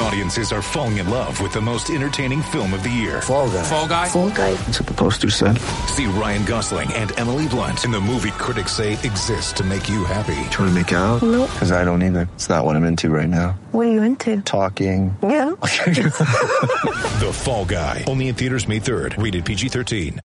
Audiences are falling in love with the most entertaining film of the year. Fall guy. Fall Guy. Fall guy. That's what the poster said. See Ryan Gosling and Emily Blunt in the movie critics say exists to make you happy. Trying to make it out? Nope. Because I don't either. It's not what I'm into right now. What are you into? Talking. Yeah. The Fall Guy. Only in theaters May 3rd. Rated PG-13.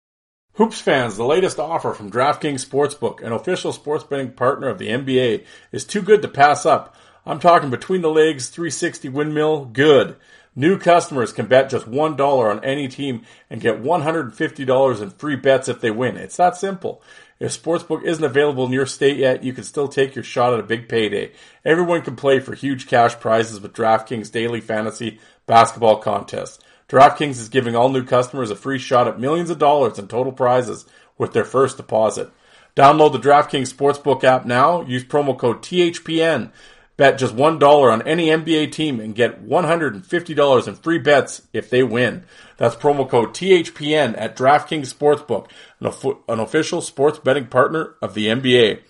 Hoops fans, the latest offer from DraftKings Sportsbook, an official sports betting partner of the NBA, is too good to pass up. I'm talking between the legs 360 windmill good. New customers can bet just $1 on any team and get $150 in free bets if they win. It's that simple. If Sportsbook isn't available in your state yet, you can still take your shot at a big payday. Everyone can play for huge cash prizes with DraftKings daily fantasy basketball contest. DraftKings is giving all new customers a free shot at millions of dollars in total prizes with their first deposit. Download the DraftKings Sportsbook app now. Use promo code THPN. Bet just $1 on any NBA team and get $150 in free bets if they win. That's promo code THPN at DraftKings Sportsbook, an, of- an official sports betting partner of the NBA.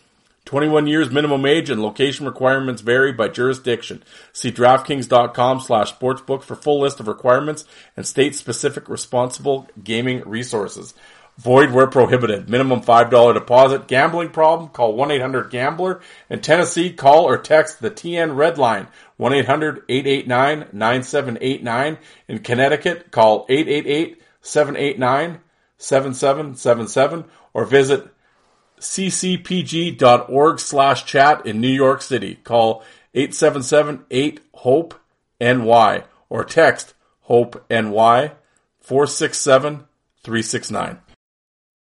21 years minimum age and location requirements vary by jurisdiction. See DraftKings.com slash sportsbook for full list of requirements and state-specific responsible gaming resources. Void where prohibited. Minimum $5 deposit. Gambling problem? Call 1-800-GAMBLER. In Tennessee, call or text the TN Red Line. 1-800-889-9789. In Connecticut, call 888-789-7777 or visit ccpg.org slash chat in New York City. Call 877-8-HOPE-NY or text HOPE-NY 467-369.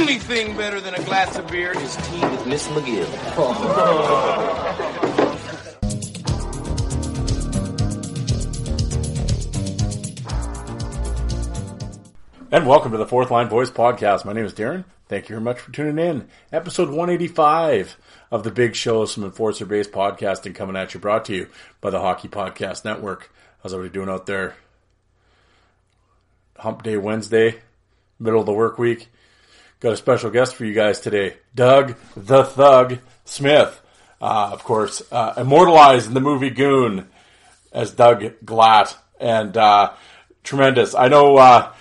Only thing better than a glass of beer is tea with Miss McGill. And welcome to the Fourth Line Voice Podcast. My name is Darren. Thank you very much for tuning in. Episode 185 of the Big Shows from Enforcer Base Podcasting coming at you, brought to you by the Hockey Podcast Network. How's everybody doing out there? Hump Day Wednesday, middle of the work week. Got a special guest for you guys today, Doug the Thug Smith. Uh, of course, uh, immortalized in the movie Goon as Doug Glatt. And uh, tremendous. I know uh,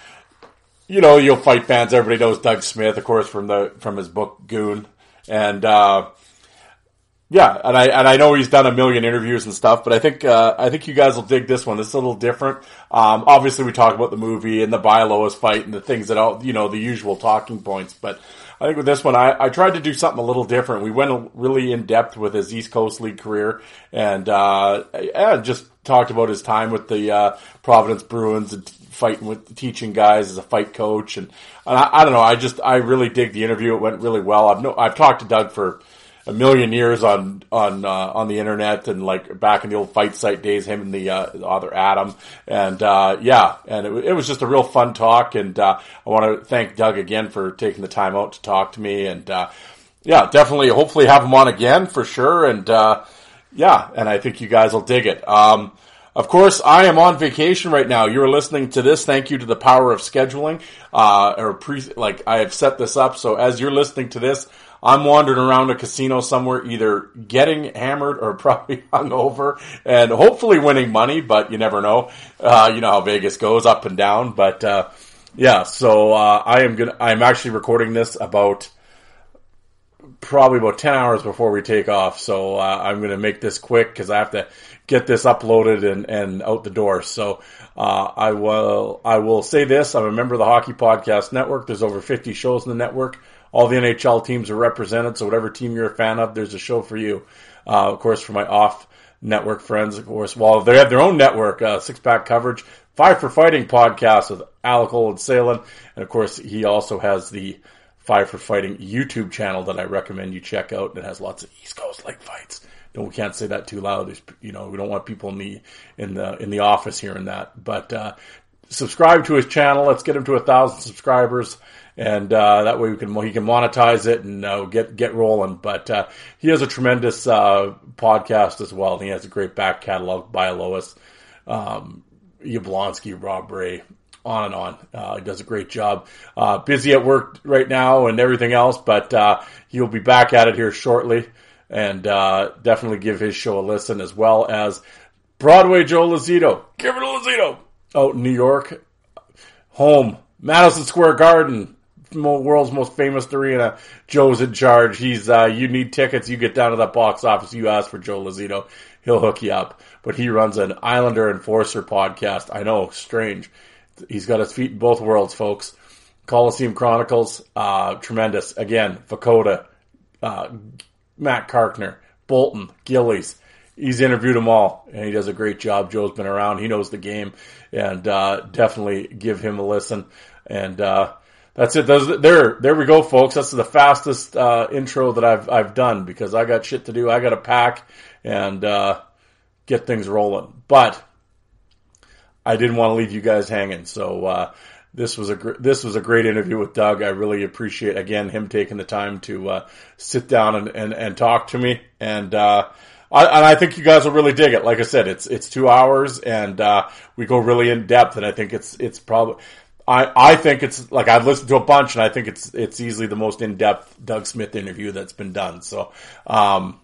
you know, you'll fight fans. Everybody knows Doug Smith, of course, from the from his book Goon, and uh, yeah, and I and I know he's done a million interviews and stuff, but I think uh, I think you guys will dig this one. It's a little different. Um, obviously, we talk about the movie and the Buy fight and the things that all you know the usual talking points, but. I think with this one, I, I tried to do something a little different. We went really in depth with his East Coast League career, and uh, just talked about his time with the uh, Providence Bruins and fighting with the teaching guys as a fight coach, and, and I, I don't know. I just I really dig the interview. It went really well. I've no, I've talked to Doug for a million years on on uh, on the internet and like back in the old fight site days. Him and the, uh, other Adam, and uh, yeah, and it, it was just a real fun talk. And uh, I want to thank Doug again for taking the time out to talk to me. And uh, yeah, definitely, hopefully have him on again for sure. And uh, yeah, and I think you guys will dig it. Um, of course, I am on vacation right now. You're listening to this. Thank you to the power of scheduling. Uh, or pre, like I have set this up so as you're listening to this, I'm wandering around a casino somewhere, either getting hammered or probably hungover, and hopefully winning money. But you never know. Uh, you know how Vegas goes up and down. But uh, yeah, so uh, I am gonna. I'm actually recording this about probably about 10 hours before we take off. So uh, I'm going to make this quick because I have to get this uploaded and, and out the door. So uh, I will I will say this: I'm a member of the Hockey Podcast Network. There's over 50 shows in the network. All the NHL teams are represented, so whatever team you're a fan of, there's a show for you. Uh, of course, for my off network friends, of course, while they have their own network, uh, six pack coverage, Five for Fighting podcast with Alec and Salem, and of course, he also has the Five for Fighting YouTube channel that I recommend you check out. It has lots of East Coast like fights. No, we can't say that too loud. There's, you know, we don't want people in the in the in the office hearing that. But uh, subscribe to his channel. Let's get him to a thousand subscribers, and uh, that way we can he can monetize it and uh, get get rolling. But uh, he has a tremendous uh, podcast as well, and he has a great back catalog by Lois, um, Yablonsky, Rob Ray. On and on. Uh, he does a great job. Uh, busy at work right now and everything else, but he'll be back at it here shortly and uh, definitely give his show a listen, as well as Broadway Joe Lazito. Give it a Lazito out in New York, home Madison Square Garden, world's most famous arena. Joe's in charge. He's uh, you need tickets. You get down to that box office. You ask for Joe Lazito. He'll hook you up. But he runs an Islander Enforcer podcast. I know, strange. He's got his feet in both worlds, folks. Coliseum Chronicles, uh, tremendous. Again, Vukota, uh, Matt Carkner, Bolton, Gillies. He's interviewed them all, and he does a great job. Joe's been around; he knows the game, and uh, definitely give him a listen. And uh, that's it. Those, there, there we go, folks. That's the fastest uh, intro that I've I've done because I got shit to do. I got to pack and uh, get things rolling. But I didn't want to leave you guys hanging, so uh, this was a gr- this was a great interview with Doug. I really appreciate again him taking the time to uh, sit down and, and, and talk to me, and uh, I, and I think you guys will really dig it. Like I said, it's it's two hours, and uh, we go really in depth, and I think it's it's probably. I, I think it's like I've listened to a bunch, and I think it's it's easily the most in depth Doug Smith interview that's been done. So, um,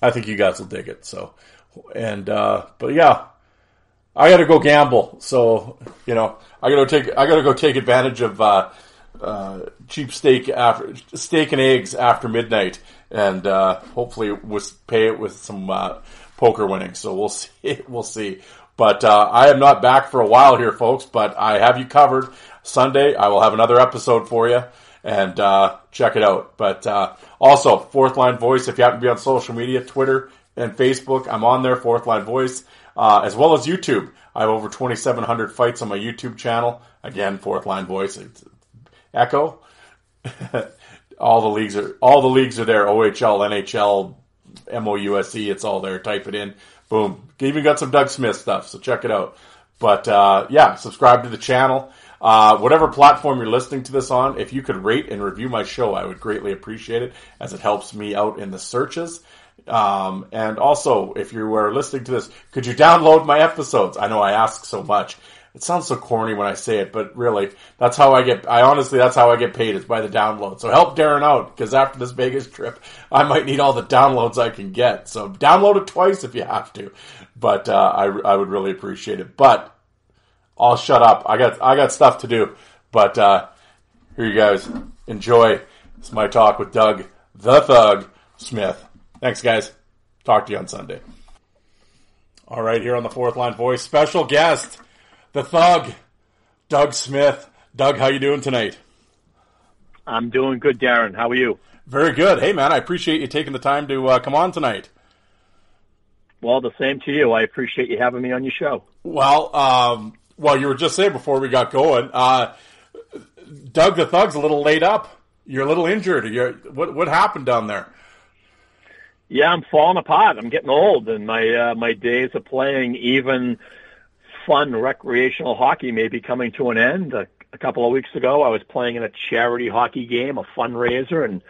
I think you guys will dig it. So, and uh, but yeah, I got to go gamble. So you know, I gotta take I gotta go take advantage of uh, uh, cheap steak after steak and eggs after midnight, and uh, hopefully was pay it with some uh, poker winnings. So we'll see. We'll see. But uh, I am not back for a while here, folks. But I have you covered. Sunday, I will have another episode for you, and uh, check it out. But also, Fourth Line Voice. If you happen to be on social media, Twitter and Facebook, I'm on there. Fourth Line Voice, as well as YouTube. I have over 2,700 fights on my YouTube channel. Again, fourth line voice. Echo. all the leagues are all the leagues are there. OHL, NHL, MOUSC. It's all there. Type it in. Boom. Even got some Doug Smith stuff. So check it out. But uh, yeah, subscribe to the channel. Uh, whatever platform you're listening to this on, if you could rate and review my show, I would greatly appreciate it as it helps me out in the searches. Um, and also, if you are listening to this, could you download my episodes? I know I ask so much. It sounds so corny when I say it, but really, that's how I get. I honestly, that's how I get paid is by the download. So help Darren out because after this Vegas trip, I might need all the downloads I can get. So download it twice if you have to. But uh, I, I would really appreciate it. But I'll shut up. I got I got stuff to do. But uh, here you guys enjoy. It's my talk with Doug the Thug Smith. Thanks, guys. Talk to you on Sunday. All right, here on the fourth line voice, special guest, the thug, Doug Smith. Doug, how you doing tonight? I'm doing good, Darren. How are you? Very good. Hey, man, I appreciate you taking the time to uh, come on tonight. Well, the same to you. I appreciate you having me on your show. Well, um, well, you were just saying before we got going, uh, Doug the Thug's a little laid up. You're a little injured. You're, what what happened down there? Yeah, I'm falling apart. I'm getting old, and my uh, my days of playing even fun recreational hockey may be coming to an end. A, a couple of weeks ago, I was playing in a charity hockey game, a fundraiser, and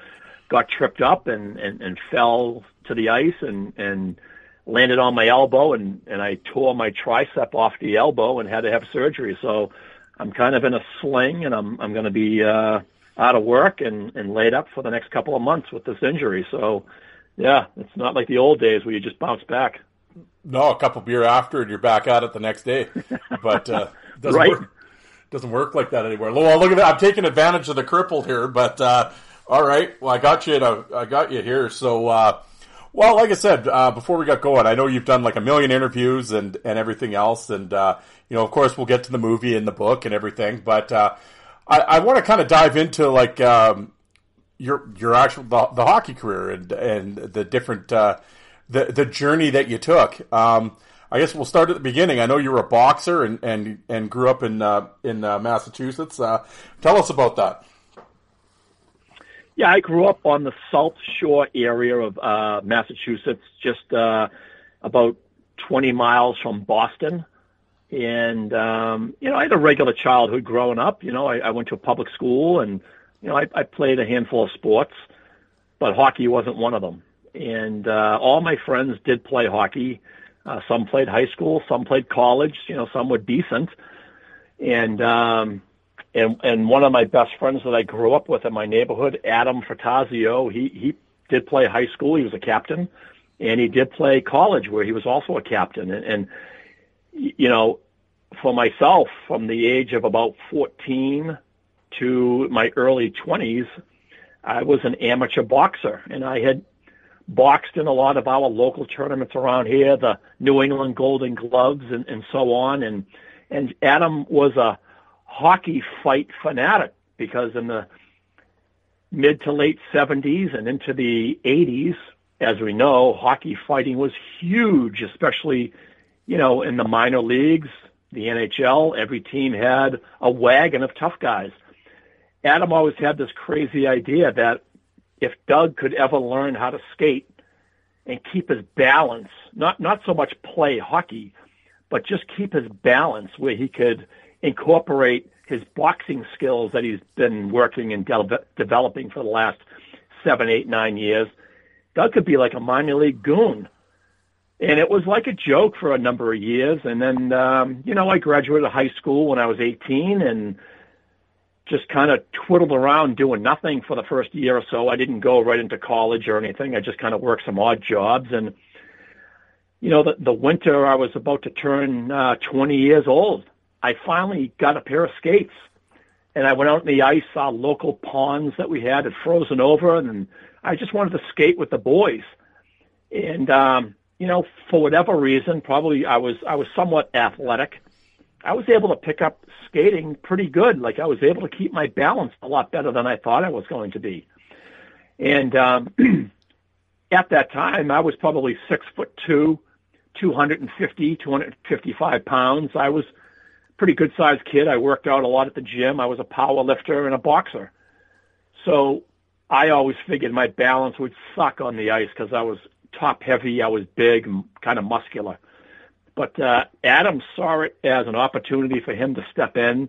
got tripped up and and, and fell to the ice and and landed on my elbow and and I tore my tricep off the elbow and had to have surgery. So I'm kind of in a sling, and I'm I'm going to be uh, out of work and and laid up for the next couple of months with this injury. So, yeah, it's not like the old days where you just bounce back. No, a couple beer after, and you're back at it the next day. But uh, doesn't Right. work. Doesn't work like that anywhere. Well, look at that. I'm taking advantage of the crippled here, but uh, all right. Well, I got you. To, I got you here. So, uh, well, like I said uh, before we got going, I know you've done like a million interviews and and everything else, and uh, you know, of course, we'll get to the movie and the book and everything. But uh, I, I want to kind of dive into like um, your your actual the, the hockey career and and the different uh, the the journey that you took. Um, I guess we'll start at the beginning. I know you were a boxer and and, and grew up in uh, in uh, Massachusetts. Uh, tell us about that. Yeah, I grew up on the South Shore area of uh, Massachusetts, just uh, about 20 miles from Boston. And, um, you know, I had a regular childhood growing up. You know, I, I went to a public school and, you know, I, I played a handful of sports, but hockey wasn't one of them. And uh, all my friends did play hockey. Uh, some played high school, some played college, you know, some were decent. And, um, and and one of my best friends that I grew up with in my neighborhood, Adam Frattasio, he he did play high school. He was a captain, and he did play college where he was also a captain. And, and you know, for myself, from the age of about 14 to my early 20s, I was an amateur boxer, and I had boxed in a lot of our local tournaments around here, the New England Golden Gloves and, and so on. And and Adam was a hockey fight fanatic because in the mid to late 70s and into the 80s, as we know, hockey fighting was huge, especially, you know, in the minor leagues, the NHL, every team had a wagon of tough guys. Adam always had this crazy idea that if Doug could ever learn how to skate and keep his balance, not not so much play hockey, but just keep his balance where he could incorporate his boxing skills that he's been working and de- developing for the last seven, eight, nine years. Doug could be like a minor league goon. And it was like a joke for a number of years. And then, um, you know, I graduated high school when I was 18 and just kind of twiddled around doing nothing for the first year or so. I didn't go right into college or anything. I just kind of worked some odd jobs. And, you know, the, the winter I was about to turn uh, 20 years old, I finally got a pair of skates. And I went out in the ice, saw local ponds that we had had frozen over, and I just wanted to skate with the boys. And um, you know, for whatever reason, probably I was I was somewhat athletic. I was able to pick up skating pretty good. Like I was able to keep my balance a lot better than I thought I was going to be. And um, at that time, I was probably six foot two, 250, 255 pounds. I was pretty good sized kid. I worked out a lot at the gym. I was a power lifter and a boxer. So I always figured my balance would suck on the ice because I was top heavy. I was big, kind of muscular. But uh, Adam saw it as an opportunity for him to step in,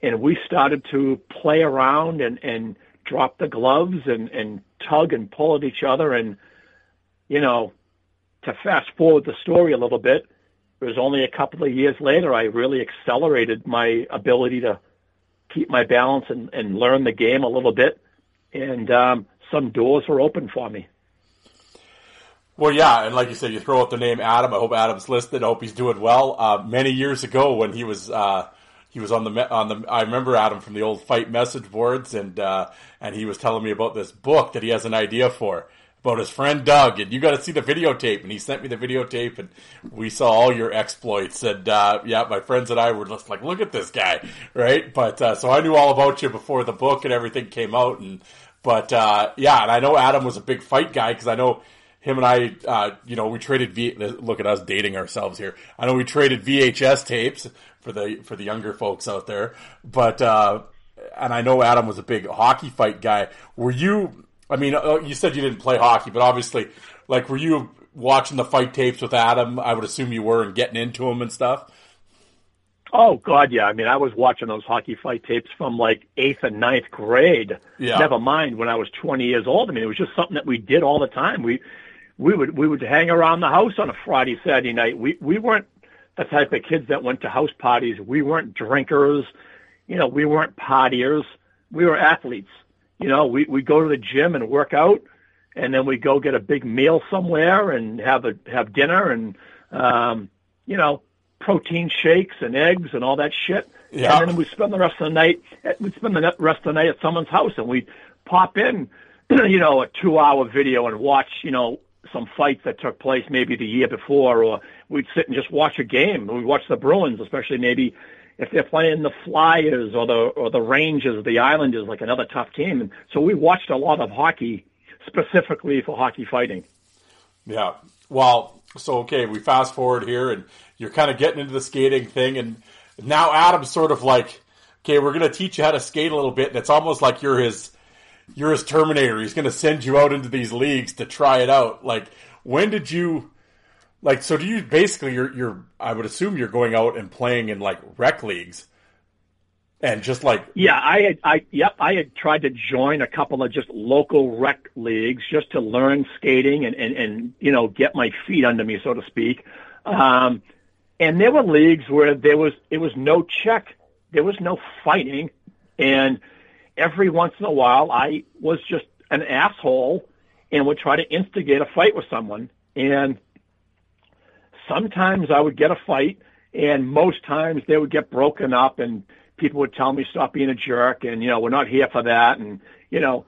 and we started to play around and, and drop the gloves and, and tug and pull at each other. And, you know, to fast forward the story a little bit, it was only a couple of years later I really accelerated my ability to keep my balance and, and learn the game a little bit. And um, some doors were open for me. Well, yeah, and like you said, you throw out the name Adam. I hope Adam's listed. I hope he's doing well. Uh, many years ago, when he was uh, he was on the on the, I remember Adam from the old fight message boards, and uh, and he was telling me about this book that he has an idea for about his friend Doug, and you got to see the videotape. And he sent me the videotape, and we saw all your exploits. And uh, yeah, my friends and I were just like, look at this guy, right? But uh, so I knew all about you before the book and everything came out, and but uh, yeah, and I know Adam was a big fight guy because I know him and I, uh, you know, we traded V. Look at us dating ourselves here. I know we traded VHS tapes for the for the younger folks out there, but uh, and I know Adam was a big hockey fight guy. Were you? I mean, uh, you said you didn't play hockey, but obviously, like, were you watching the fight tapes with Adam? I would assume you were and getting into him and stuff. Oh God, yeah. I mean, I was watching those hockey fight tapes from like eighth and ninth grade. Yeah. Never mind when I was 20 years old. I mean, it was just something that we did all the time. We we would we would hang around the house on a Friday Saturday night. We we weren't the type of kids that went to house parties. We weren't drinkers. You know, we weren't partiers. we were athletes. You know, we we go to the gym and work out, and then we go get a big meal somewhere and have a have dinner and um, you know protein shakes and eggs and all that shit. Yeah. And then we spend the rest of the night. We spend the rest of the night at someone's house, and we pop in, you know, a two-hour video and watch, you know, some fights that took place maybe the year before, or we'd sit and just watch a game. We'd watch the Bruins, especially maybe if they're playing the Flyers or the or the Rangers, the Islanders, like another tough team. And so we watched a lot of hockey specifically for hockey fighting. Yeah. Well, so okay, we fast forward here, and you're kind of getting into the skating thing, and now Adam's sort of like, okay, we're going to teach you how to skate a little bit, and it's almost like you're his, you're his Terminator. He's going to send you out into these leagues to try it out. Like, when did you, like, so do you basically you're you're I would assume you're going out and playing in like rec leagues, and just like Yeah, I had, I, yep, I had tried to join a couple of just local rec leagues just to learn skating and, and, and, you know, get my feet under me, so to speak. Um, and there were leagues where there was, it was no check. There was no fighting. And every once in a while I was just an asshole and would try to instigate a fight with someone. And sometimes I would get a fight and most times they would get broken up and people would tell me stop being a jerk and you know we're not here for that. And you know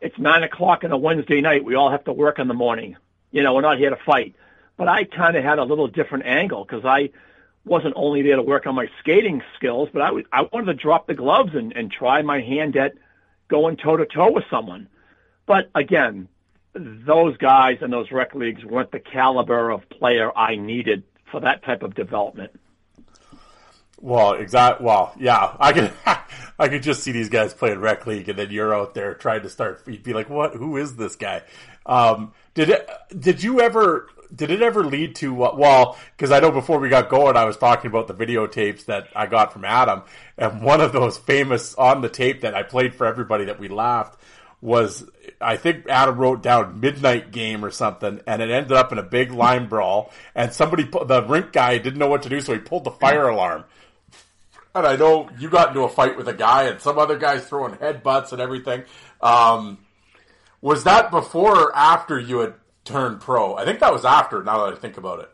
it's nine o'clock on a Wednesday night. We all have to work in the morning. You know we're not here to fight. But I kind of had a little different angle because I wasn't only there to work on my skating skills but I was I wanted to drop the gloves and, and try my hand at going toe to toe with someone but again those guys in those rec leagues weren't the caliber of player I needed for that type of development. Well, exact. Well, yeah, I could, I could just see these guys playing rec league, and then you're out there trying to start. You'd be like, "What? Who is this guy?" Um, did it? Did you ever? Did it ever lead to? Uh, well, because I know before we got going, I was talking about the videotapes that I got from Adam, and one of those famous on the tape that I played for everybody that we laughed was I think Adam wrote down midnight game or something, and it ended up in a big line brawl. And somebody, the rink guy, didn't know what to do, so he pulled the fire alarm. And I know you got into a fight with a guy, and some other guys throwing headbutts and everything. Um, was that before or after you had turned pro? I think that was after. Now that I think about it,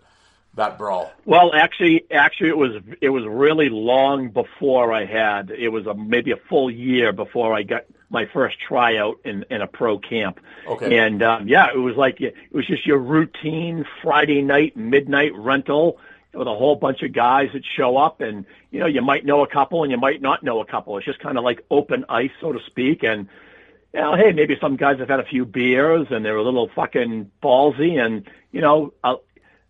that brawl. Well, actually, actually, it was it was really long before I had. It was a maybe a full year before I got my first tryout in in a pro camp. Okay. And um, yeah, it was like it was just your routine Friday night midnight rental with a whole bunch of guys that show up, and you know you might know a couple and you might not know a couple. It's just kind of like open ice, so to speak, and. You know, hey, maybe some guys have had a few beers and they're a little fucking ballsy, and you know, a,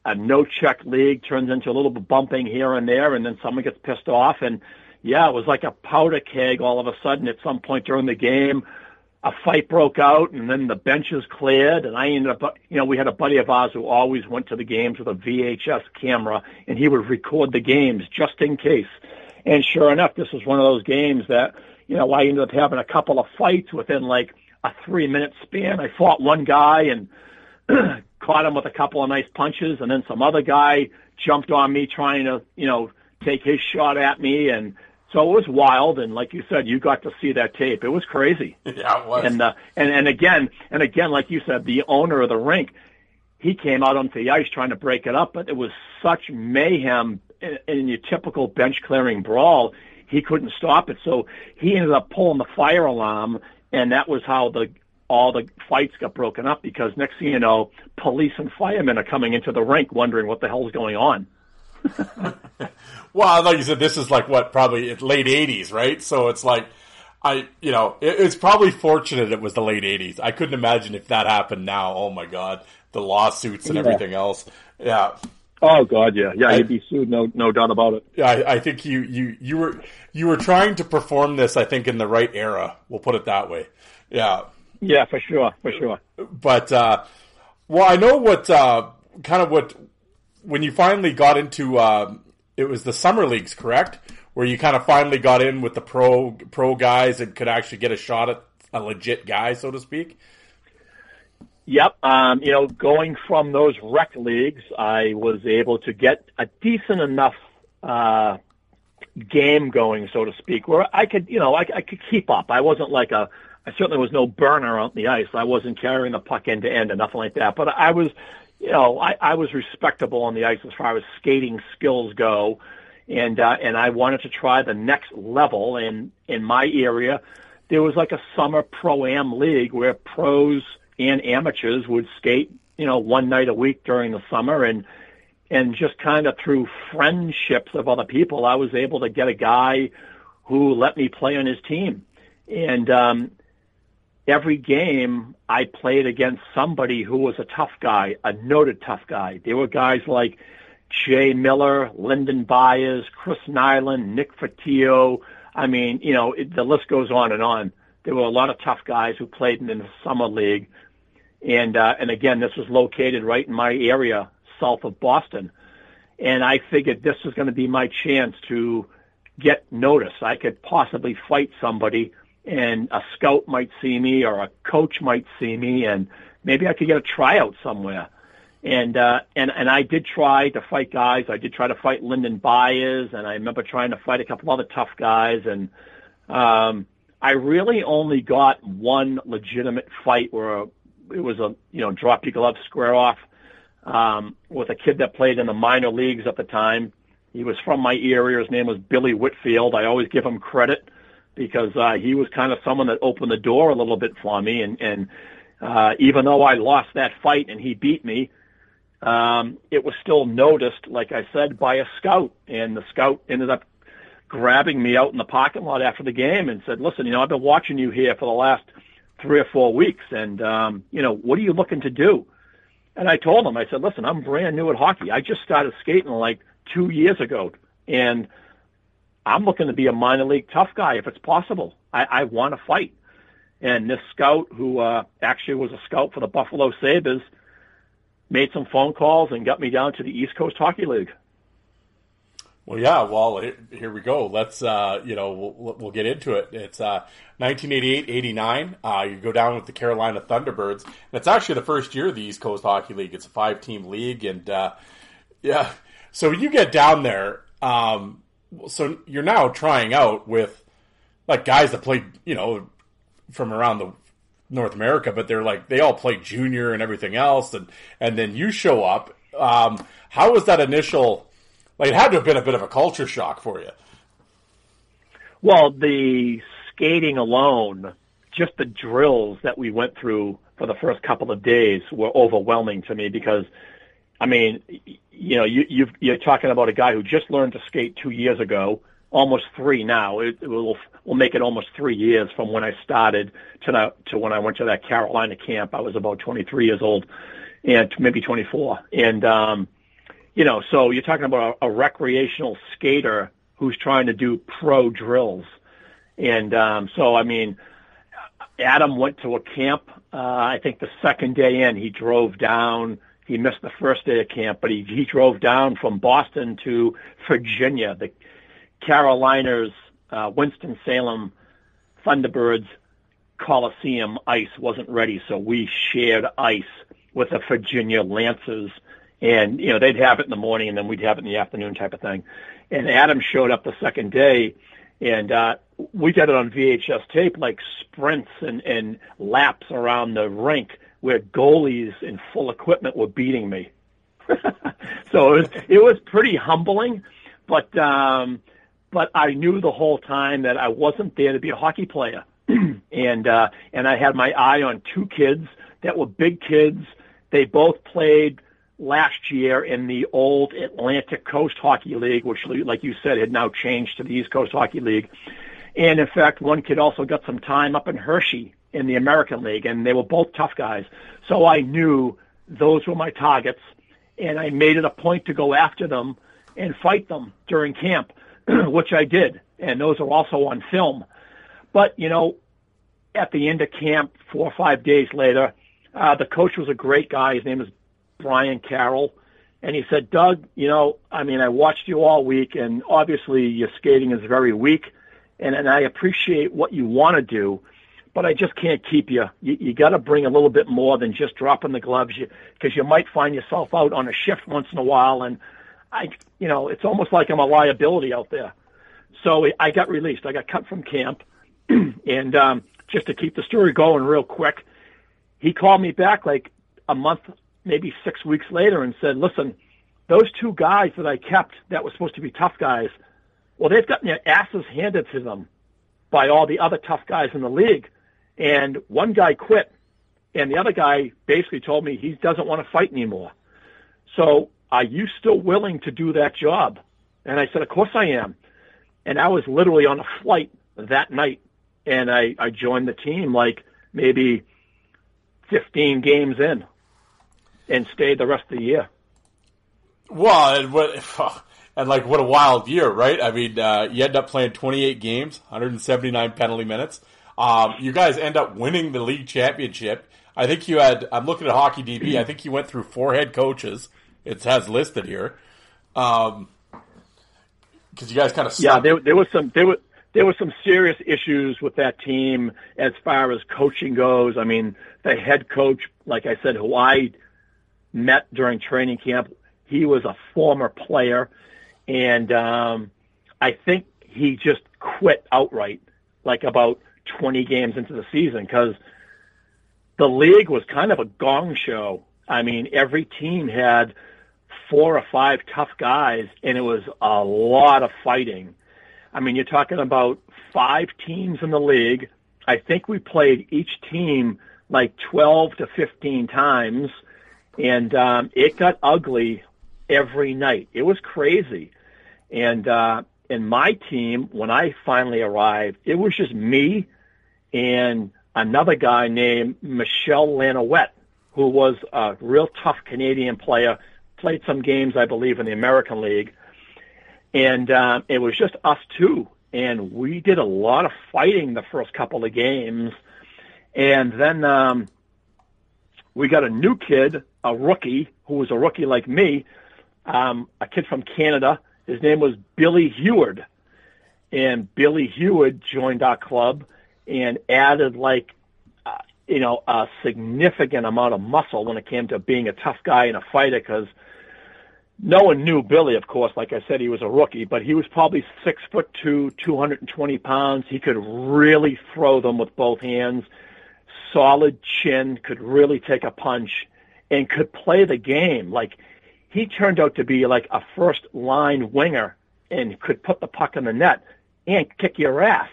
a no check league turns into a little bumping here and there, and then someone gets pissed off, and yeah, it was like a powder keg all of a sudden at some point during the game. A fight broke out and then the benches cleared and I ended up, you know, we had a buddy of ours who always went to the games with a VHS camera and he would record the games just in case. And sure enough, this was one of those games that, you know, I ended up having a couple of fights within like a three minute span. I fought one guy and caught him with a couple of nice punches and then some other guy jumped on me trying to, you know, take his shot at me and so it was wild, and like you said, you got to see that tape. It was crazy. Yeah, it was. And uh, and and again, and again, like you said, the owner of the rink, he came out onto the ice trying to break it up, but it was such mayhem in, in your typical bench clearing brawl. He couldn't stop it, so he ended up pulling the fire alarm, and that was how the all the fights got broken up. Because next thing you know, police and firemen are coming into the rink, wondering what the hell's going on. well, like you said, this is like what probably late '80s, right? So it's like I, you know, it, it's probably fortunate it was the late '80s. I couldn't imagine if that happened now. Oh my god, the lawsuits and Yeah. everything else. Yeah, Oh God, yeah, yeah, you'd be sued, no, no doubt about it. yeah. I, I think you you you were you were trying to perform this. I think in the right era. We'll put it that way. Yeah. Yeah, for sure, for sure. but uh, well, I know what uh, kind of what when you finally got into uh, it was the summer leagues, correct? Where you kind of finally got in with the pro pro guys and could actually get a shot at a legit guy, so to speak. Yep. Um, you know, going from those rec leagues, I was able to get a decent enough uh, game going, so to speak, where I could, you know, I, I could keep up. I wasn't like a, I certainly was no burner on the ice. I wasn't carrying the puck end to end and nothing like that. But I was, you know, I, I was respectable on the ice as far as skating skills go, and uh, and I wanted to try the next level. And in my area, there was like a summer pro am league where pros and amateurs would skate, you know, one night a week during the summer, and and just kind of through friendships of other people, I was able to get a guy who let me play on his team, and um, every game I played against somebody who was a tough guy, a noted tough guy. There were guys like Jay Miller, Lyndon Byers, Chris Nilan, Nick Fotiu. I mean, you know, it, the list goes on and on. There were a lot of tough guys who played in the summer league, and uh, and again, this was located right in my area, south of Boston, and I figured this was going to be my chance to get notice. I could possibly fight somebody and a scout might see me or a coach might see me and maybe I could get a tryout somewhere. And uh and and I did try to fight guys. I did try to fight Lyndon Byers and I remember trying to fight a couple other tough guys and um I really only got one legitimate fight where it was a you know drop your glove square off um with a kid that played in the minor leagues at the time. He was from my area. His name was Billy Whitfield. I always give him credit because uh, he was kind of someone that opened the door a little bit for me. And, and uh, even though I lost that fight and he beat me, um, it was still noticed, like I said, by a scout. And the scout ended up grabbing me out in the parking lot after the game and said, listen, you know, I've been watching you here for the last three or four weeks. And, um, you know, what are you looking to do? And I told him, I said, listen, I'm brand new at hockey. I just started skating like two years ago. And, I'm looking to be a minor league tough guy if it's possible. I, I want to fight. And this scout, who uh, actually was a scout for the Buffalo Sabres, made some phone calls and got me down to the East Coast Hockey League. Well, yeah. Well, here we go. Let's, uh, you know, we'll, we'll get into it. It's uh, 1988-89. Uh, you go down with the Carolina Thunderbirds, and it's actually the first year of the East Coast Hockey League. It's a five-team league, and uh, yeah. So you get down there. Um, so you're now trying out with like guys that played, you know, from around the North America, but they're like they all play junior and everything else, and and then you show up. Um, how was that initial? Like it had to have been a bit of a culture shock for you. Well, the skating alone, just the drills that we went through for the first couple of days were overwhelming to me because I mean, you know, you, you've, you're talking about a guy who just learned to skate two years ago, almost three now. It, it will will make it almost three years from when I started to now, to when I went to that Carolina camp. I was about 23 years old, and maybe 24. And um, you know, so you're talking about a, a recreational skater who's trying to do pro drills. And um, so, I mean, Adam went to a camp. Uh, I think the second day in, he drove down he missed the first day of camp, but he, he drove down from Boston to Virginia. The Carolinas, uh, Winston-Salem Thunderbirds Coliseum ice wasn't ready, so we shared ice with the Virginia Lancers. And, you know, they'd have it in the morning and then we'd have it in the afternoon type of thing. And Adam showed up the second day and, uh, we got it on VHS tape, like sprints and, and laps around the rink where goalies in full equipment were beating me. so it was, it was pretty humbling, but um, but I knew the whole time that I wasn't there to be a hockey player, and uh, and I had my eye on two kids that were big kids. They both played last year in the old Atlantic Coast Hockey League, which, like you said, had now changed to the East Coast Hockey League. And in fact, one kid also got some time up in Hershey in the American League, and they were both tough guys. So I knew those were my targets, and I made it a point to go after them and fight them during camp, which I did, and those are also on film. But you know, at the end of camp, four or five days later, uh, the coach was a great guy. His name is Brian Carroll. And he said, Doug, you know, I mean, I watched you all week, and obviously your skating is very weak, and, and I appreciate what you want to do, but I just can't keep you. You, you got to bring a little bit more than just dropping the gloves, because you, you might find yourself out on a shift once in a while, and I, you know, it's almost like I'm a liability out there. so I got released. I got cut from camp, and um, just to keep the story going real quick, he called me back like a month, maybe six weeks later, and said, "Listen, those two guys that I kept that were supposed to be tough guys, well, they've gotten their asses handed to them by all the other tough guys in the league, and one guy quit, and the other guy basically told me he doesn't want to fight anymore. So, are you still willing to do that job?" And I said, "Of course I am." And I was literally on a flight that night, and I, I joined the team like maybe 15 games in and stay the rest of the year. Well, and what, and like what a wild year, right? I mean, uh, you end up playing 28 games, 179 penalty minutes. Um, you guys end up winning the league championship. I think you had. I'm looking at Hockey DB. I think you went through four head coaches. It has listed here. Um, because you guys kind of yeah, there, there was some there was there were some serious issues with that team as far as coaching goes. I mean, the head coach, like I said, who I met during training camp, he was a former player, and um, I think he just quit outright, like about 20 games into the season, because the league was kind of a gong show. I mean, every team had four or five tough guys, and it was a lot of fighting. I mean, you're talking about five teams in the league. I think we played each team like 12 to 15 times, and um, it got ugly every night. It was crazy. And uh, in my team, when I finally arrived, it was just me and another guy named Michelle Lanouette, who was a real tough Canadian player played some games, I believe, in the American League, and uh, it was just us two, and we did a lot of fighting the first couple of games, and then um, we got a new kid, a rookie who was a rookie like me, um, a kid from Canada. His name was Billy Heward, and Billy Heward joined our club and added like uh, you know a significant amount of muscle when it came to being a tough guy and a fighter because no one knew Billy, of course. Like I said, he was a rookie, but he was probably six foot two, 220 pounds. He could really throw them with both hands. Solid chin, could really take a punch, and could play the game. Like he turned out to be like a first line winger and could put the puck in the net and kick your ass.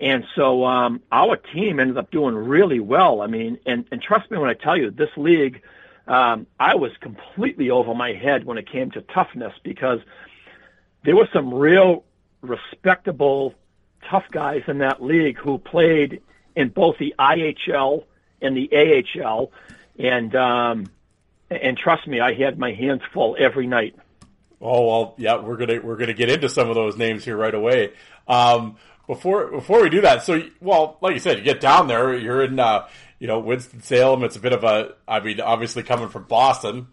And so um, our team ended up doing really well. I mean, and, and trust me when I tell you, this league um, I was completely over my head when it came to toughness because there were some real respectable tough guys in that league who played in both the IHL and the AHL, and um, and trust me, I had my hands full every night. Oh well, yeah, we're gonna we're gonna get into some of those names here right away. Um, before before we do that, so well, like you said, you get down there, you're in uh, you know, Winston Salem. It's a bit of a, I mean, obviously coming from Boston,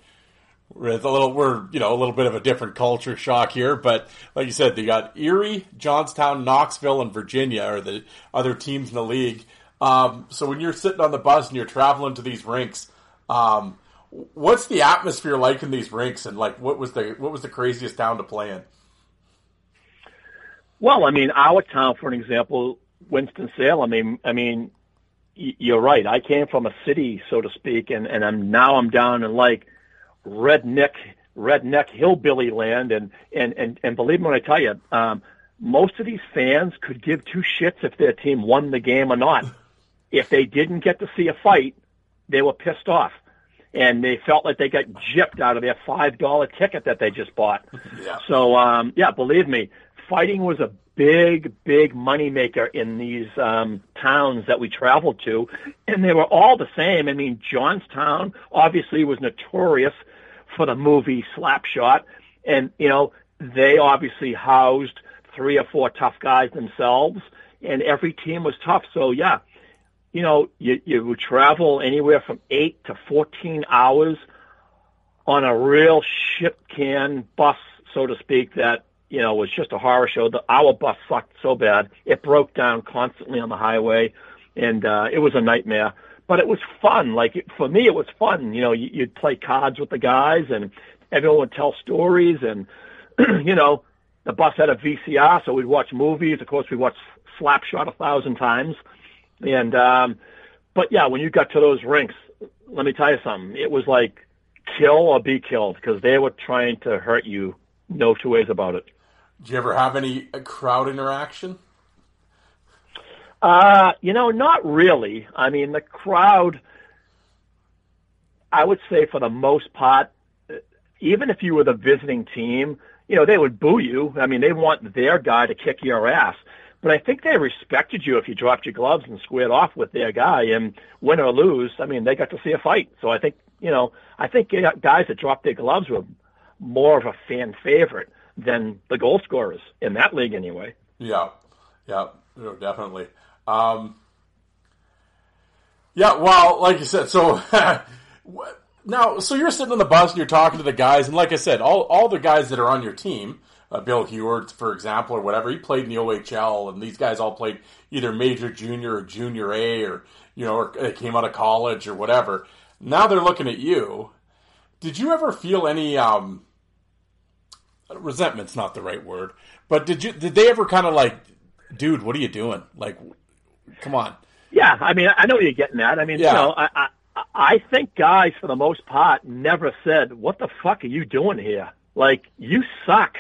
it's a little, we're you know a little bit of a different culture shock here. But like you said, they got Erie, Johnstown, Knoxville, and Virginia are the other teams in the league. Um, so when you're sitting on the bus and you're traveling to these rinks, um, what's the atmosphere like in these rinks? And like, what was the what was the craziest town to play in? Well, I mean, our town, for an example, Winston Salem. I mean, I mean, you're right. I came from a city, so to speak, and and I'm now I'm down in like redneck redneck hillbilly land, and and and and believe me when I tell you, um, most of these fans could give two shits if their team won the game or not. If they didn't get to see a fight, they were pissed off, and they felt like they got gypped out of their five dollar ticket that they just bought. Yeah. So um, yeah, believe me, fighting was a big, big money maker in these um, towns that we traveled to, and they were all the same. I mean, Johnstown obviously was notorious for the movie Slapshot, and you know they obviously housed three or four tough guys themselves, and every team was tough. So yeah, you know you you would travel anywhere from eight to fourteen hours on a real shit can bus, so to speak, that you know, was just a horror show. The our bus sucked so bad it broke down constantly on the highway, and uh, it was a nightmare. But it was fun. Like for me, it was fun. You know, you'd play cards with the guys, and everyone would tell stories, and you know, the bus had a VCR, so we'd watch movies. Of course, we watched Slapshot a thousand times. And um, but yeah, when you got to those rinks, let me tell you something. It was like kill or be killed because they were trying to hurt you. No two ways about it. Did you ever have any crowd interaction? Uh, you know, not really. I mean, the crowd, I would say for the most part, even if you were the visiting team, you know, they would boo you. I mean, they want their guy to kick your ass. But I think they respected you if you dropped your gloves and squared off with their guy. And win or lose, I mean, they got to see a fight. So I think, you know, I think guys that dropped their gloves were more of a fan favorite than the goal scorers in that league anyway. Yeah, yeah, definitely. Um, yeah, well, like you said, so now, so you're sitting on the bus and you're talking to the guys, and like I said, all all the guys that are on your team, uh, Bill Heward, for example, or whatever, he played in the OHL, and these guys all played either major, junior, or junior A, or you know, or they came out of college or whatever. Now they're looking at you. Did you ever feel any um, resentment's not the right word, but did you did they ever kind of like, dude, what are you doing? Like, come on. Yeah, I mean, I know you're getting at. I mean, yeah. you know, I, I I think guys for the most part never said, "What the fuck are you doing here?" Like, you suck.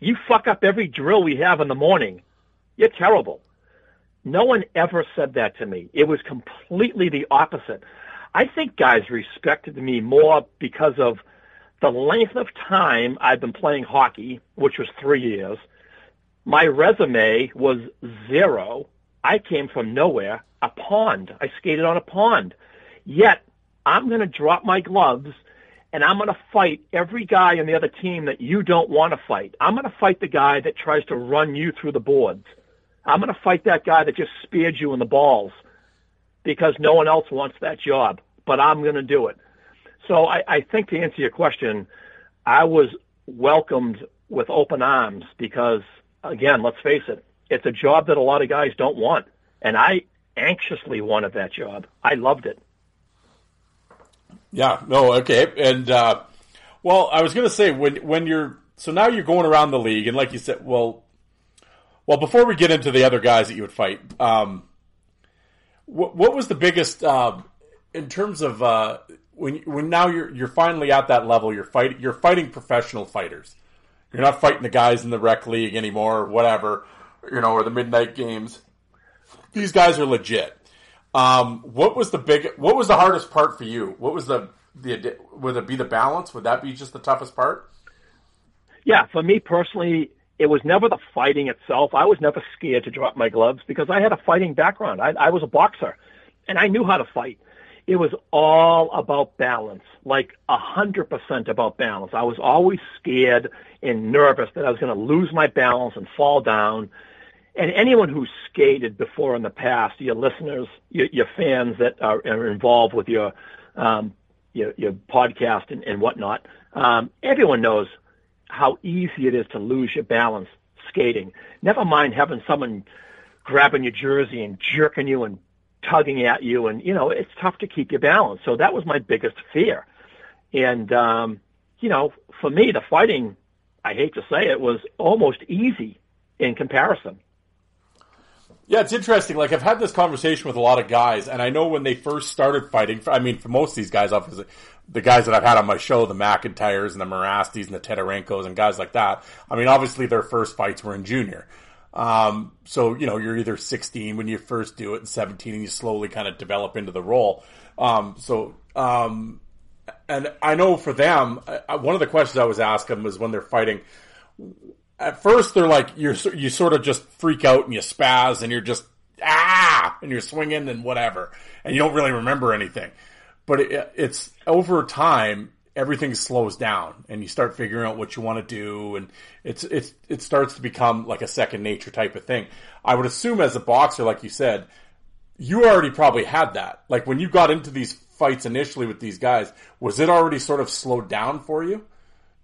You fuck up every drill we have in the morning. You're terrible. No one ever said that to me. It was completely the opposite. I think guys respected me more because of the length of time I've been playing hockey, which was three years, my resume was zero. I came from nowhere, a pond. I skated on a pond. Yet, I'm going to drop my gloves and I'm going to fight every guy on the other team that you don't want to fight. I'm going to fight the guy that tries to run you through the boards. I'm going to fight that guy that just speared you in the balls because no one else wants that job, but I'm going to do it. So I, I think to answer your question, I was welcomed with open arms because, again, let's face it, it's a job that a lot of guys don't want. And I anxiously wanted that job. I loved it. Yeah, no, okay. And, uh, well, I was going to say, when, when you're, so now you're going around the league, and like you said, well, well, before we get into the other guys that you would fight, um, what, what was the biggest, uh, in terms of, uh, when when now you're you're finally at that level, you're fighting you're fighting professional fighters. You're not fighting the guys in the rec league anymore, whatever, you know, or the midnight games. These guys are legit. Um, what was the big? What was the hardest part for you? What was the the would it be the balance? Would that be just the toughest part? Yeah, for me personally, it was never the fighting itself. I was never scared to drop my gloves because I had a fighting background. I, I was a boxer, and I knew how to fight it was all about balance, like a hundred percent about balance. I was always scared and nervous that I was going to lose my balance and fall down. And anyone who's skated before in the past, your listeners, your, your fans that are, are involved with your, um, your, your podcast and, and whatnot, um, everyone knows how easy it is to lose your balance skating. Never mind having someone grabbing your jersey and jerking you and tugging at you, and you know it's tough to keep your balance. So that was my biggest fear. And um, you know, for me, the fighting, I hate to say it, was almost easy in comparison. Yeah, it's interesting. Like I've had this conversation with a lot of guys, and I know when they first started fighting. I mean, for most of these guys, obviously, the guys that I've had on my show, the McIntyres and the Morastis and the Tedarenkos and guys like that. I mean, obviously their first fights were in junior. Um, so, you know, you're either 16 when you first do it and 17 and you slowly kind of develop into the role. Um, so, um, and I know for them, uh, one of the questions I was asking was when they're fighting, at first they're like, you're, you sort of just freak out and you spaz and you're just, ah, and you're swinging and whatever. And you don't really remember anything. But it, it's over time, everything slows down and you start figuring out what you want to do and it's it's it starts to become like a second nature type of thing. I would assume as a boxer like you said, you already probably had that. Like when you got into these fights initially with these guys, was it already sort of slowed down for you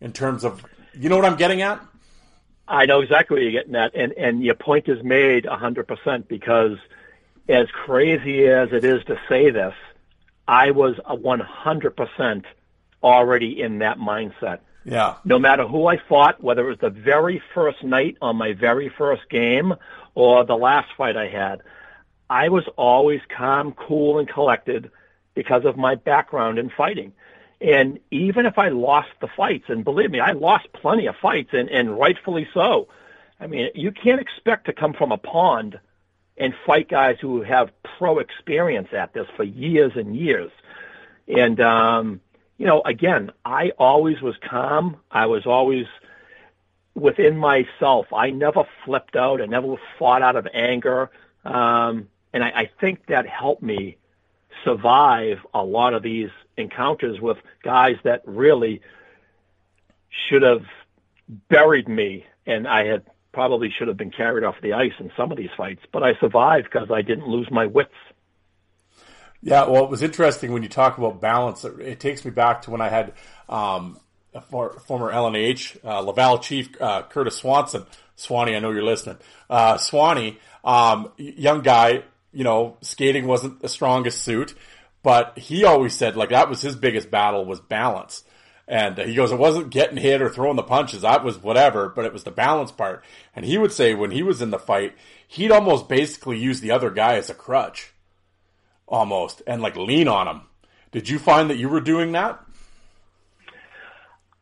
in terms of you know what I'm getting at? I know exactly what you're getting at and and your point is made 100% because as crazy as it is to say this, I was a 100% already in that mindset. Yeah. no matter who I fought, whether it was the very first night on my very first game or the last fight I had, I was always calm, cool, and collected because of my background in fighting. And even if I lost the fights, and believe me, I lost plenty of fights, and, and rightfully so. I mean, you can't expect to come from a pond and fight guys who have pro experience at this for years and years. And um, you know, again, I always was calm. I was always within myself. I never flipped out. I never fought out of anger. Um, and I, I think that helped me survive a lot of these encounters with guys that really should have buried me. And I had probably should have been carried off the ice in some of these fights, but I survived because I didn't lose my wits. Yeah, well, it was interesting when you talk about balance. It, takes me back to when I had um, a for, former LNH uh, Laval chief uh, Curtis Swanson. Swanee, I know you're listening. Uh, Swanee, um, young guy, you know, skating wasn't the strongest suit, but he always said like that was his biggest battle was balance. And he goes, it wasn't getting hit or throwing the punches. That was whatever, but it was the balance part. And he would say when he was in the fight, he'd almost basically use the other guy as a crutch almost and like lean on him. Did you find that you were doing that?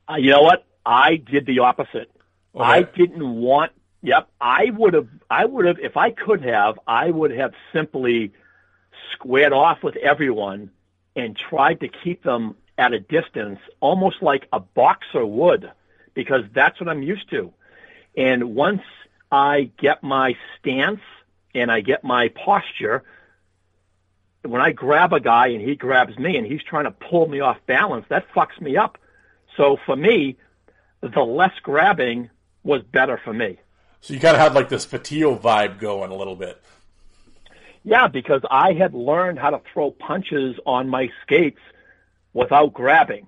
Uh, you know what? I did the opposite. Okay. I didn't want. Yep, I would have. I would have, if I could have, I would have simply squared off with everyone and tried to keep them at a distance, almost like a boxer would, because that's what I'm used to. And once I get my stance and I get my posture, when I grab a guy and he grabs me and he's trying to pull me off balance, that fucks me up. So for me, the less grabbing was better for me. So you kind of had like this Fotiu vibe going a little bit. Yeah, because I had learned how to throw punches on my skates without grabbing.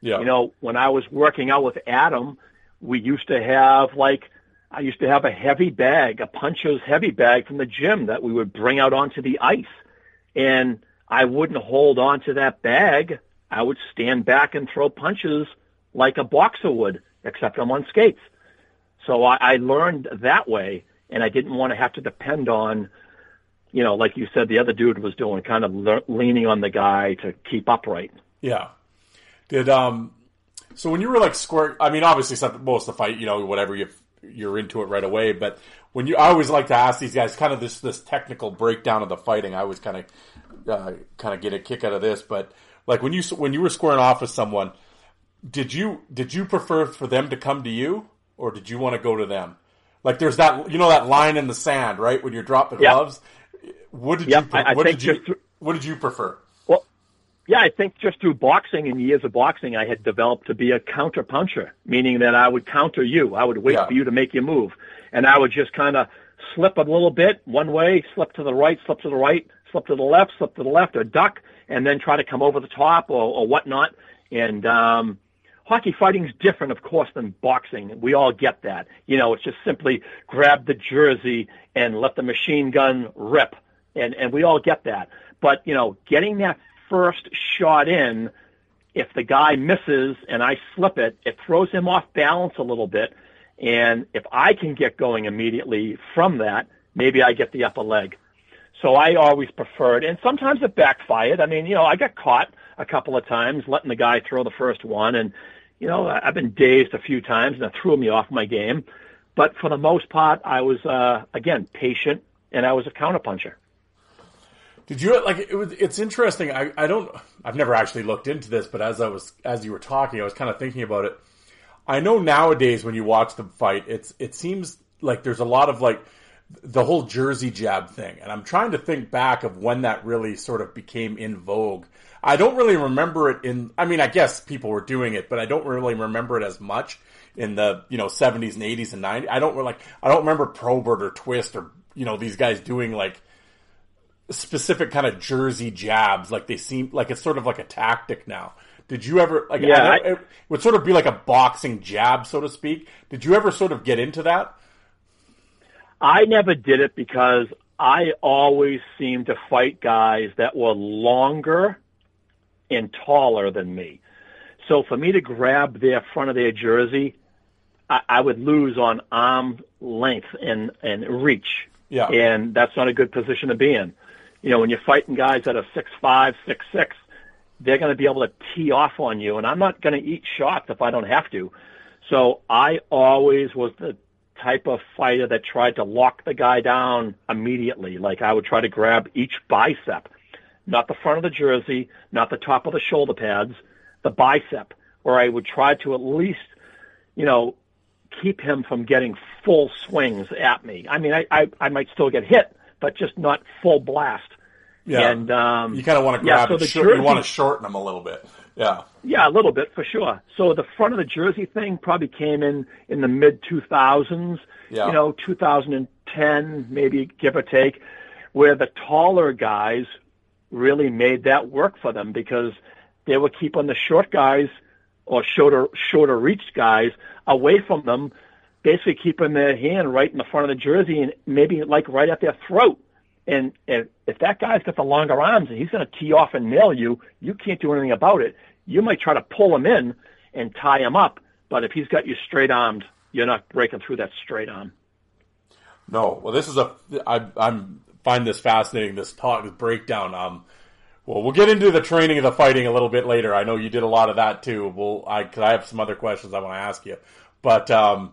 Yeah. You know, when I was working out with Adam, we used to have like I used to have a heavy bag, a puncher's heavy bag from the gym that we would bring out onto the ice. And I wouldn't hold on to that bag. I would stand back and throw punches like a boxer would, except I'm on skates. So I, I learned that way, and I didn't want to have to depend on, you know, like you said, the other dude was doing, kind of le- leaning on the guy to keep upright. Yeah. Did um, so when you were like square, I mean, obviously, most of the fight, you know, whatever you you're into it right away. But when you, I always like to ask these guys kind of this this technical breakdown of the fighting. I always kind of uh, kind of get a kick out of this. But like when you when you were squaring off with someone, did you did you prefer for them to come to you or did you want to go to them? Like there's that you know that line in the sand, right? When you drop the gloves. Yep. What did yep. you? I, what I did you? What did you prefer? Well, yeah, I think just through boxing and years of boxing, I had developed to be a counter puncher, meaning that I would counter you. I would wait Yeah. for you to make your move, and I would just kind of slip a little bit one way, slip to the right, slip to the right, slip to the left, slip to the left, or duck, and then try to come over the top or, or whatnot. And um, hockey fighting is different, of course, than boxing. We all get that. You know, it's just simply grab the jersey and let the machine gun rip, and and we all get that. But you know, getting that first shot in, if the guy misses and I slip it, it throws him off balance a little bit. And if I can get going immediately from that, maybe I get the upper leg. So I always preferred, and sometimes it backfired. I mean, you know, I got caught a couple of times letting the guy throw the first one, and you know, I've been dazed a few times, and it threw me off my game. But for the most part, I was uh, again patient, and I was a counterpuncher. Did you like it was it's interesting. I, I don't I've never actually looked into this, but as I was as you were talking, I was kind of thinking about it. I know nowadays when you watch them fight, it's it seems like there's a lot of like the whole jersey jab thing. And I'm trying to think back of when that really sort of became in vogue. I don't really remember it in I mean, I guess people were doing it, but I don't really remember it as much in the, you know, 70s and 80s and 90s. I don't like I don't remember Probert or Twist or you know, these guys doing like specific kind of jersey jabs. Like they seem like it's sort of like a tactic now. Did you ever like? Yeah, I it would sort of be like a boxing jab, so to speak. Did you ever sort of get into that? I never did it because I always seemed to fight guys that were longer and taller than me. So for me to grab their front of their jersey, I, I would lose on arm length and and reach. Yeah. And that's not a good position to be in. You know, when you're fighting guys that are six five, six six, they're going to be able to tee off on you, and I'm not going to eat shots if I don't have to. So I always was the type of fighter that tried to lock the guy down immediately. Like I would try to grab each bicep, not the front of the jersey, not the top of the shoulder pads, the bicep, where I would try to at least, you know, keep him from getting full swings at me. I mean, I, I, I might still get hit, but just not full blast. Yeah. And um, You kind of want to grab yeah, so the Short, you want to shorten them a little bit. Yeah. Yeah, a little bit for sure. So the front of the jersey thing probably came in in the mid 2000s. Yeah. You know, 2010 maybe give or take, where the taller guys really made that work for them because they were keeping the short guys or shorter shorter reached guys away from them, basically keeping their hand right in the front of the jersey and maybe like right at their throat. And if, if that guy's got the longer arms and he's going to tee off and nail you, you can't do anything about it. You might try to pull him in and tie him up, but if he's got you straight armed, you're not breaking through that straight arm. No. Well, this is a. I I'm find this fascinating. This talk, this breakdown. Um. Well, we'll get into the training of the fighting a little bit later. I know you did a lot of that too. Well, I cause I have some other questions I want to ask you, but um,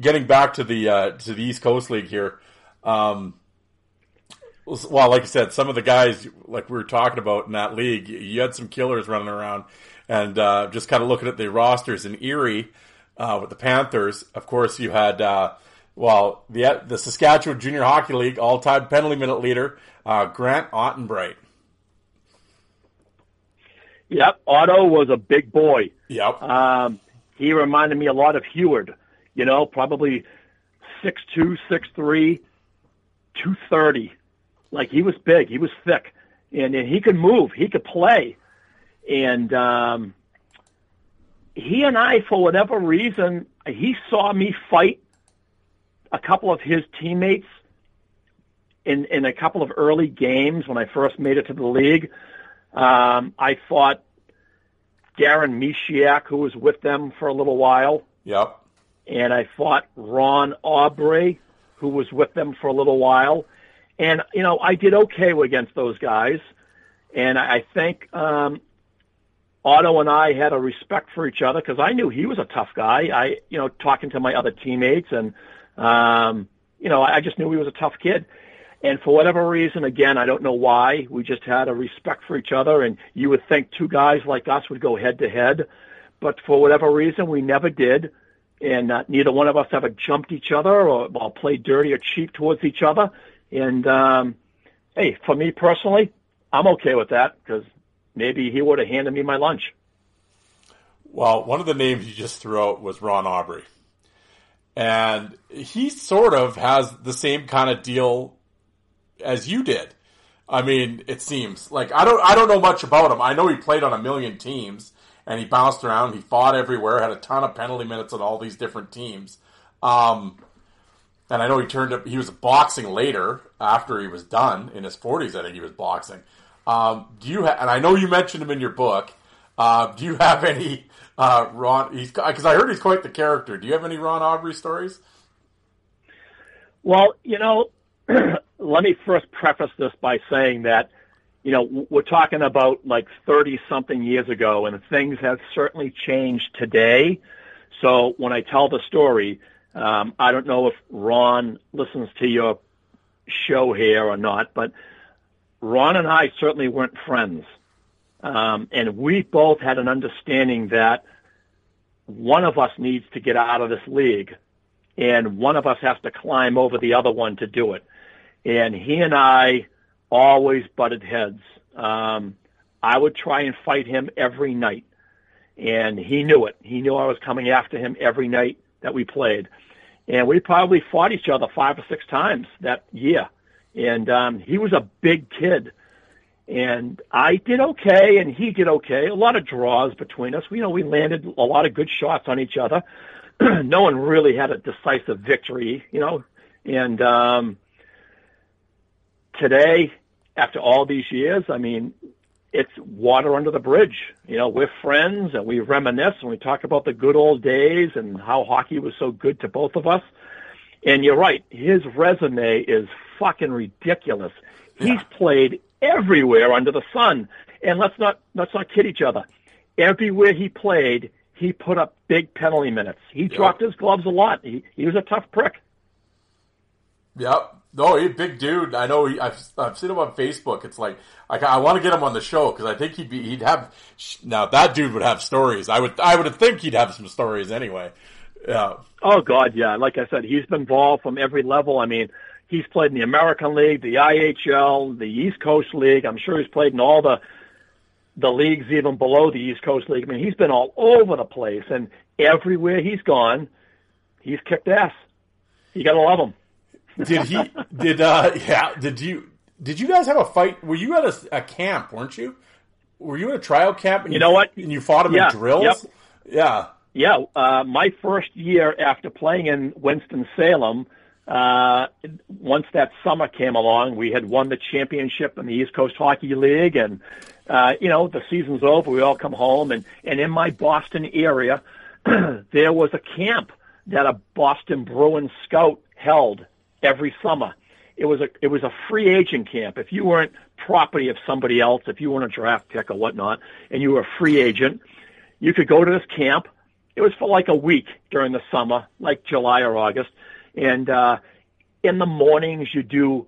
getting back to the uh, to the East Coast League here. Um, well, like I said, some of the guys like we were talking about in that league, you had some killers running around, and uh, just kind of looking at the rosters in Erie uh, with the Panthers. Of course, you had uh, well the the Saskatchewan Junior Hockey League all time penalty minute leader uh, Grant Ottenbright. Yep, Otto was a big boy. Yep. Um, he reminded me a lot of Heward. You know, probably six two, six three, two thirty. Like he was big, he was thick, and, and he could move, he could play, and um, he and I, for whatever reason, he saw me fight a couple of his teammates in in a couple of early games when I first made it to the league. Um, I fought Darren Mishiak, who was with them for a little while, Yep. and I fought Ron Aubrey, who was with them for a little while. And, you know, I did okay against those guys. And I think um, Otto and I had a respect for each other because I knew he was a tough guy. I, you know, talking to my other teammates and, um, you know, I just knew he was a tough kid. And for whatever reason, again, I don't know why, we just had a respect for each other. And you would think two guys like us would go head to head, but for whatever reason, we never did. And uh, neither one of us ever jumped each other or, or played dirty or cheap towards each other. And um, hey, for me personally, I'm okay with that because maybe he would have handed me my lunch. Well, one of the names you just threw out was Ron Aubrey. And he sort of has the same kind of deal as you did. I mean, it seems like I don't I don't know much about him. I know he played on a million teams and he bounced around. He fought everywhere, had a ton of penalty minutes on all these different teams. Um, and I know he turned up. He was boxing later after he was done in his forties. I think he was boxing. Um, do you? Ha- and I know you mentioned him in your book. Uh, do you have any uh, Ron? He's because I heard he's quite the character. Do you have any Ron Aubrey stories? Well, you know, let me first preface this by saying that, you know, we're talking about like 30 something years ago and things have certainly changed today. So when I tell the story, um, I don't know if Ron listens to your show here or not, but Ron and I certainly weren't friends. Um, and we both had an understanding that one of us needs to get out of this league and one of us has to climb over the other one to do it. And he and I always butted heads. Um, I would try and fight him every night, and he knew it. He knew I was coming after him every night that we played, and we probably fought each other five or six times that year. And um, he was a big kid, and I did okay, and he did okay. A lot of draws between us. We, you know, we landed a lot of good shots on each other. no one really had a decisive victory, you know. And um, today, after all these years, I mean, it's water under the bridge. You know, we're friends and we reminisce and we talk about the good old days and how hockey was so good to both of us. And you're right, his resume is fucking ridiculous. He's played everywhere under the sun. And let's not let's not kid each other. Everywhere he played, he put up big penalty minutes. He dropped his gloves a lot. He he was a tough prick. Yep. No, he's a big dude. I know. He, I've I've seen him on Facebook. It's like I, I want to get him on the show because I think he'd be he'd have now that dude would have stories. I would I would think he'd have some stories anyway. Yeah. Oh God, yeah. Like I said, he's been involved from every level. I mean, he's played in the American League, the IHL, the East Coast League. I'm sure he's played in all the the leagues even below the East Coast League. I mean, he's been all over the place, and everywhere he's gone, he's kicked ass. You gotta love him. Did he? did uh? Yeah. Did you? Did you guys have a fight? Were you at a, a camp? Weren't you? Were you at a trial camp? And You know what? And you fought him Yeah, in drills. yep. Yeah. Yeah, uh, my first year after playing in Winston Salem, uh, once that summer came along, we had won the championship in the East Coast Hockey League, and uh, you know the season's over. We all come home, and and in my Boston area, there was a camp that a Boston Bruins scout held every summer. It was a it was a free agent camp. If you weren't property of somebody else, if you weren't a draft pick or whatnot, and you were a free agent, you could go to this camp. It was for like a week during the summer, like July or August, and uh, in the mornings you do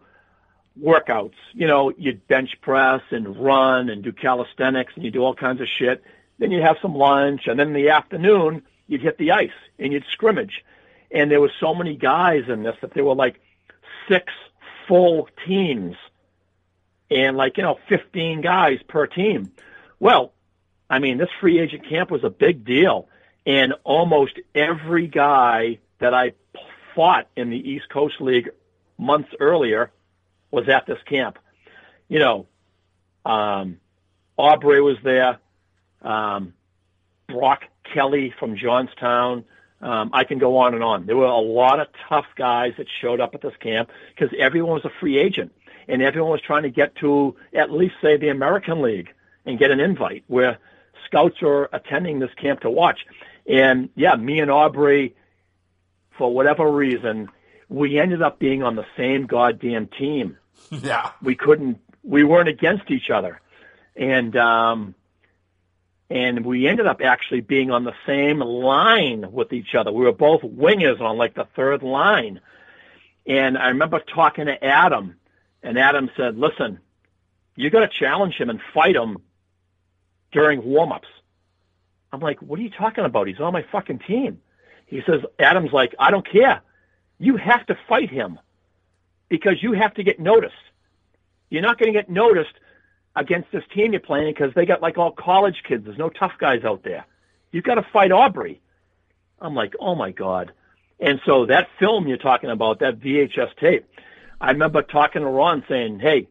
workouts. You know, you'd bench press and run and do calisthenics and you do all kinds of shit. Then you'd have some lunch, and then in the afternoon you'd hit the ice and you'd scrimmage. And there were so many guys in this that there were like six full teams and like, you know, 15 guys per team. Well, I mean, this free agent camp was a big deal. And almost every guy that I fought in the East Coast League months earlier was at this camp. You know, um, Aubrey was there, um, Brock Kelly from Johnstown. Um, I can go on and on. There were a lot of tough guys that showed up at this camp because everyone was a free agent and everyone was trying to get to at least say the American League and get an invite where scouts are attending this camp to watch. And yeah, me and Aubrey, for whatever reason, we ended up being on the same goddamn team. Yeah. We couldn't, we weren't against each other. And, um, and we ended up actually being on the same line with each other. We were both wingers on like the third line. And I remember talking to Adam, and Adam said, listen, you got to challenge him and fight him during warm-ups. I'm like, what are you talking about? He's on my fucking team. He says, Adam's like, I don't care. You have to fight him because you have to get noticed. You're not going to get noticed against this team you're playing because they got like all college kids. There's no tough guys out there. You've got to fight Aubrey. I'm like, oh my God. And so that film you're talking about, that VHS tape, I remember talking to Ron saying, hey,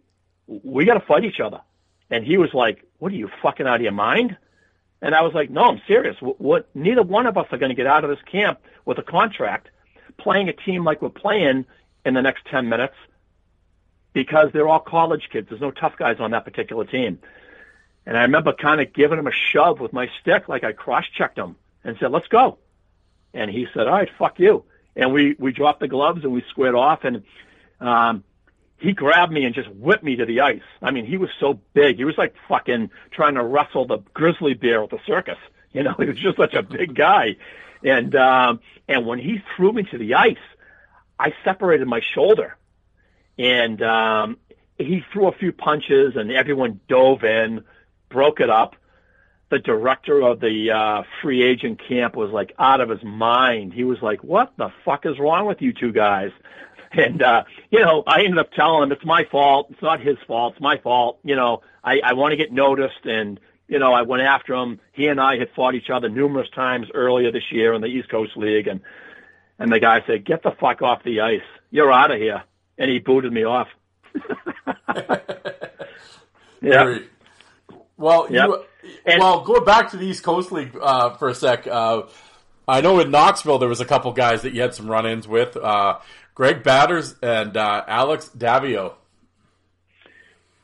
we got to fight each other. And he was like, what are you fucking out of your mind? And I was like, no, I'm serious. What, what neither one of us are going to get out of this camp with a contract playing a team like we're playing in the next 10 minutes because they're all college kids. There's no tough guys on that particular team. And I remember kind of giving him a shove with my stick, like I cross-checked him and said, let's go. And he said, all right, fuck you. And we, we dropped the gloves and we squared off and, um, he grabbed me and just whipped me to the ice. I mean, he was so big. He was like fucking trying to wrestle the grizzly bear at the circus. You know, he was just such a big guy. And, um, and when he threw me to the ice, I separated my shoulder and, um, he threw a few punches and everyone dove in, broke it up. The director of the, uh, free agent camp was like out of his mind. He was like, what the fuck is wrong with you two guys? And, uh, you know, I ended up telling him it's my fault. It's not his fault. It's my fault. You know, I, I want to get noticed and, you know, I went after him. He and I had fought each other numerous times earlier this year in the East Coast League. And, and the guy said, get the fuck off the ice. You're out of here. And he booted me off. yeah. Well, Yep. you, And- well, going back to the East Coast League uh, for a sec. Uh, I know in Knoxville there was a couple guys that you had some run-ins with. Uh, Greg Batters and uh, Alex Davio.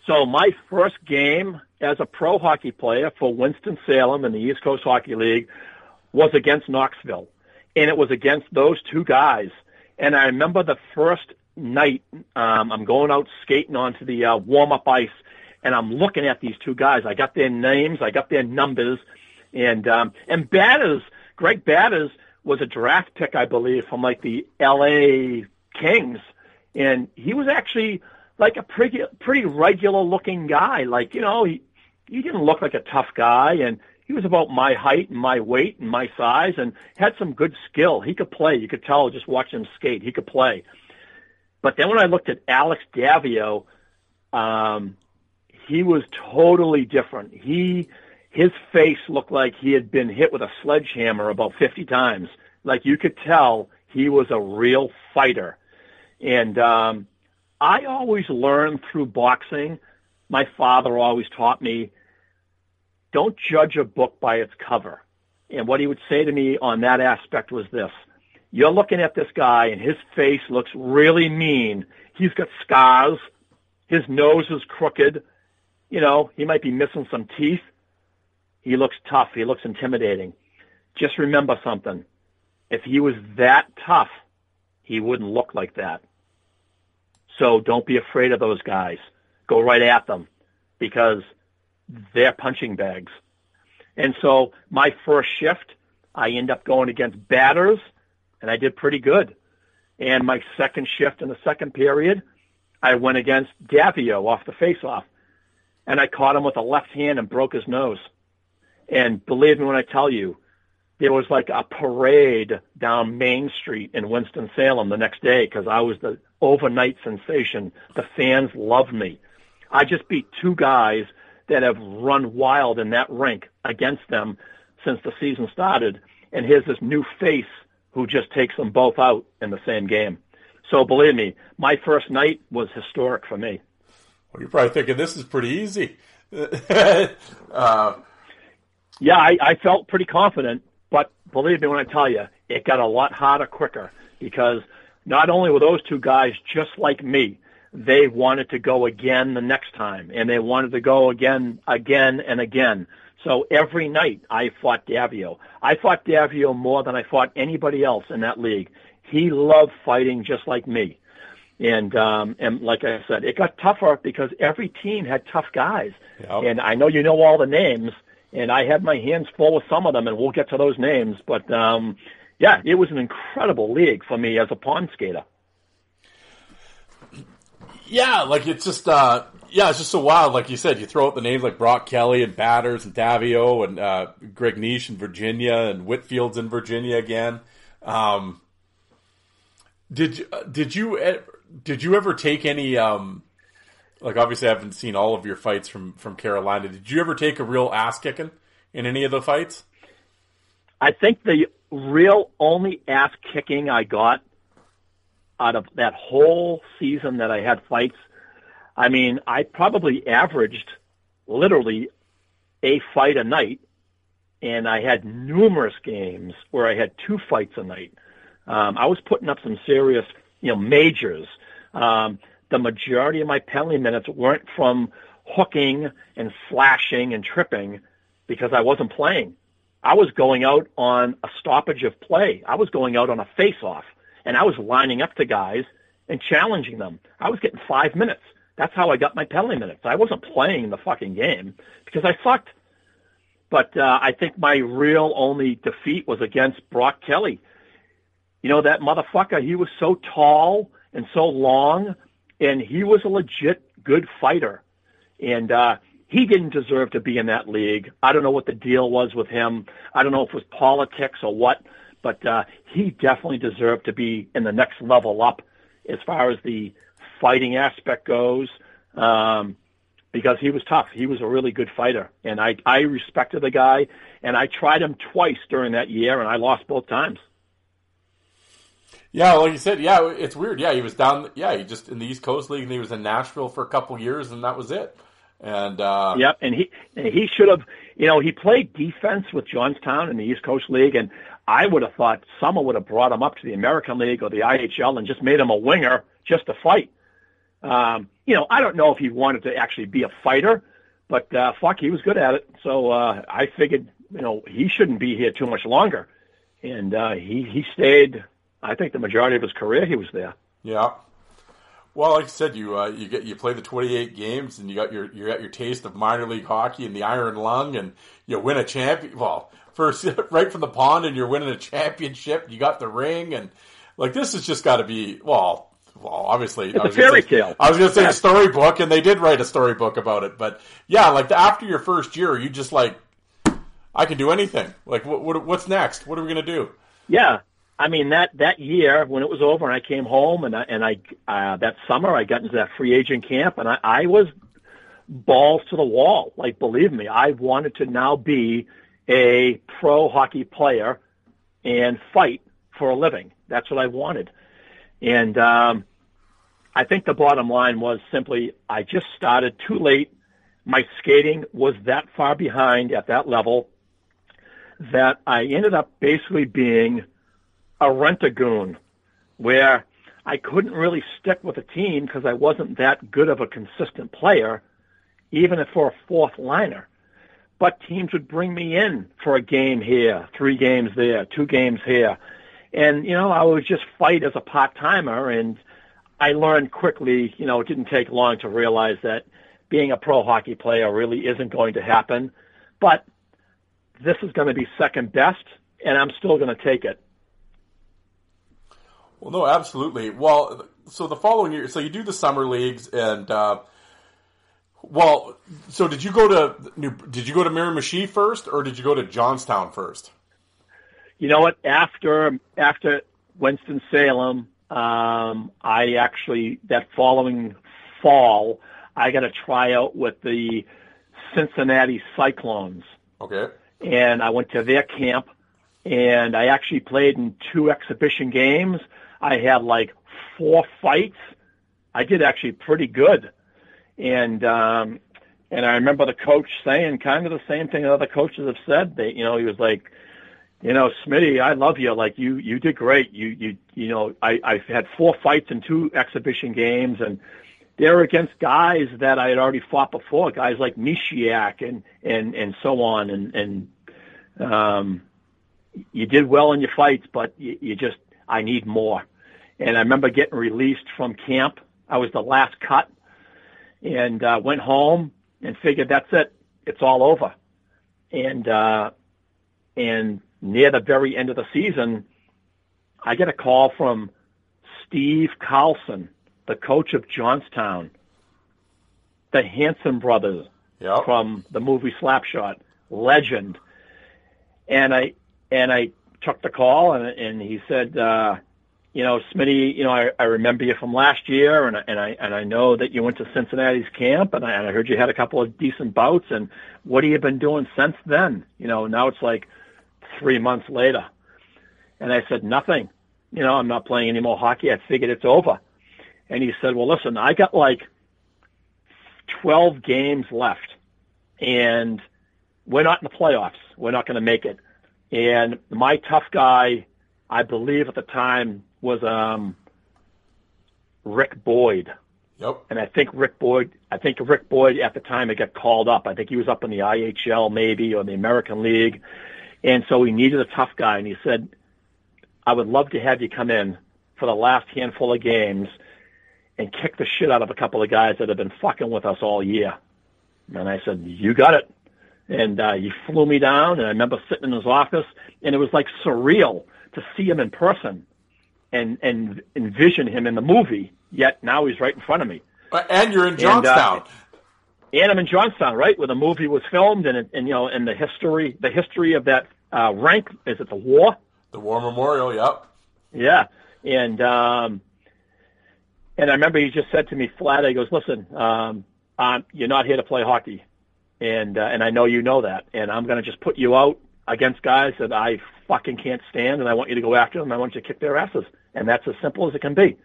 So my first game as a pro hockey player for Winston-Salem in the East Coast Hockey League was against Knoxville. And it was against those two guys. And I remember the first night, um, I'm going out skating onto the uh, warm-up ice, and I'm looking at these two guys. I got their names, I got their numbers, and um, and Batters, Greg Batters was a draft pick, I believe, from like the L.A. Kings, and he was actually like a pretty pretty regular looking guy. Like you know, he he didn't look like a tough guy, and he was about my height and my weight and my size, and had some good skill. He could play. You could tell just watching him skate. He could play. But then when I looked at Alex Davio, um, he was totally different. He his face looked like he had been hit with a sledgehammer about 50 times. Like you could tell he was a real fighter. And um, I always learned through boxing. My father always taught me, don't judge a book by its cover. And what he would say to me on that aspect was this. You're looking at this guy and his face looks really mean. He's got scars. His nose is crooked. You know, he might be missing some teeth. He looks tough. He looks intimidating. Just remember something. If he was that tough, he wouldn't look like that. So don't be afraid of those guys. Go right at them because they're punching bags. And so my first shift, I end up going against batters, and I did pretty good. And my second shift in the second period, I went against Davio off the faceoff, and I caught him with a left hand and broke his nose. And believe me when I tell you, there was like a parade down Main Street in Winston-Salem the next day because I was the overnight sensation. The fans loved me. I just beat two guys that have run wild in that rink against them since the season started. And here's this new face who just takes them both out in the same game. So believe me, my first night was historic for me. Well, you're probably thinking this is pretty easy. uh, yeah, I, I felt pretty confident, but believe me when I tell you, it got a lot harder quicker because not only were those two guys just like me, they wanted to go again the next time, and they wanted to go again, again, and again. So every night I fought Davio. I fought Davio more than I fought anybody else in that league. He loved fighting just like me. And um, and like I said, it got tougher because every team had tough guys. Yep. And I know you know all the names, and I had my hands full with some of them, and we'll get to those names. But um, yeah, it was an incredible league for me as a pond skater. Yeah, like it's just uh yeah, it's just so wild. Like you said, you throw out the names like Brock Kelly and Batters and Davio and uh, Greg Nish in Virginia and Whitfield's in Virginia again. Um, did uh, did you e- did you ever take any um, like obviously I haven't seen all of your fights from from Carolina. Did you ever take a real ass kicking in any of the fights? I think the real only ass kicking I got out of that whole season that I had fights, I mean, I probably averaged literally a fight a night, and I had numerous games where I had two fights a night. Um, I was putting up some serious, you know, majors. Um, the majority of my penalty minutes weren't from hooking and slashing and tripping because I wasn't playing. I was going out on a stoppage of play. I was going out on a face-off and I was lining up to guys and challenging them. I was getting five minutes. That's how I got my penalty minutes. I wasn't playing the fucking game because I sucked. But uh, I think my real only defeat was against Brock Kelly. You know that motherfucker. He was so tall and so long, and he was a legit good fighter. And uh, he didn't deserve to be in that league. I don't know what the deal was with him. I don't know if it was politics or what but uh, he definitely deserved to be in the next level up as far as the fighting aspect goes. Um, because he was tough. He was a really good fighter, and I I respected the guy. And I tried him twice during that year, and I lost both times. Yeah, like you said, yeah, it's weird. Yeah, he was down. Yeah, he just in the East Coast League, and he was in Nashville for a couple years, and that was it. And uh, yep, and he he should have. You know, he played defense with Johnstown in the East Coast League, and I would have thought someone would have brought him up to the American League or the IHL and just made him a winger just to fight. Um, you know, I don't know if he wanted to actually be a fighter, but uh, fuck, he was good at it. So uh, I figured, you know, he shouldn't be here too much longer, and uh, he he stayed. I think the majority of his career he was there. Yeah. Well, like I said, you uh, you get you play the 28 games, and you got your you got your taste of minor league hockey and the Iron Lung, and you win a champion. Well, first right from the pond, and you're winning a championship. You got the ring, and like this has just got to be well. Well, obviously, It's I a fairy say- tale. I was going to say a storybook, and they did write a storybook about it. But yeah, like the, after your first year, you just like, I can do anything. Like, what, what what's next? What are we going to do? Yeah, I mean that that year when it was over and I came home and I, and I uh, that summer I got into that free agent camp and I, I was balls to the wall. Like believe me, I wanted to now be a pro hockey player and fight for a living. That's what I wanted. And um, I think the bottom line was simply I just started too late. My skating was that far behind at that level that I ended up basically being a rent-a-goon where I couldn't really stick with a team because I wasn't that good of a consistent player, even if for a fourth liner. But teams would bring me in for a game here, three games there, two games here. And, you know, I would just fight as a part-timer and I learned quickly, you know, it didn't take long to realize that being a pro hockey player really isn't going to happen. But this is going to be second best, and I'm still going to take it. Well, no, absolutely. Well, so the following year, so you do the summer leagues, and uh, well, so did you go to? Did you go to Miramichi first, or did you go to Johnstown first? You know what? After after Winston Salem, um, I actually that following fall, I got a tryout with the Cincinnati Cyclones. Okay. and I went to their camp and I actually played in two exhibition games. I had like four fights. I did actually pretty good. And um and I remember the coach saying kind of the same thing that other coaches have said. That you know, he was like, you know, Smitty, I love you. Like you you did great. You you you know, I I've had four fights in two exhibition games and they're against guys that I had already fought before, guys like Mishiak and and and so on, and and um, you did well in your fights, but you, you just I need more. And I remember getting released from camp. I was the last cut, and uh, went home and figured that's it, it's all over. And uh, and near the very end of the season, I get a call from Steve Carlson the coach of Johnstown, the Hanson brothers Yep. from the movie Slapshot, legend. And I and I took the call and and he said, uh, you know, Smitty, you know, I, I remember you from last year, and I, and I and I know that you went to Cincinnati's camp, and I, and I heard you had a couple of decent bouts. And what have you been doing since then? You know, now it's like three months later, and I said nothing. You know, I'm not playing any more hockey. I figured it's over. And he said, well, listen, I got like 12 games left and we're not in the playoffs. We're not going to make it. And my tough guy, I believe at the time was, um, Rick Boyd. Yep. And I think Rick Boyd, I think Rick Boyd at the time had got called up. I think he was up in the IHL maybe or the American League. And so we needed a tough guy. And he said, I would love to have you come in for the last handful of games and kick the shit out of a couple of guys that have been fucking with us all year. And I said, you got it. And uh, he flew me down, and I remember sitting in his office, and it was like surreal to see him in person and and envision him in the movie. Yet now he's right in front of me. And you're in And, uh, Johnstown. And Johnstown, right, where the movie was filmed, and and you know, and the history, the history of that uh, rank is it the war? the War Memorial. Yep. Yeah, and um, and I remember he just said to me flat, he goes, "Listen, um, um, you're not here to play hockey, and uh, and I know you know that, and I'm going to just put you out against guys that I fucking can't stand, and I want you to go after them. I want you to kick their asses, and that's as simple as it can be."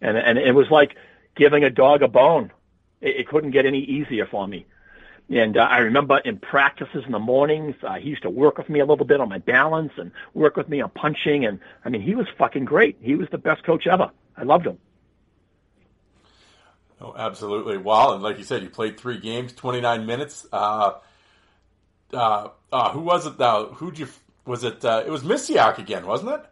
And and it was like giving a dog a bone. It, it couldn't get any easier for me. And uh, I remember in practices in the mornings, uh, he used to work with me a little bit on my balance and work with me on punching. And I mean, he was fucking great. He was the best coach ever. I loved him. Oh, absolutely. Well, and like you said, you played three games, 29 minutes. Uh, uh, uh, who was it now? Who'd you, was it, uh, it was Misiak again, wasn't it?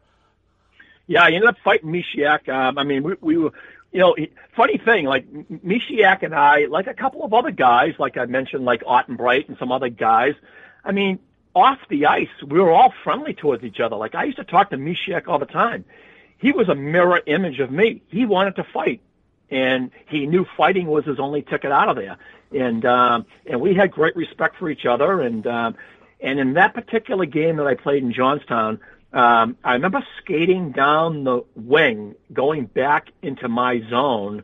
Yeah, I ended up fighting Mishiak. Um, I mean, we, we were, you know, funny thing, like Mishiak and I, like a couple of other guys, like I mentioned, like Ottenbright and some other guys. I mean, off the ice, we were all friendly towards each other. Like I used to talk to Mishiak all the time. He was a mirror image of me. He wanted to fight, and he knew fighting was his only ticket out of there. And um, and we had great respect for each other. And um, and in that particular game that I played in Johnstown, um, I remember skating down the wing, going back into my zone,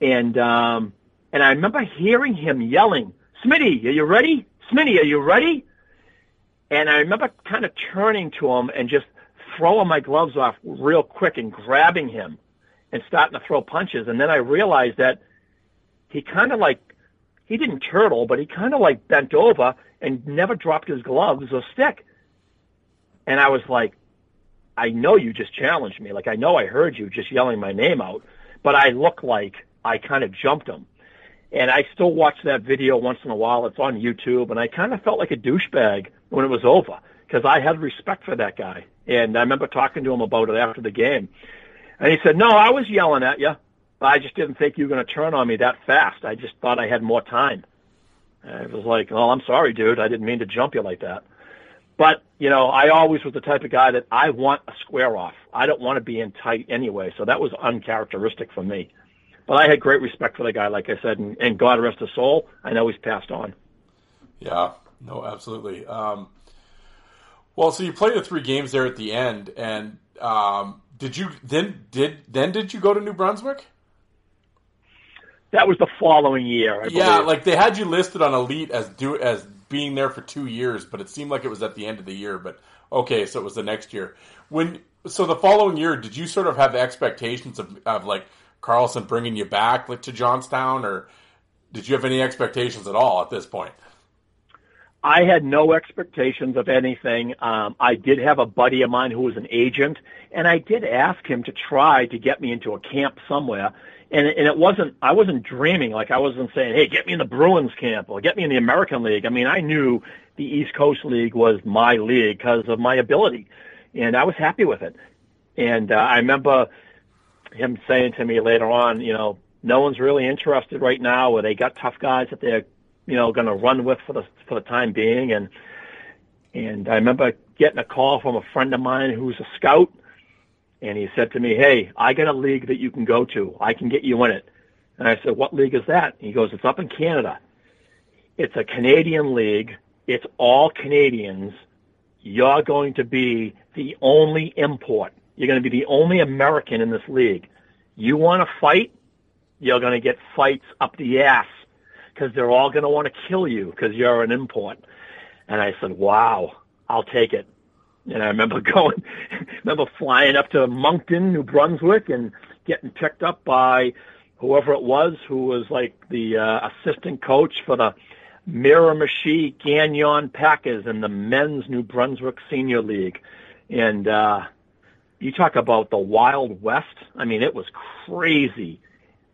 and um, and I remember hearing him yelling, "Smitty, are you ready? Smitty, are you ready?" And I remember kind of turning to him and just throwing my gloves off real quick and grabbing him and starting to throw punches. And then I realized that he kind of like he didn't turtle, but he kind of like bent over and never dropped his gloves or stick. And I was like, I know you just challenged me. Like I know I heard you just yelling my name out, but I look like I kind of jumped him. And I still watch that video once in a while. It's on YouTube, and I kind of felt like a douchebag when it was over because I had respect for that guy. And I remember talking to him about it after the game. And he said, "No, I was yelling at you. But I just didn't think you were going to turn on me that fast. I just thought I had more time." And I was like, "Well, I'm sorry, dude. I didn't mean to jump you like that." But, you know, I always was the type of guy that I want a square off. I don't want to be in tight anyway, so that was uncharacteristic for me. But I had great respect for the guy, like I said, and, and God rest his soul. I know he's passed on. Yeah, no, absolutely. Um, well, so you played the three games there at the end, and um, did you then did then did you go to New Brunswick? That was the following year. I yeah, like they had you listed on Elite as do as being there for two years, but it seemed like it was at the end of the year. But okay, so it was the next year. When so the following year, did you sort of have expectations of, of like Carlson bringing you back like, to Johnstown, or did you have any expectations at all at this point? I had no expectations of anything. Um, I did have a buddy of mine who was an agent, and I did ask him to try to get me into a camp somewhere. And, and it wasn't, I wasn't dreaming, like I wasn't saying, hey, get me in the Bruins camp or get me in the American League. I mean, I knew the East Coast League was my league because of my ability, and I was happy with it. And uh, I remember him saying to me later on, you know, no one's really interested right now, or they got tough guys that they're, you know, going to run with for the for the time being. And and I remember getting a call from a friend of mine who's a scout, and he said to me, "Hey, I got a league that you can go to. I can get you in it." And I said, "What league is that?" And he goes, "It's up in Canada. It's a Canadian league. It's all Canadians. You're going to be the only import. You're going to be the only American in this league. You want to fight? You're going to get fights up the ass because they're all going to want to kill you because you're an import." And I said, "Wow, I'll take it." And I remember going, remember flying up to Moncton, New Brunswick, and getting picked up by whoever it was who was like the uh, assistant coach for the Miramichi Gagnon Packers in the men's New Brunswick Senior League. And uh, you talk about the Wild West. I mean, it was crazy.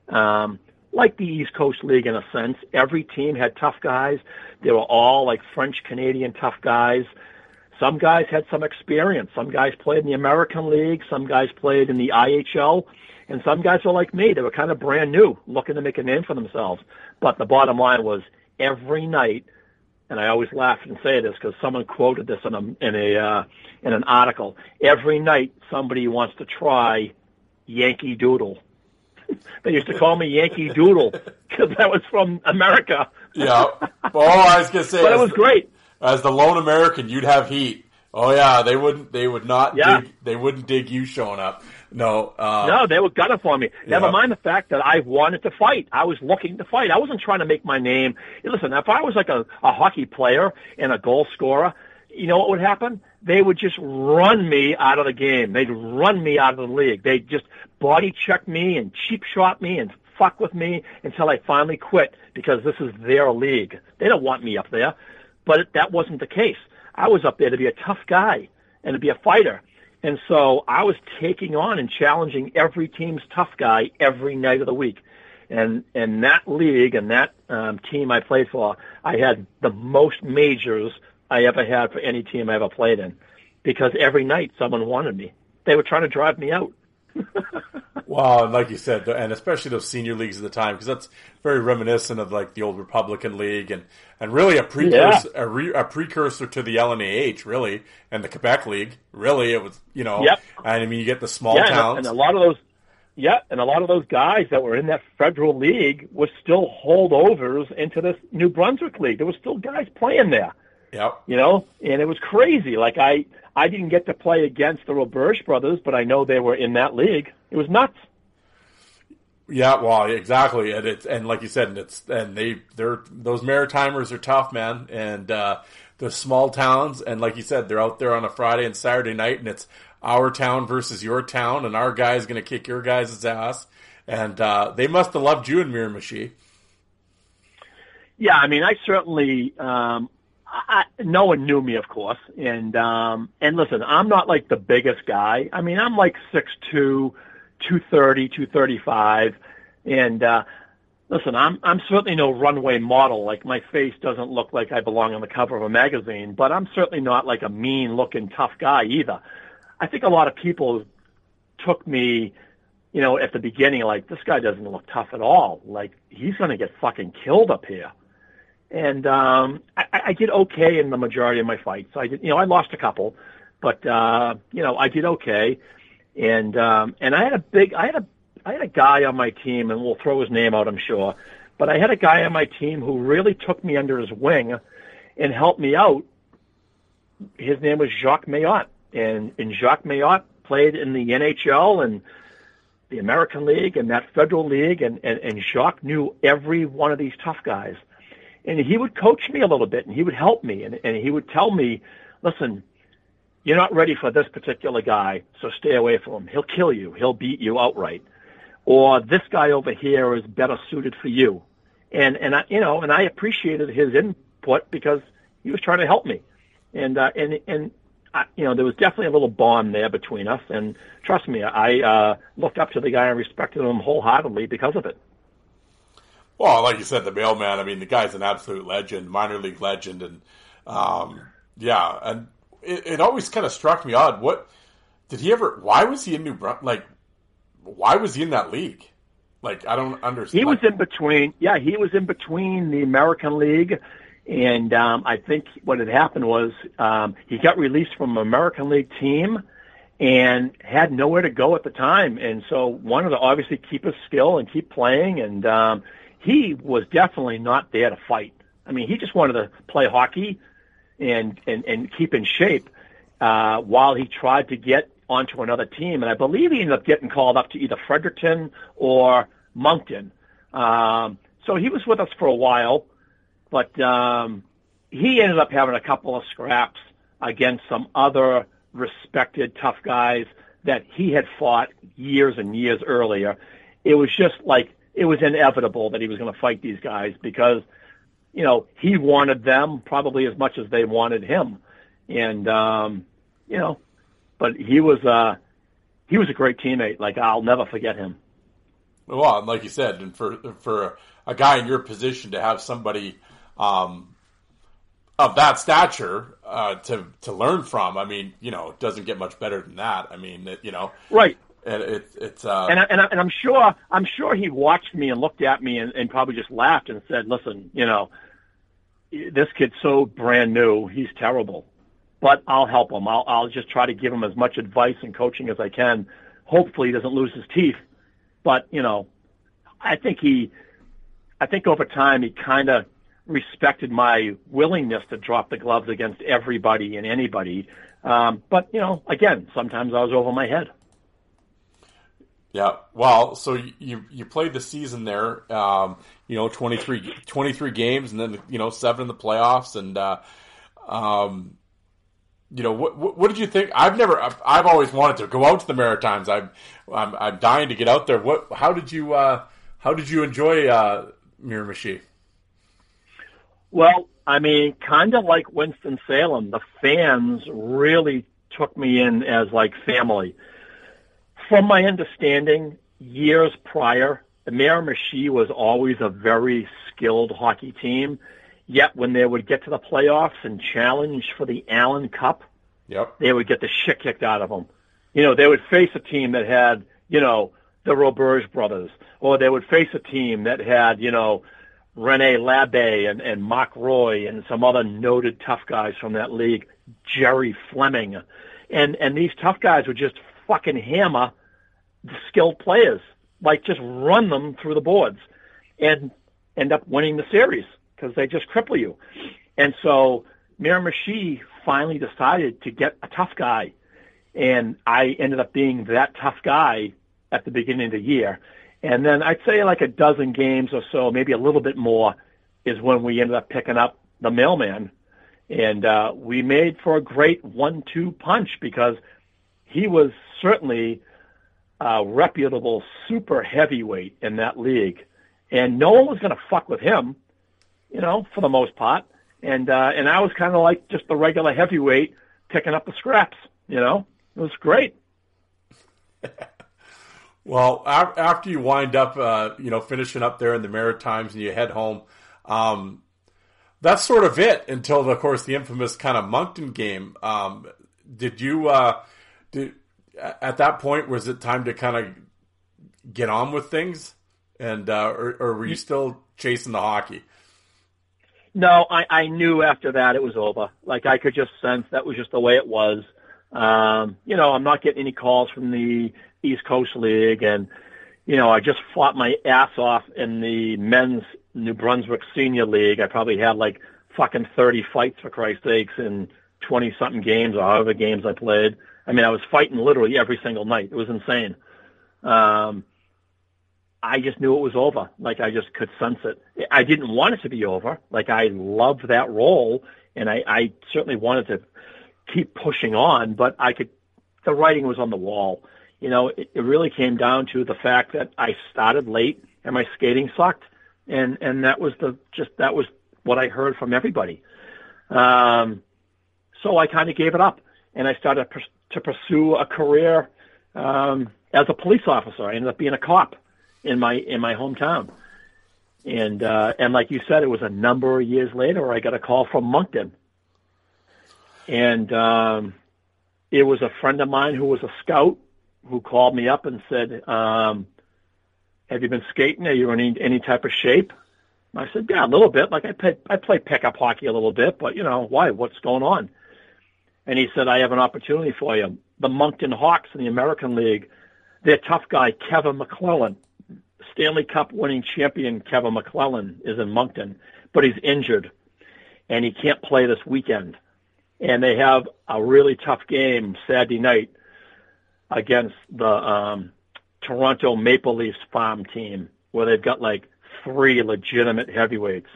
Um, like the East Coast League in a sense. Every team had tough guys. They were all like French Canadian tough guys. Some guys had some experience. Some guys played in the American League. Some guys played in the IHL. And some guys were like me. They were kind of brand new, looking to make a name for themselves. But the bottom line was every night, and I always laugh and say this because someone quoted this in a in a uh, in an article. Every night, somebody wants to try Yankee Doodle. they used to call me Yankee Doodle because I was from America. Yeah. Oh, I was gonna say, but it was great. As the lone American, you'd have heat. Oh yeah, they wouldn't. They would not. Yeah. Dig, they wouldn't dig you showing up. No. Uh, No, they were gunning for me. Never Yeah. mind the fact that I wanted to fight. I was looking to fight. I wasn't trying to make my name. Listen, if I was like a, a hockey player and a goal scorer, you know what would happen? They would just run me out of the game. They'd run me out of the league. They'd just body check me and cheap shot me and fuck with me until I finally quit because this is their league. They don't want me up there. But that wasn't the case. I was up there to be a tough guy and to be a fighter. And so I was taking on and challenging every team's tough guy every night of the week. And and that league and that um, team I played for, I had the most majors I ever had for any team I ever played in, because every night someone wanted me. They were trying to drive me out. Well, and like you said, and especially those senior leagues at the time, because that's very reminiscent of like the old Republican League, and and really a precursor, a, re, a precursor to the LNAH, really, and the Quebec League. Really, it was you know, Yep. and I mean you get the small yeah, and, towns. and a lot of those, yeah, and a lot of those guys that were in that federal league were still holdovers into this New Brunswick league. There were still guys playing there. Yep. you know, and it was crazy. Like I, I didn't get to play against the Roberge brothers, but I know they were in that league. It was nuts. Yeah, well, exactly, and it's and like you said, and it's and they they're those Maritimers are tough, man, and uh, the small towns, and like you said, they're out there on a Friday and Saturday night, and it's our town versus your town, and our guy's going to kick your guys' ass, and uh, they must have loved you in Miramichi. Yeah, I mean, I certainly, um, I, no one knew me, of course, and um, and listen, I'm not like the biggest guy. I mean, I'm like six two, two thirty, two thirty five, and uh, listen, I'm I'm certainly no runway model. Like my face doesn't look like I belong on the cover of a magazine, but I'm certainly not like a mean looking tough guy either. I think a lot of people took me, you know, at the beginning like this guy doesn't look tough at all. Like he's going to get fucking killed up here. And um, I, I did okay in the majority of my fights. I did, you know, I lost a couple, but uh, you know, I did okay. And um, and I had a big, I had a, I had a guy on my team, and we'll throw his name out, I'm sure. But I had a guy on my team who really took me under his wing and helped me out. His name was Jacques Mailhot, and and Jacques Mailhot played in the NHL and the American League and that Federal League, and, and, and Jacques knew every one of these tough guys. And he would coach me a little bit, and he would help me, and, and he would tell me, listen, you're not ready for this particular guy, so stay away from him. He'll kill you. He'll beat you outright. Or this guy over here is better suited for you. And, and I, you know, and I appreciated his input because he was trying to help me. And, uh, and, and, I, you know, there was definitely a little bond there between us. And trust me, I, uh, looked up to the guy and respected him wholeheartedly because of it. Well, like you said, the mailman. I mean, the guy's an absolute legend, minor league legend, and um, yeah, and it, it always kind of struck me odd. What did he ever? Why was he in New Brunswick? Like, why was he in that league? Like, I don't understand. He was in between. Yeah, he was in between the American League, and um, I think what had happened was um, he got released from an American League team and had nowhere to go at the time, and so wanted to obviously keep his skill and keep playing. And um, he was definitely not there to fight. I mean, he just wanted to play hockey and and and keep in shape uh, while he tried to get onto another team. And I believe he ended up getting called up to either Fredericton or Moncton. Um, so he was with us for a while, but um, he ended up having a couple of scraps against some other respected tough guys that he had fought years and years earlier. It was just like it was inevitable that he was going to fight these guys because you know he wanted them probably as much as they wanted him, and um, you know, but he was uh, he was a great teammate. Like I'll never forget him. Well, and like you said, and for for a guy in your position to have somebody um, of that stature uh, to to learn from, I mean, you know, it doesn't get much better than that. I mean, you know, Right. And it, it's uh, and I, and, I, and I'm sure I'm sure he watched me and looked at me and, and probably just laughed and said, "Listen, you know, this kid's so brand new. He's terrible, but I'll help him. I'll I'll just try to give him as much advice and coaching as I can. Hopefully, he doesn't lose his teeth. But you know, I think he, I think over time he kind of respected my willingness to drop the gloves against everybody and anybody. Um, but you know, again, sometimes I was over my head. Yeah, well, so you you played the season there, um, you know, 23, 23 games, and then you know seven in the playoffs, and uh, um, you know what, what did you think? I've never, I've, I've always wanted to go out to the Maritimes. I'm I'm, I'm dying to get out there. What? How did you uh, how did you enjoy uh, Miramichi? Well, I mean, kind of like Winston Salem, the fans really took me in as like family. From my understanding, years prior, the Miramichi was always a very skilled hockey team. Yet when they would get to the playoffs and challenge for the Allen Cup, Yep. they would get the shit kicked out of them. You know, they would face a team that had, you know, the Roberge brothers, or they would face a team that had, you know, Rene Labbe and, and Mark Roy and some other noted tough guys from that league, Jerry Fleming. And, and these tough guys would just fucking hammer skilled players, like just run them through the boards and end up winning the series because they just cripple you. And so Miramichi finally decided to get a tough guy. And I ended up being that tough guy at the beginning of the year. And then I'd say like a dozen games or so, maybe a little bit more, is when we ended up picking up the mailman. And uh, we made for a great one-two punch because he was certainly a reputable super heavyweight in that league. And no one was going to fuck with him, you know, for the most part. And uh, and I was kind of like just the regular heavyweight picking up the scraps, you know. It was great. Well, af- after you wind up, uh, you know, finishing up there in the Maritimes and you head home, um, that's sort of it until, of course, the infamous kind of Moncton game. Um, did you, uh, did, at that point, was it time to kind of get on with things? And, uh, or, or were you still chasing the hockey? No, I, I knew after that it was over. Like I could just sense that was just the way it was. Um, you know, I'm not getting any calls from the East Coast League, and you know, I just fought my ass off in the men's New Brunswick Senior League. I probably had like fucking 30 fights for Christ's sakes in 20 something games or however games I played. I mean, I was fighting literally every single night. It was insane. Um, I just knew it was over. Like I just could sense it. I didn't want it to be over. Like I loved that role, and I, I certainly wanted to keep pushing on. But I could. The writing was on the wall. You know, it, it really came down to the fact that I started late and my skating sucked, and and that was the just that was what I heard from everybody. Um, so I kind of gave it up, and I started to pursue a career um, as a police officer. I ended up being a cop in my in my hometown. And uh, and like you said, it was a number of years later I got a call from Moncton, and um, it was a friend of mine who was a scout who called me up and said, um, "Have you been skating? Are you in any, any type of shape?" I said, "Yeah, a little bit. Like I play I play pickup hockey a little bit, but you know why? What's going on?" And he said, "I have an opportunity for you. The Moncton Hawks in the American League, their tough guy Kevin McClelland." Stanley Cup winning champion Kevin McClelland is in Moncton, but he's injured and he can't play this weekend. And they have a really tough game Saturday night against the um, Toronto Maple Leafs farm team where they've got like three legitimate heavyweights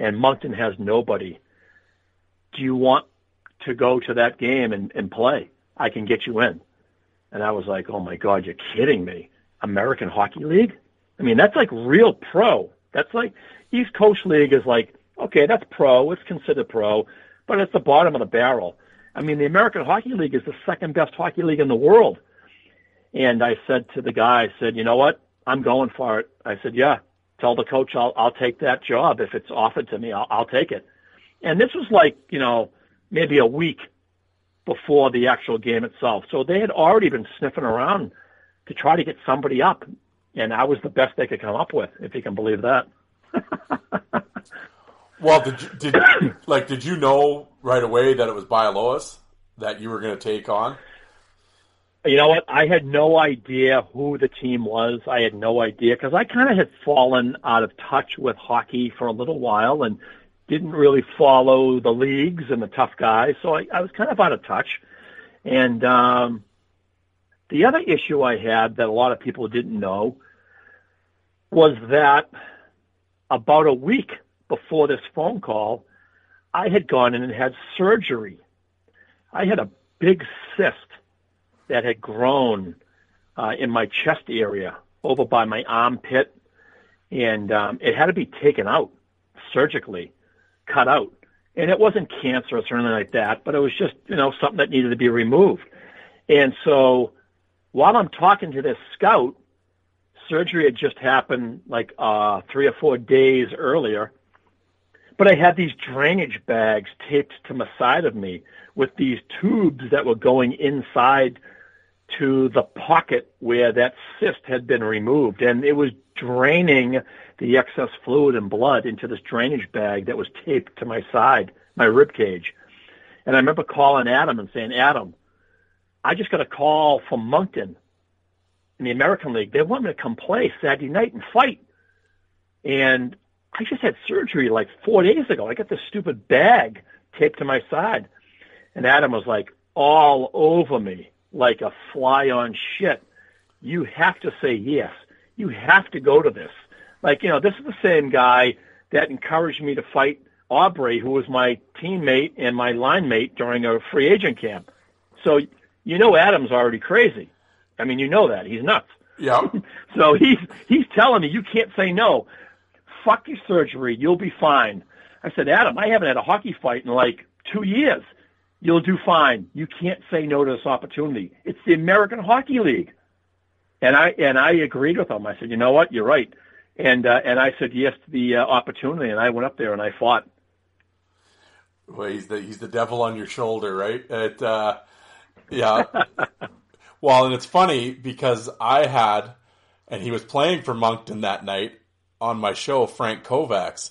and Moncton has nobody. Do you want to go to that game and, and play? I can get you in. And I was like, oh my God, you're kidding me. American Hockey League? I mean, that's like real pro. That's like East Coast League is like, okay, that's pro. It's considered pro, but it's the bottom of the barrel. I mean, the American Hockey League is the second best hockey league in the world. And I said to the guy, I said, you know what? I'm going for it. I said, yeah, tell the coach I'll, I'll take that job. If it's offered to me, I'll, I'll take it. And this was like, you know, maybe a week before the actual game itself. So they had already been sniffing around to try to get somebody up and I was the best they could come up with, if you can believe that. well, did you, did like did you know right away that it was Bialowas that you were going to take on? You know what? I had no idea who the team was. I had no idea because I kind of had fallen out of touch with hockey for a little while and didn't really follow the leagues and the tough guys. So I, I was kind of out of touch. And um, the other issue I had that a lot of people didn't know was that about a week before this phone call, I had gone in and had surgery. I had a big cyst that had grown uh, in my chest area over by my armpit, and um, it had to be taken out surgically, cut out. And it wasn't cancerous or anything like that, but it was just, you know, something that needed to be removed. And so while I'm talking to this scout, surgery had just happened like uh, three or four days earlier, but I had these drainage bags taped to the side of me with these tubes that were going inside to the pocket where that cyst had been removed, and it was draining the excess fluid and blood into this drainage bag that was taped to my side, my rib cage. And I remember calling Adam and saying, Adam, I just got a call from Moncton in the American League. They want me to come play Saturday night and fight. And I just had surgery like four days ago. I got this stupid bag taped to my side. And Adam was like all over me like a fly on shit. You have to say yes. You have to go to this. Like, you know, this is the same guy that encouraged me to fight Aubrey, who was my teammate and my line mate during a free agent camp. So you know Adam's already crazy. I mean, you know that. He's nuts. Yeah. so he's he's telling me you can't say no. Fuck your surgery. You'll be fine. I said, Adam, I haven't had a hockey fight in like two years. You'll do fine. You can't say no to this opportunity. It's the American Hockey League. And I and I agreed with him. I said, you know what, you're right. And uh, and I said yes to the uh, opportunity, and I went up there and I fought. Well, he's the he's the devil on your shoulder, right? It, uh, yeah. well, and it's funny because I had, and he was playing for Moncton that night on my show, Frank Kovacs.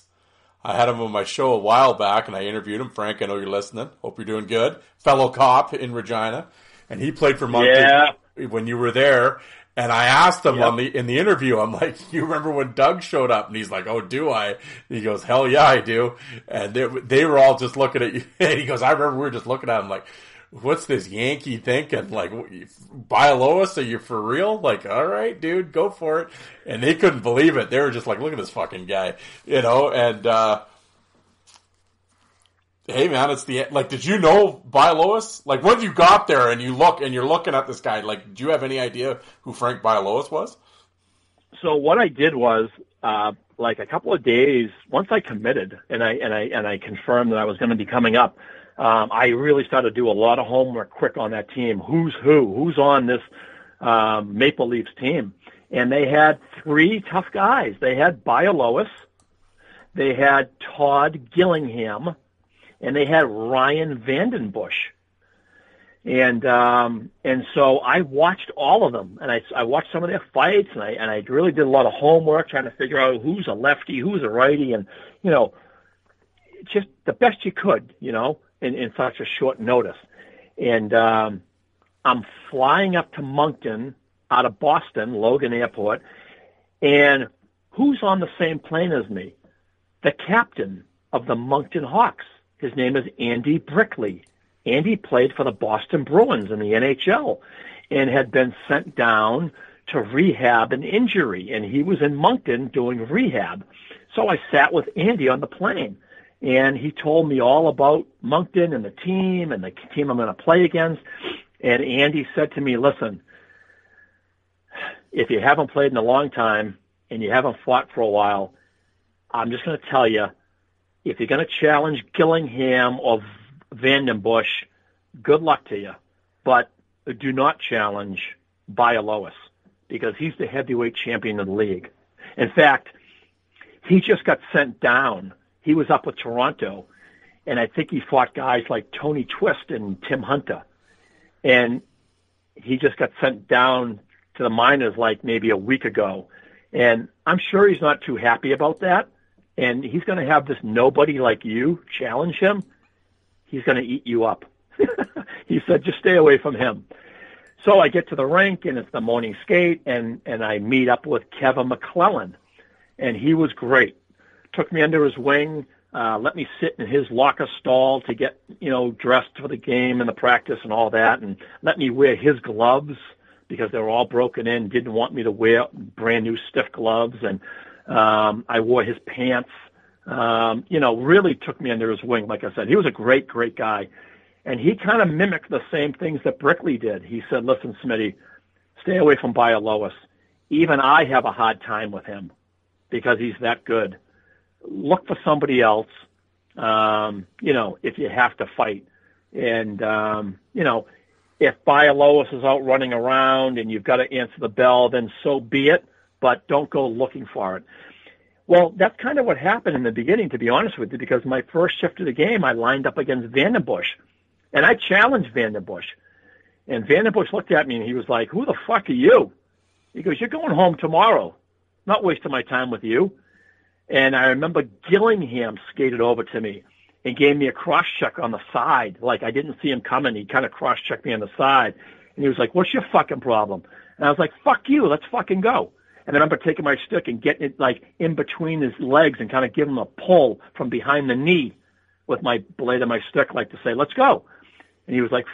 I had him on my show a while back, and I interviewed him. Frank, I know you're listening. Hope you're doing good. Fellow cop in Regina, and he played for Moncton Yeah. when you were there. And I asked him Yep. on the in the interview, I'm like, "You remember when Doug showed up?" And he's like, "Oh, do I?" He goes, "Hell yeah, I do." And they they were all just looking at you. And he goes, "I remember we were just looking at him like." What's this Yankee thinking? Like, Bialowas? Are you for real? Like, all right, dude, go for it. And they couldn't believe it. They were just like, look at this fucking guy, you know. And uh, hey, man, it's the like. Did you know Bialowas? Like, when you got there and you look and you're looking at this guy, like, do you have any idea who Frank Bialowas was? so what I did was, uh, like a couple of days once I committed and I and I and I confirmed that I was going to be coming up, um, I really started to do a lot of homework quick on that team. Who's who? Who's on this um, Maple Leafs team? And they had three tough guys. They had Bialowas, they had Todd Gillingham, and they had Ryan VandenBussche. And um, and so I watched all of them, and I, I watched some of their fights, and I and I really did a lot of homework trying to figure out who's a lefty, who's a righty, and you know, just the best you could, you know, in, in such a short notice. And um, I'm flying up to Moncton out of Boston, Logan Airport, and who's on the same plane as me? The captain of the Moncton Hawks. His name is Andy Brickley. Andy played for the Boston Bruins in the NHL and had been sent down to rehab an injury, and he was in Moncton doing rehab. So I sat with Andy on the plane, and he told me all about Moncton and the team and the team I'm going to play against. And Andy said to me, listen, if you haven't played in a long time and you haven't fought for a while, I'm just going to tell you, if you're going to challenge Gillingham or VandenBussche, good luck to you. But do not challenge Bialowas because he's the heavyweight champion of the league. In fact, he just got sent down. He was up with Toronto, and I think he fought guys like Tony Twist and Tim Hunter. And he just got sent down to the minors like maybe a week ago. And I'm sure he's not too happy about that. And he's going to have this nobody like you challenge him. He's going to eat you up. he said, just stay away from him. So I get to the rink and it's the morning skate and, and I meet up with Kevin McClelland and he was great. Took me under his wing, uh, let me sit in his locker stall to get, you know, dressed for the game and the practice and all that and let me wear his gloves because they were all broken in, didn't want me to wear brand new stiff gloves and um, I wore his pants. Um, you know, really took me under his wing. Like I said, he was a great, great guy. And he kind of mimicked the same things that Brickley did. He said, listen, Smitty, stay away from Bialowas. Even I have a hard time with him because he's that good. Look for somebody else, um, you know, if you have to fight. And, um, you know, if Bialowas is out running around and you've got to answer the bell, then so be it. But don't go looking for it. Well, that's kind of what happened in the beginning, to be honest with you, because my first shift of the game, I lined up against VandenBussche, and I challenged VandenBussche. And VandenBussche looked at me and he was like, "Who the fuck are you?" He goes, "You're going home tomorrow. Not wasting my time with you." And I remember Gillingham skated over to me and gave me a cross check on the side. Like I didn't see him coming. He kind of cross checked me on the side. And he was like, what's your fucking problem? And I was like, fuck you. Let's fucking go. And then I remember taking my stick and getting it like in between his legs and kind of giving him a pull from behind the knee with my blade of my stick, like to say, let's go. And he was like,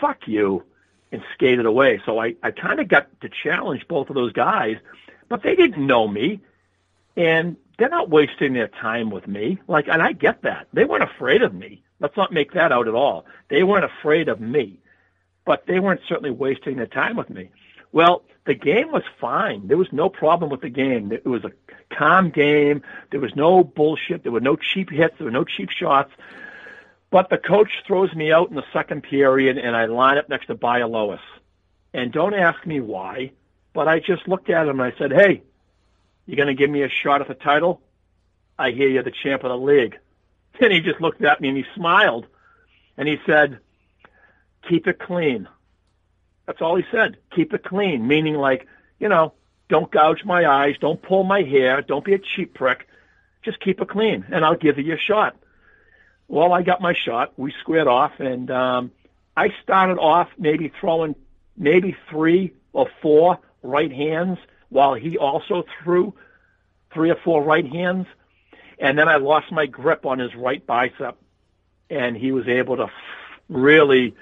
fuck you and skated away. So I, I kind of got to challenge both of those guys, but they didn't know me. And they're not wasting their time with me. Like, and I get that. They weren't afraid of me. Let's not make that out at all. They weren't afraid of me, but they weren't certainly wasting their time with me. Well, the game was fine. There was no problem with the game. It was a calm game. There was no bullshit. There were no cheap hits. There were no cheap shots. But the coach throws me out in the second period, and I line up next to Bialowas. And don't ask me why, but I just looked at him and I said, hey, you're going to give me a shot at the title? I hear you're the champ of the league. And he just looked at me and he smiled. And he said, keep it clean. That's all he said. Keep it clean, meaning like, you know, don't gouge my eyes, don't pull my hair, don't be a cheap prick. Just keep it clean, and I'll give you a shot. Well, I got my shot. We squared off, and um, I started off maybe throwing maybe three or four right hands while he also threw three or four right hands. And then I lost my grip on his right bicep, and he was able to really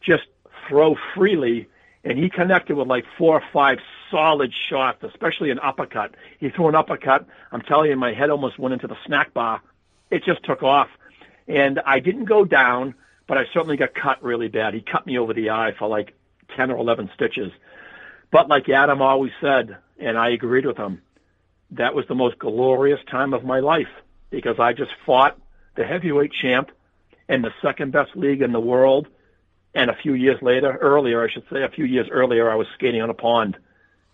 just throw freely. And he connected with like four or five solid shots, especially an uppercut. He threw an uppercut. I'm telling you, my head almost went into the snack bar. It just took off. And I didn't go down, but I certainly got cut really bad. He cut me over the eye for like 10 or 11 stitches. But like Adam always said, and I agreed with him, that was the most glorious time of my life because I just fought the heavyweight champ in the second best league in the world. And a few years later, earlier, I should say, a few years earlier, I was skating on a pond.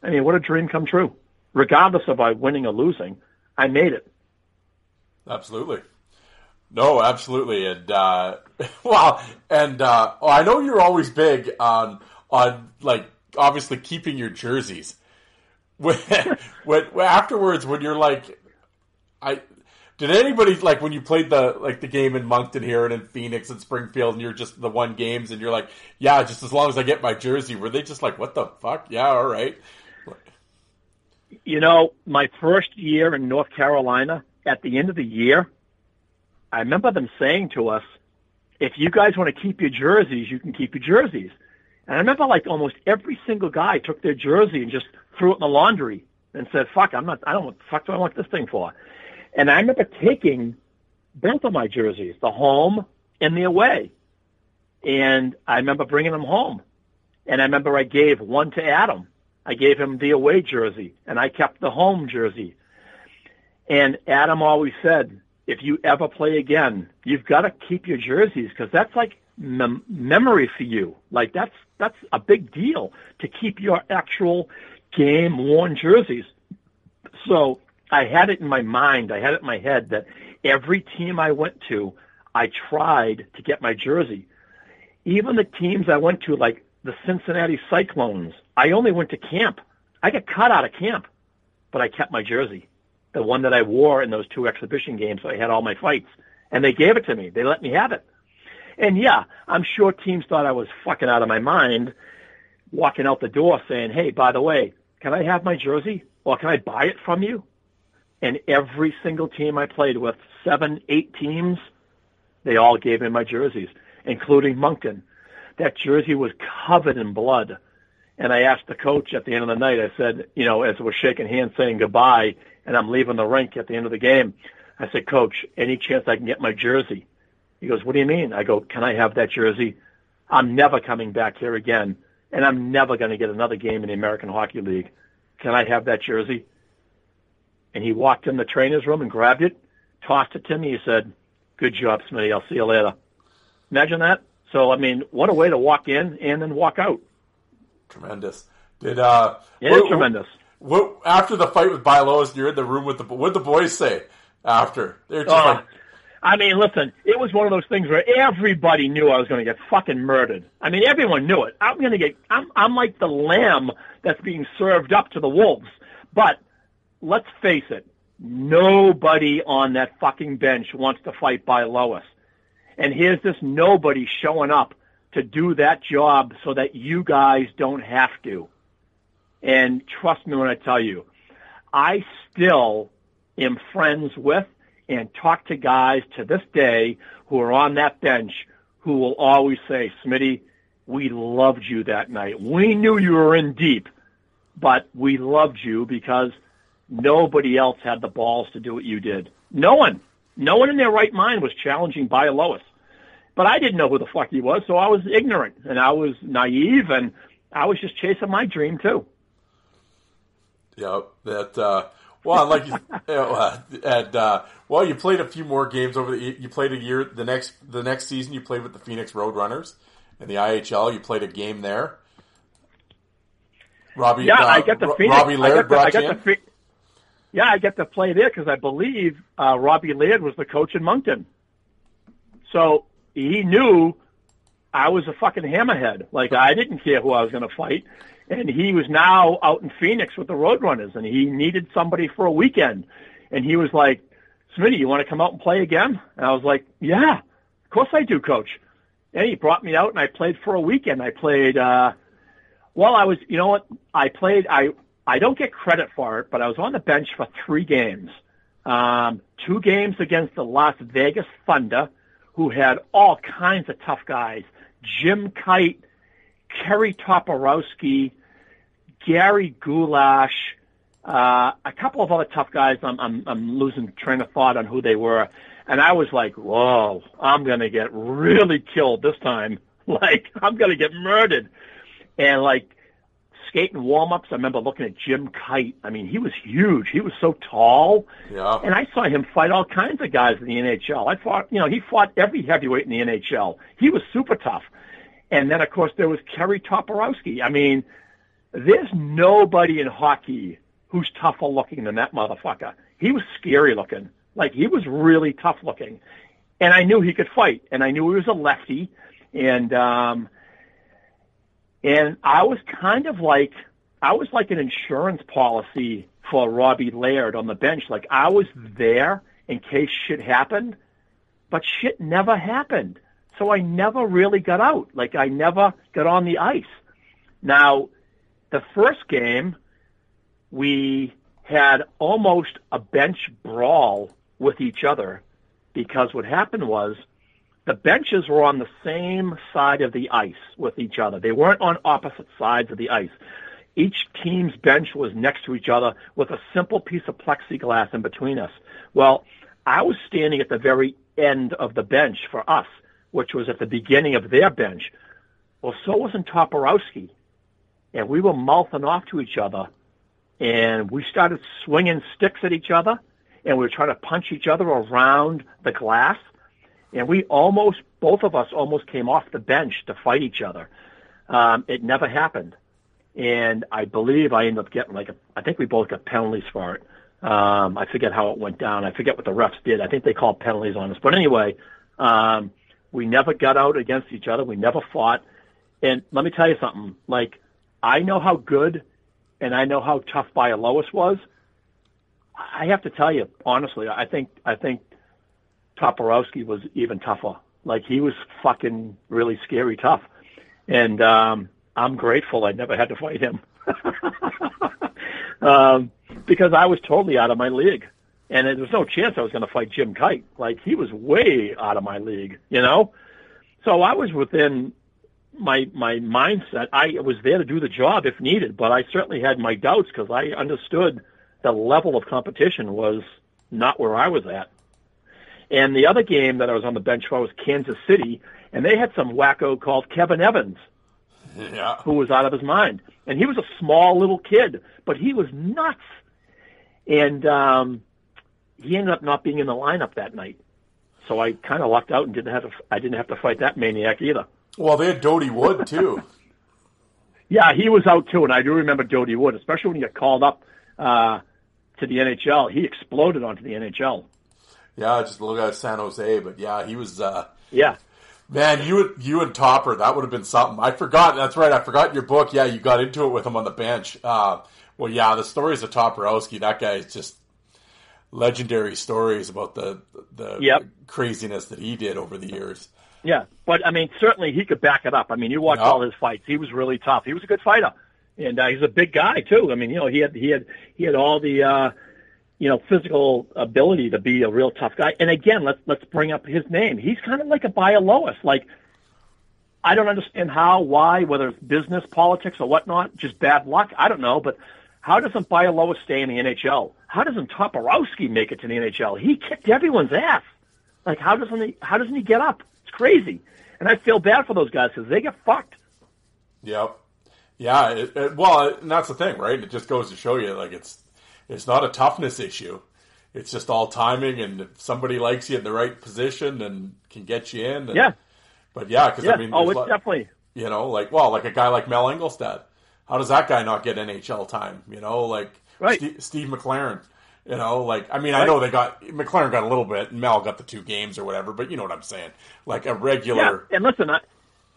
I mean, what a dream come true. Regardless of I winning or losing, I made it. Absolutely. No, absolutely. And, uh, well, and, uh, oh, I know you're always big on, on, like, obviously keeping your jerseys. When, when, afterwards, when you're like, I, did anybody like when you played the like the game in Moncton here and in Phoenix and Springfield and you're just the one games and you're like, yeah, just as long as I get my jersey, were they just like, what the fuck? Yeah, all right. You know, my first year in North Carolina, at the end of the year, I remember them saying to us, if you guys want to keep your jerseys, you can keep your jerseys. And I remember like almost every single guy took their jersey and just threw it in the laundry and said, fuck, I'm not, I don't, what the fuck do I want this thing for? And I remember taking both of my jerseys, the home and the away. And I remember bringing them home. And I remember I gave one to Adam. I gave him the away jersey and I kept the home jersey. And Adam always said, if you ever play again, you've got to keep your jerseys because that's like mem- memory for you. Like that's that's a big deal to keep your actual game worn jerseys. So I had it in my mind, I had it in my head that every team I went to, I tried to get my jersey. Even the teams I went to, like the Cincinnati Cyclones, I only went to camp. I got cut out of camp, but I kept my jersey, the one that I wore in those two exhibition games. So I had all my fights, and they gave it to me. They let me have it. And yeah, I'm sure teams thought I was fucking out of my mind walking out the door saying, hey, by the way, can I have my jersey? Or can I buy it from you? And every single team I played with, seven, eight teams, they all gave me my jerseys, including Moncton. That jersey was covered in blood. And I asked the coach at the end of the night, I said, you know, as we're shaking hands saying goodbye, and I'm leaving the rink at the end of the game, I said, Coach, any chance I can get my jersey? He goes, what do you mean? I go, can I have that jersey? I'm never coming back here again, and I'm never going to get another game in the American Hockey League. Can I have that jersey? And he walked in the trainer's room and grabbed it, tossed it to me. He said, good job, Smitty. I'll see you later. Imagine that. So, I mean, what a way to walk in and then walk out. Tremendous. Did uh, it is tremendous. what after the fight with Bialowas, you're in the room with the what the boys say after? They're just Oh. like, I mean, listen, it was one of those things where everybody knew I was going to get fucking murdered. I mean, everyone knew it. I'm going to get, I'm, I'm like the lamb that's being served up to the wolves. But let's face it, nobody on that fucking bench wants to fight Bialowas. And here's this nobody showing up to do that job so that you guys don't have to. And trust me when I tell you, I still am friends with and talk to guys to this day who are on that bench who will always say, Smitty, we loved you that night. We knew you were in deep, but we loved you because nobody else had the balls to do what you did. No one. No one in their right mind was challenging Bialowas. But I didn't know who the fuck he was, so I was ignorant and I was naive and I was just chasing my dream too. yeah, that. uh Well, like you, uh, and uh, well, you played a few more games over the. You played a year. The next the next season, you played with the Phoenix Roadrunners in the IHL. You played a game there. Robbie, Yeah, uh, I get the Phoenix. Robbie I Laird the, brought I get you the in. Yeah, I get to play there because I believe uh, Robbie Laird was the coach in Moncton. So he knew I was a fucking hammerhead. Like I didn't care who I was going to fight, and he was now out in Phoenix with the Roadrunners, and he needed somebody for a weekend, and he was like, "Smitty, you want to come out and play again?" And I was like, "Yeah, of course I do, coach." And he brought me out, and I played for a weekend. I played. uh well, I was, you know what? I played. I I don't get credit for it, but I was on the bench for three games. Um, two games against the Las Vegas Thunder, who had all kinds of tough guys: Jim Kyte, Kerry Toporowski, Gary Goulash, uh, a couple of other tough guys. I'm I'm I'm losing train of thought on who they were, and I was like, "Whoa, I'm gonna get really killed this time. Like I'm gonna get murdered." And like skating warm ups, I remember looking at Jim Kyte. I mean, he was huge. He was so tall. Yeah. And I saw him fight all kinds of guys in the NHL. I fought, you know, he fought every heavyweight in the NHL. He was super tough. And then, of course, there was Kerry Toporowski. I mean, there's nobody in hockey who's tougher looking than that motherfucker. He was scary looking. Like, he was really tough looking. And I knew he could fight. And I knew he was a lefty. And, um, and I was kind of like, I was like an insurance policy for Robbie Laird on the bench. Like I was there in case shit happened, but shit never happened. So I never really got out. Like I never got on the ice. Now, the first game, we had almost a bench brawl with each other because what happened was the benches were on the same side of the ice with each other. They weren't on opposite sides of the ice. Each team's bench was next to each other with a simple piece of plexiglass in between us. Well, I was standing at the very end of the bench for us, which was at the beginning of their bench. Well, so wasn't Toporowski. And we were mouthing off to each other. And we started swinging sticks at each other. And we were trying to punch each other around the glass and we almost both of us almost came off the bench to fight each other. Um, it never happened, and I believe I ended up getting like a, I think we both got penalties for it. Um, I forget how it went down. I forget what the refs did. I think they called penalties on us. But anyway, um, we never got out against each other. We never fought. And let me tell you something. Like I know how good and I know how tough Bialowas was. I have to tell you honestly. I think I think Toporowski was even tougher. Like he was fucking really scary tough. And um I'm grateful I never had to fight him. um because I was totally out of my league. And there was no chance I was going to fight Jim Kyte. Like he was way out of my league, you know? So I was within my my mindset. I was there to do the job if needed, but I certainly had my doubts because I understood the level of competition was not where I was at. And the other game that I was on the bench for was Kansas City, and they had some wacko called Kevin Evans, Yeah. who was out of his mind. And he was a small little kid, but he was nuts. And um, he ended up not being in the lineup that night. So I kind of lucked out and didn't have to. I didn't have to fight that maniac either. Well, they had Dody Wood too. Yeah, he was out too, and I do remember Dody Wood, especially when he got called up uh, to the NHL. He exploded onto the NHL. Yeah, just a little guy at San Jose, but yeah, he was. Uh, Yeah, man, you you and Topper, that would have been something. I forgot. That's right. I forgot your book. Yeah, you got into it with him on the bench. Uh, well, yeah, the stories of Toporowski. That guy is just legendary stories about the the Yep. craziness that he did over the years. yeah. But I mean, certainly he could back it up. I mean, you watch Yeah. all his fights; he was really tough. He was a good fighter, and uh, he's a big guy too. I mean, you know, he had he had he had all the. Uh, you know, physical ability to be a real tough guy. And again, let's let's bring up his name. He's kind of like a Bialowas. Like, I don't understand how, why, whether it's business, politics, or whatnot, just bad luck. I don't know, but how doesn't Bialowas stay in the NHL? How doesn't Toporowski make it to the NHL? He kicked everyone's ass. Like, how doesn't he? How doesn't he get up? It's crazy. And I feel bad for those guys because they get fucked. Yep. Yeah. It, it, well, and that's the thing, right? It just goes to show you, like it's it's not a toughness issue. It's just all timing, and if somebody likes you in the right position and can get you in. And, Yeah. But yeah, because Yeah. I mean, oh, it's lot- definitely. you know, like well, like a guy like Mel Angelstad. How does that guy not get NHL time? You know, like Right. Steve, Steve McLaren. You know, like I mean, I know they got McLaren got a little bit, and Mel got the two games or whatever, but you know what I'm saying? Like a regular. Yeah, and listen, I,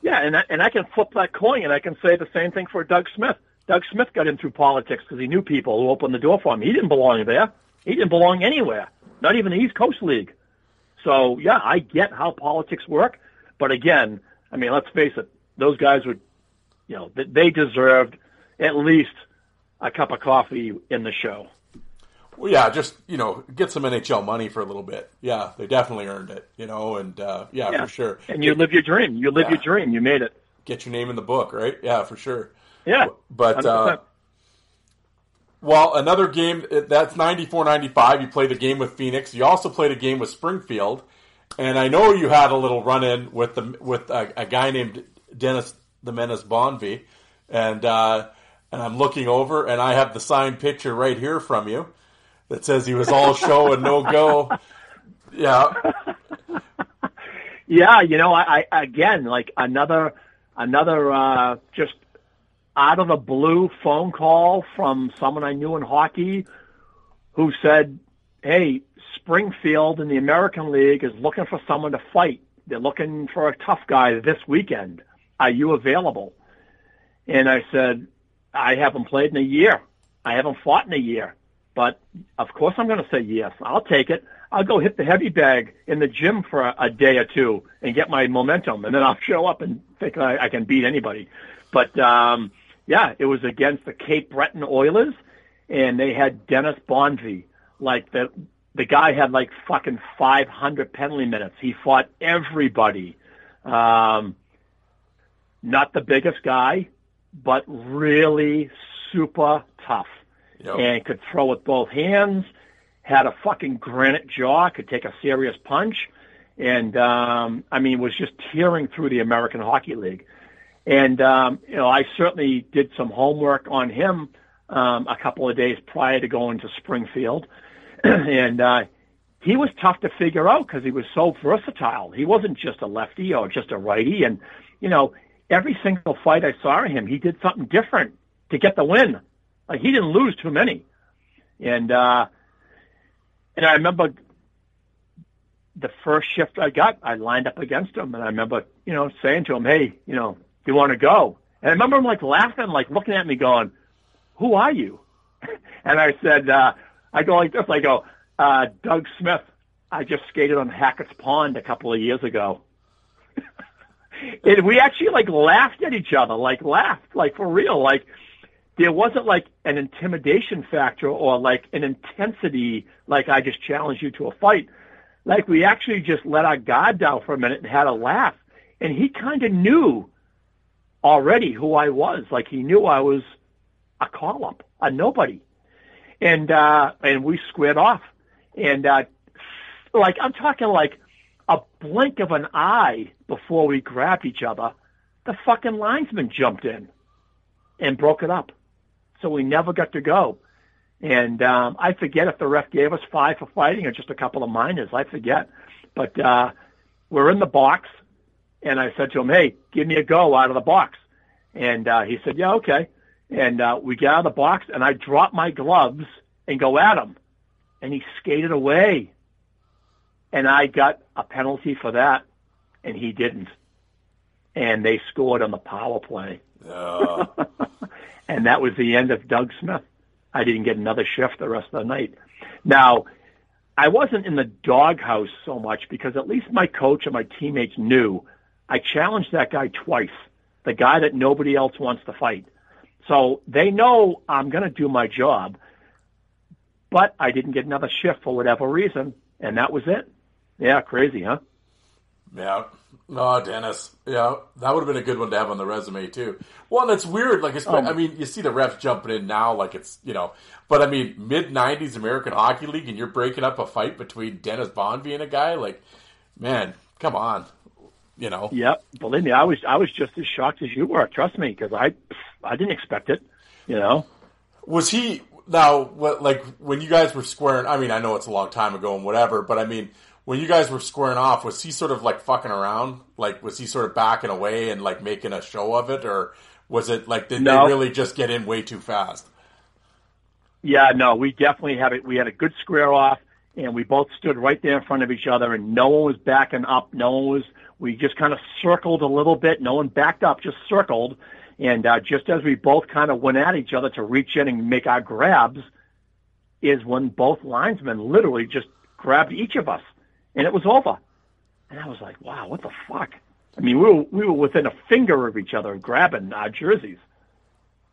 yeah, and I, and I can flip that coin, and I can say the same thing for Doug Smith. Doug Smith got in through politics because he knew people who opened the door for him. He didn't belong there. He didn't belong anywhere, not even the East Coast League. So yeah, I get how politics work, but again, I mean, let's face it, those guys would, you know, th- they deserved at least a cup of coffee in the show. Well, yeah, just you know, get some NHL money for a little bit. Yeah, they definitely earned it. You know, and uh, yeah, Yeah. for sure. And you live your dream. You live Yeah. your dream. You made it. Get your name in the book, right? Yeah, for sure. Yeah. But uh, 100%. well, another game uh, that's 94-95. You played a game with Phoenix. You also played a game with Springfield, and I know you had a little run in with the with a, a guy named Dennis the Menace Bonvie, and uh, and I'm looking over, and I have the signed picture right here from you that says he was all show and no go. Yeah, Yeah, you know, I, I again like another another uh just out of the blue phone call from someone I knew in hockey who said, "Hey, Springfield in the American League is looking for someone to fight. They're looking for a tough guy this weekend. Are you available?" And I said, "I haven't played in a year. I haven't fought in a year, but of course I'm going to say yes. I'll take it. I'll go hit the heavy bag in the gym for a, a day or two and get my momentum, and then I'll show up and think I, I can beat anybody. But um, yeah, it was against the Cape Breton Oilers, and they had Dennis Bonvie. Like the the guy had like fucking 500 penalty minutes. He fought everybody. Um, not the biggest guy, but really super tough Yep. and could throw with both hands. Had a fucking granite jaw, could take a serious punch, and um, I mean was just tearing through the American Hockey League. And um, you know, I certainly did some homework on him um, a couple of days prior to going to Springfield, and uh, he was tough to figure out because he was so versatile. He wasn't just a lefty or just a righty, and you know, every single fight I saw him, he did something different to get the win. Like he didn't lose too many, and uh, and I remember the first shift I got, I lined up against him, and I remember, you know, saying to him, "Hey, you know, do you want to go?" And I remember him like laughing, like looking at me, going, "Who are you?" and I said, uh, "I go like this. I go, uh, Doug Smith. I just skated on Hackett's Pond a couple of years ago." and we actually like laughed at each other, like laughed, like for real, like there wasn't like an intimidation factor or like an intensity like I just challenged you to a fight. Like we actually just let our guard down for a minute and had a laugh. And he kind of knew already who I was. Like he knew I was a call up, a nobody. And uh and we squared off. And uh like I'm talking like a blink of an eye before we grabbed each other, the fucking linesman jumped in and broke it up. So we never got to go. And um, I forget if the ref gave us five for fighting or just a couple of minors. I forget. But uh, we're in the box, and I said to him, hey, give me a go out of the box. And uh, he said, yeah, okay. And uh, we get out of the box, and I drop my gloves and go at him. And he skated away. And I got a penalty for that, and he didn't. And they scored on the power play. Uh, and that was the end of Doug Smith. I didn't get another shift the rest of the night. Now, I wasn't in the doghouse so much because at least my coach and my teammates knew I challenged that guy twice, the guy that nobody else wants to fight. So they know I'm going to do my job, but I didn't get another shift for whatever reason, and that was it. Yeah, crazy, huh? yeah. No, Dennis. Yeah, that would have been a good one to have on the resume too. Well, that's weird. Like, it's, Um, I mean, you see the refs jumping in now, like it's you know, but I mean, mid '90s American Hockey League, and you're breaking up a fight between Dennis Bonvie and a guy like, man, come on, you know. Yep. Believe me, I was I was just as shocked as you were. Trust me, because I I didn't expect it. You know. Was he now? What like when you guys were squaring? I mean, I know it's a long time ago and whatever, but I mean, when you guys were squaring off, was he sort of like fucking around? Like, was he sort of backing away and like making a show of it, or was it like did No. they really just get in way too fast? Yeah, no, we definitely had it. We had a good square off, and we both stood right there in front of each other, and no one was backing up. No one was. We just kind of circled a little bit. No one backed up, just circled. And uh, just as we both kind of went at each other to reach in and make our grabs, is when both linesmen literally just grabbed each of us, and it was over. And I was like, "Wow, what the fuck?" I mean, we were we were within a finger of each other grabbing our jerseys.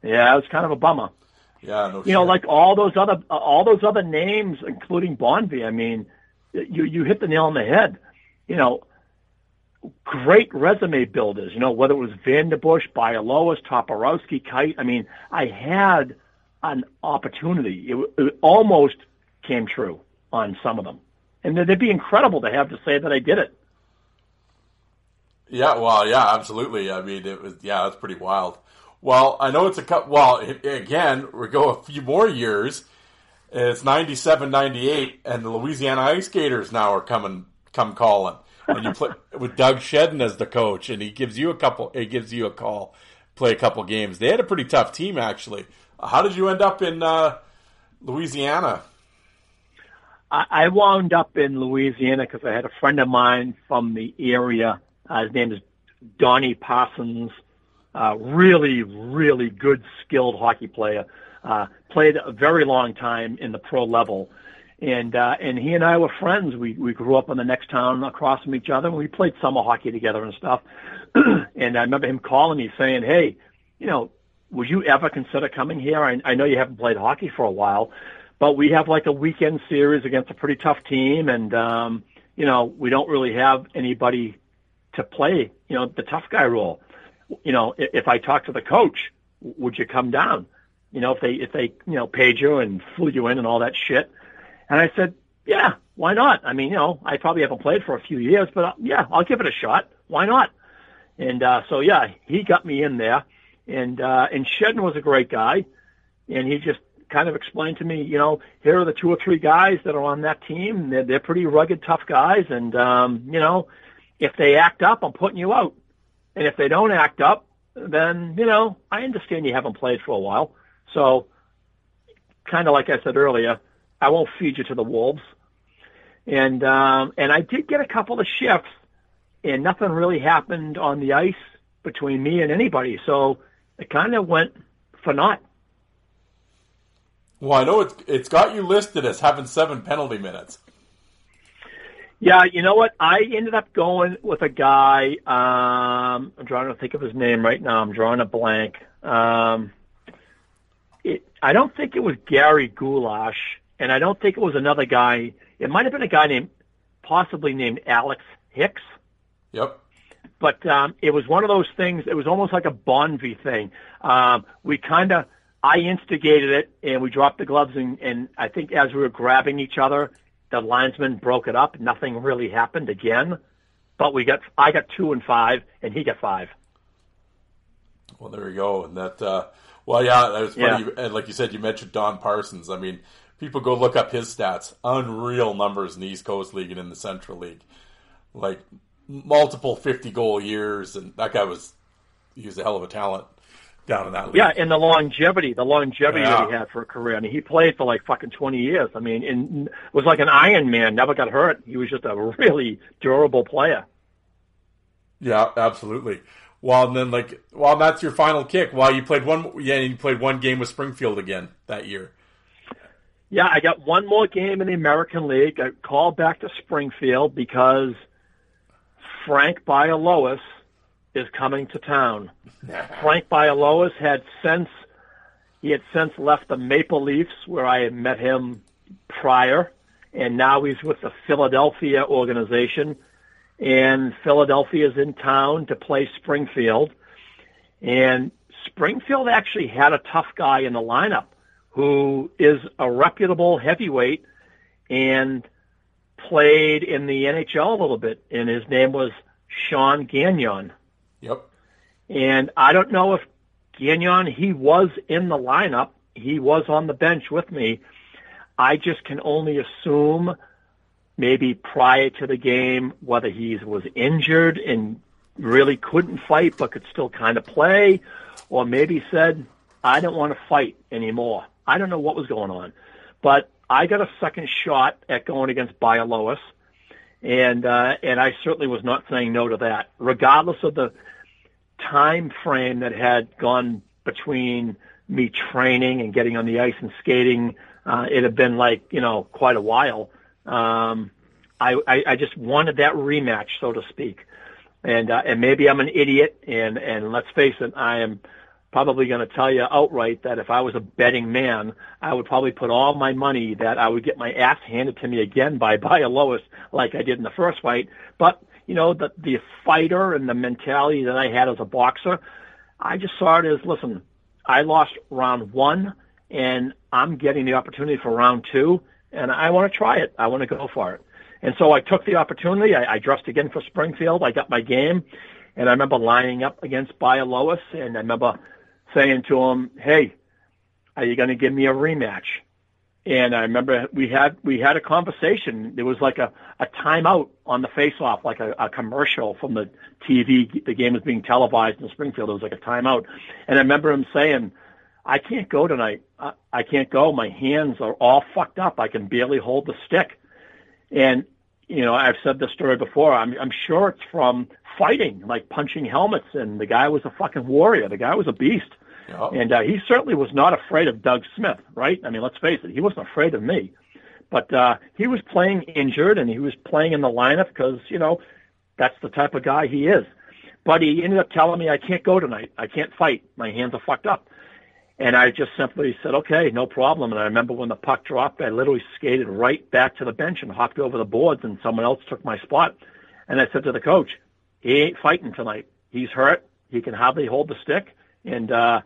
Yeah, it was kind of a bummer Yeah, no. you know, like all those other all those other names, including Bonvie. I mean, you you hit the nail on the head. You know, great resume builders. You know, whether it was VandenBussche, Bialowas, Toporowski, Kyte. I mean, I had an opportunity. It, it almost came true on some of them, and it'd be incredible to have to say that I did it. Yeah, well, yeah, absolutely. I mean, it was yeah, that's pretty wild. Well, I know it's a cut. Well, again, we go a few more years. It's 97, 98, and the Louisiana Ice Gators now are coming, come calling, and you play with Doug Shedden as the coach, and he gives you a couple. He gives you a call, play a couple games. They had a pretty tough team actually. How did you end up in uh, Louisiana? I, wound up in Louisiana because I had a friend of mine from the area. Uh, his name is Donnie Parsons. Uh, really, really good, skilled hockey player. Uh, played a very long time in the pro level, and uh, and he and I were friends. We we grew up in the next town across from each other. and We played summer hockey together and stuff. and I remember him calling me saying, "Hey, you know, would you ever consider coming here? I, I know you haven't played hockey for a while, but we have like a weekend series against a pretty tough team, and um, you know, we don't really have anybody to play, you know, the tough guy role. You know, if, if I talk to the coach, would you come down? You know, if they if they you know paid you and flew you in and all that shit. And I said, yeah, why not? I mean, you know, I probably haven't played for a few years, but uh, yeah, I'll give it a shot. Why not? And uh, so yeah, he got me in there, and uh, and Shedden was a great guy, and he just kind of explained to me, you know, here are the two or three guys that are on that team. They're, they're pretty rugged, tough guys, and um, you know, if they act up, I'm putting you out, and if they don't act up, then you know, I understand you haven't played for a while, so kind of like I said earlier, I won't feed you to the wolves, and um, and I did get a couple of shifts, and nothing really happened on the ice between me and anybody, so it kind of went for naught. Well, I know it's it's got you listed as having seven penalty minutes. Yeah, you know what? I ended up going with a guy. Um, I'm trying to think of his name right now. I'm drawing a blank. Um, it, I don't think it was Gary Goulash, and I don't think it was another guy. It might have been a guy named, possibly named Alex Hicks. Yep. But um, it was one of those things. It was almost like a Bonvie thing. Um, we kind of, I instigated it, and we dropped the gloves, and, and I think as we were grabbing each other, the linesman broke it up. Nothing really happened again, but we got, I got two and five, and he got five. Well, there you go. And that, uh, well, yeah, that was funny. Yeah. And like you said, you mentioned Don Parsons. I mean, people go look up his stats. Unreal numbers in the East Coast League and in the Central League. Like multiple 50 goal years. And that guy was, he was a hell of a talent. down in that league. Yeah, and the longevity, the longevity Yeah. that he had for a career. I mean, he played for like fucking 20 years. I mean, and was like an Iron Man, never got hurt. He was just a really durable player. Yeah, absolutely. Well, and then like, well, that's your final kick. Well, you played one, yeah, you played one game with Springfield again that year. Yeah, I got one more game in the American League. I called back to Springfield because Frank Bialowas is coming to town. Frank Bialowas had since he had since left the Maple Leafs where I had met him prior, and now he's with the Philadelphia organization. And Philadelphia is in town to play Springfield. And Springfield actually had a tough guy in the lineup who is a reputable heavyweight and played in the NHL a little bit, and his name was Sean Gagnon. Yep. And I don't know if Gagnon, he was in the lineup. He was on the bench with me. I just can only assume maybe prior to the game whether he was injured and really couldn't fight but could still kind of play, or maybe said, I don't want to fight anymore. I don't know what was going on. But I got a second shot at going against Bialowas, and uh, and I certainly was not saying no to that, regardless of the time frame that had gone between me training and getting on the ice and skating. Uh, it had been like you know quite a while. Um, I, I I just wanted that rematch, so to speak, and uh, and maybe I'm an idiot, and and let's face it, I am probably going to tell you outright that if I was a betting man, I would probably put all my money that I would get my ass handed to me again by by a Lois like I did in the first fight. But you know, the the fighter and the mentality that I had as a boxer, I just saw it as listen, I lost round one, and I'm getting the opportunity for round two, and I want to try it. I want to go for it. And so I took the opportunity. I, I dressed again for Springfield. I got my game, and I remember lining up against Bialowas, and I remember saying to him, "Hey, are you going to give me a rematch?" And I remember we had we had a conversation. There was like a a timeout on the face-off, like a, a commercial from the TV. The game was being televised in Springfield. It was like a timeout, and I remember him saying, "I can't go tonight. I, I can't go. My hands are all fucked up. I can barely hold the stick." And you know, I've said this story before. I'm I'm sure it's from fighting, like punching helmets. And the guy was a fucking warrior. The guy was a beast. Yeah. And uh, he certainly was not afraid of Doug Smith, right? I mean, let's face it, he wasn't afraid of me. But uh, he was playing injured, and he was playing in the lineup because you know that's the type of guy he is. But he ended up telling me, "I can't go tonight. I can't fight. My hands are fucked up." And I just simply said, "Okay, no problem." And I remember when the puck dropped, I literally skated right back to the bench and hopped over the boards, and someone else took my spot. And I said to the coach, "He ain't fighting tonight. He's hurt. He can hardly hold the stick, and uh,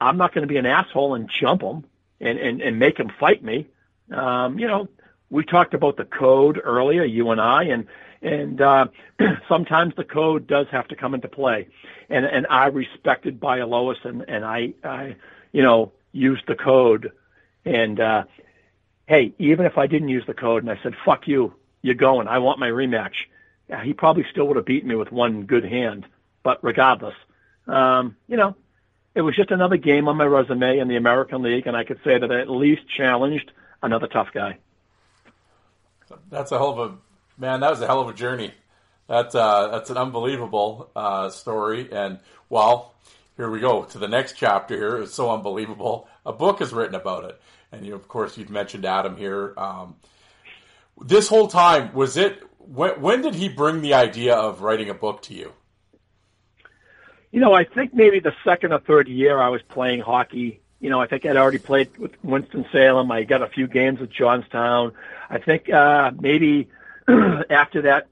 I'm not going to be an asshole and jump him and, and, and make him fight me. Um, you know, we talked about the code earlier, you and I, and and uh, sometimes the code does have to come into play. And and I respected Bialowas, and and I I you know used the code. And uh, hey, even if I didn't use the code, and I said fuck you, you're going. I want my rematch. Yeah, he probably still would have beaten me with one good hand. But regardless, um, you know, it was just another game on my resume in the American League, and I could say that I at least challenged another tough guy. That's a hell of a man. That was a hell of a journey. That's uh, that's an unbelievable uh, story. And well, here we go to the next chapter. Here it's so unbelievable. A book is written about it, and you, of course, you've mentioned Adam here. Um, this whole time was it? When, when did he bring the idea of writing a book to you? You know, I think maybe the second or third year I was playing hockey. You know, I think I'd already played with Winston Salem. I got a few games with Johnstown. I think uh, maybe after that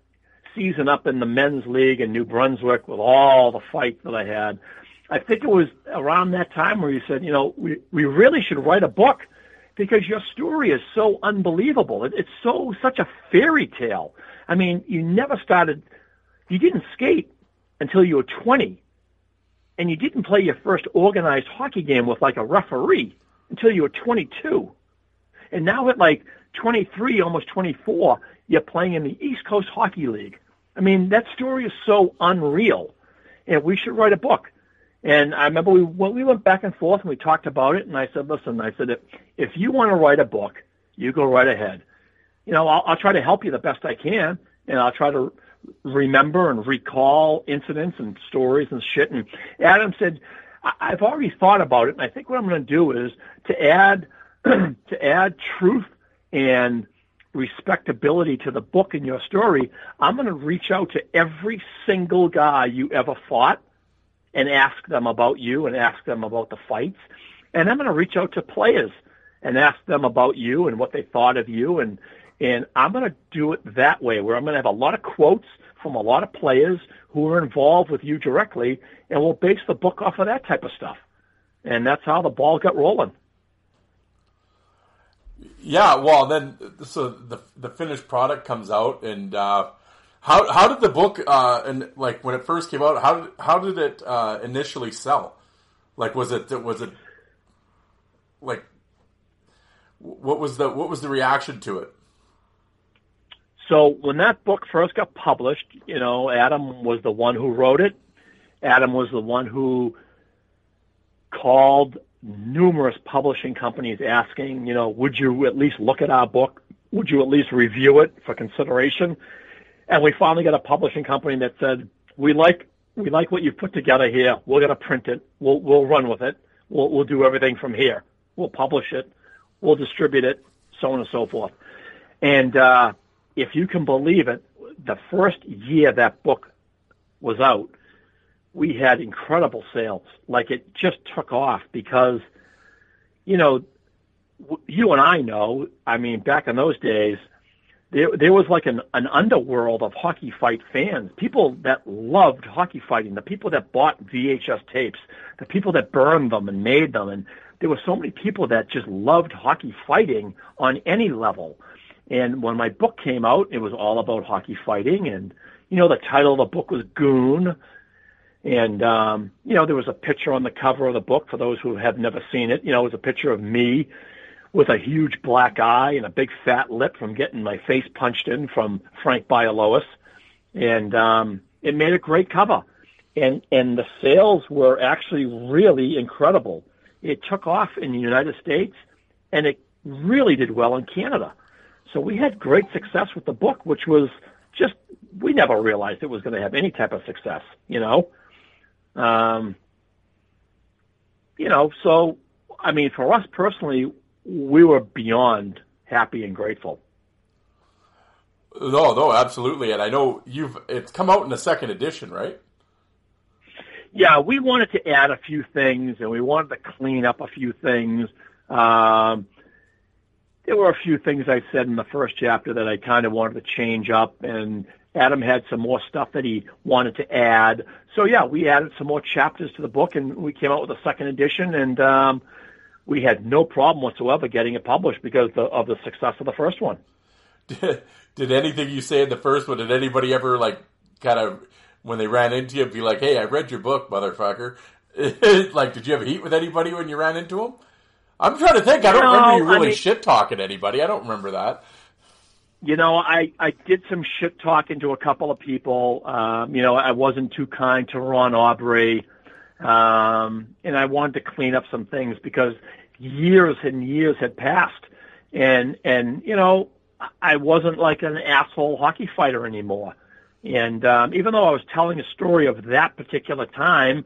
season up in the men's league in New Brunswick with all the fight that I had, I think it was around that time where you said, you know, we we really should write a book because your story is so unbelievable. It, it's so such a fairy tale. I mean, you never started, you didn't skate until you were 20, and you didn't play your first organized hockey game with like a referee until you were 22. And now at like 23, almost 24, you're playing in the East Coast Hockey League. I mean, that story is so unreal, and we should write a book. And I remember we when we went back and forth and we talked about it. And I said, listen, I said if you want to write a book, you go right ahead. You know, I'll, I'll try to help you the best I can, and I'll try to remember and recall incidents and stories and shit. And Adam said, I- I've already thought about it, and I think what I'm going to do is to add to add truth and respectability to the book and your story. I'm going to reach out to every single guy you ever fought and ask them about you and ask them about the fights. And I'm going to reach out to players and ask them about you and what they thought of you and and I'm going to do it that way where I'm going to have a lot of quotes from a lot of players who are involved with you directly and we'll base the book off of that type of stuff. And that's how the ball got rolling. Yeah, well, then so the the finished product comes out, and uh, how how did the book uh, and like when it first came out, how did how did it uh, initially sell? Like, was it was it like what was the what was the reaction to it? So when that book first got published, you know, Adam was the one who wrote it. Adam was the one who called numerous publishing companies asking, you know, would you at least look at our book? Would you at least review it for consideration? And we finally got a publishing company that said, we like, we like what you've put together here. We're going to print it. We'll, we'll run with it. We'll, we'll do everything from here. We'll publish it. We'll distribute it, so on and so forth. And, uh, if you can believe it, the first year that book was out, we had incredible sales. Like it just took off because, you know, you and I know, I mean, back in those days, there, there was like an, an underworld of hockey fight fans, people that loved hockey fighting, the people that bought VHS tapes, the people that burned them and made them. And there were so many people that just loved hockey fighting on any level. And when my book came out, it was all about hockey fighting. And, you know, the title of the book was Goon. And, um, you know, there was a picture on the cover of the book for those who have never seen it. You know, it was a picture of me with a huge black eye and a big fat lip from getting my face punched in from Frank Bialowas. And, um, it made a great cover. And, and the sales were actually really incredible. It took off in the United States and it really did well in Canada. So we had great success with the book, which was just, we never realized it was going to have any type of success, you know? Um, you know, so, I mean, for us personally, we were beyond happy and grateful. No, no, absolutely. And I know you've, it's come out in the second edition, right? Yeah, we wanted to add a few things and we wanted to clean up a few things. Um, there were a few things I said in the first chapter that I kind of wanted to change up, and Adam had some more stuff that he wanted to add. So yeah, we added some more chapters to the book, and we came out with a second edition, and um, we had no problem whatsoever getting it published because the, of the success of the first one. Did, did anything you say in the first one? Did anybody ever like kind of when they ran into you be like, "Hey, I read your book, motherfucker"? like, did you have heat with anybody when you ran into them? I'm trying to think. I don't No, remember you I really mean- shit talking anybody. I don't remember that. You know, I, I did some shit talking to a couple of people. Um, you know, I wasn't too kind to Ron Aubrey. Um, and I wanted to clean up some things because years and years had passed. And, and, you know, I wasn't like an asshole hockey fighter anymore. And, um, even though I was telling a story of that particular time,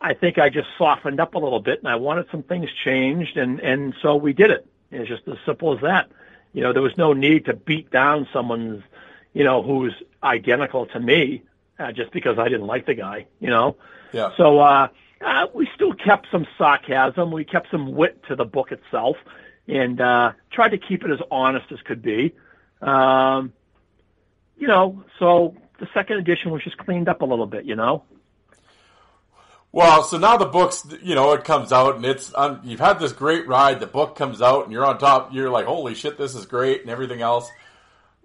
I think I just softened up a little bit and I wanted some things changed and, and so we did it. It's just as simple as that. You know, there was no need to beat down someone's, you know, who's identical to me, uh, just because I didn't like the guy, you know? Yeah. So, uh, uh, we still kept some sarcasm. We kept some wit to the book itself and, uh, tried to keep it as honest as could be. Um, you know, so the second edition was just cleaned up a little bit, you know? Well, so now the book's, you know, it comes out and it's, um, you've had this great ride. The book comes out and you're on top. You're like, holy shit, this is great and everything else.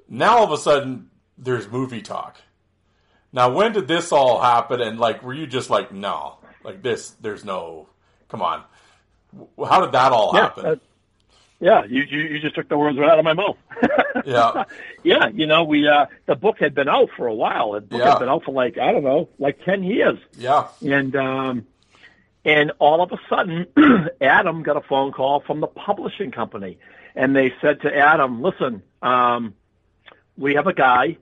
Now all of a sudden, there's movie talk. Now, when did this all happen? And like, were you just like, no, like this, there's no, come on. How did that all happen? uh, yeah, you, you you just took the words right out of my mouth. yeah. yeah, you know, we uh the book had been out for a while. The book Yeah. had been out for like I don't know, like ten years. Yeah. And um And all of a sudden, Adam got a phone call from the publishing company, and they said to Adam, "Listen, um, we have a guy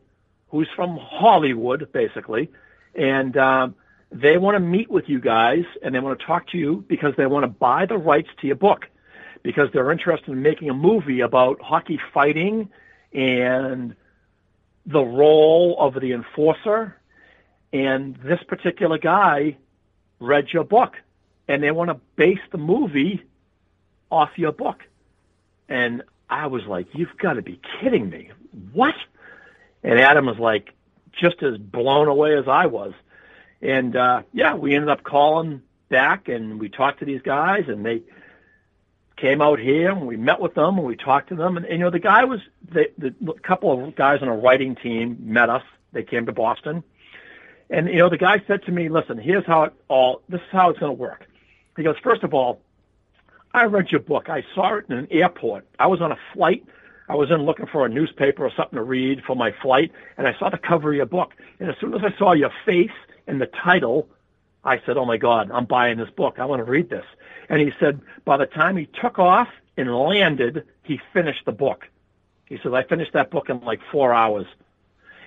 who's from Hollywood, basically, and um, they want to meet with you guys, and they want to talk to you because they want to buy the rights to your book, because they're interested in making a movie about hockey fighting and the role of the enforcer. And this particular guy read your book, and they want to base the movie off your book. And I was like, you've got to be kidding me. What? And Adam was like, just as blown away as I was. And uh, yeah, we ended up calling back and we talked to these guys and they came out here and we met with them and we talked to them. And, and you know, the guy was, the, the couple of guys on a writing team met us. They came to Boston. And, you know, the guy said to me, listen, here's how it all, this is how it's going to work. He goes, first of all, I read your book. I saw it in an airport. I was on a flight. I was in looking for a newspaper or something to read for my flight, and I saw the cover of your book. And as soon as I saw your face and the title, I said, "Oh my God, I'm buying this book. I want to read this." And he said, by the time he took off and landed, he finished the book. He said, "I finished that book in like four hours."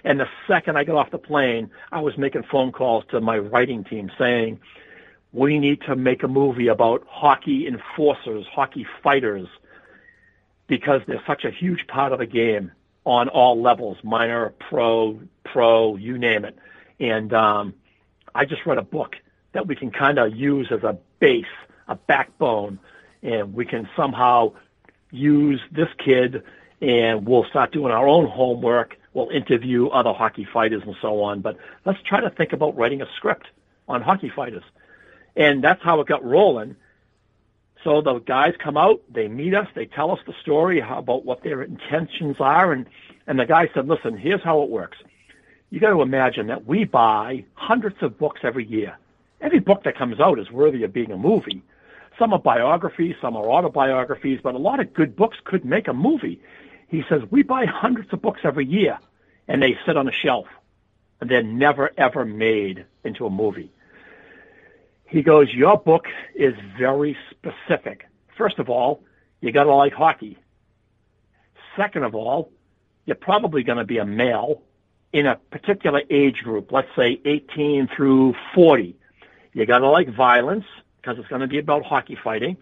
And the second I got off the plane, I was making phone calls to my writing team saying, we need to make a movie about hockey enforcers, hockey fighters, because they're such a huge part of the game on all levels, minor, pro, pro, you name it. And um, I just read a book that we can kind of use as a base, a backbone, and we can somehow use this kid and we'll start doing our own homework. We'll interview other hockey fighters and so on. But let's try to think about writing a script on hockey fighters. And that's how it got rolling. So the guys come out, they meet us, they tell us the story about what their intentions are, and and the guy said, "Listen, here's how it works. You got to imagine that we buy hundreds of books every year. Every book that comes out is worthy of being a movie. Some are biographies, some are autobiographies, but a lot of good books could make a movie." He says, "We buy hundreds of books every year, and they sit on a shelf, and they're never ever made into a movie." He goes, Your book is very specific. First of all, you got to like hockey. Second of all, you're probably going to be a male in a particular age group, let's say 18 through 40. You got to like violence because it's going to be about hockey fighting.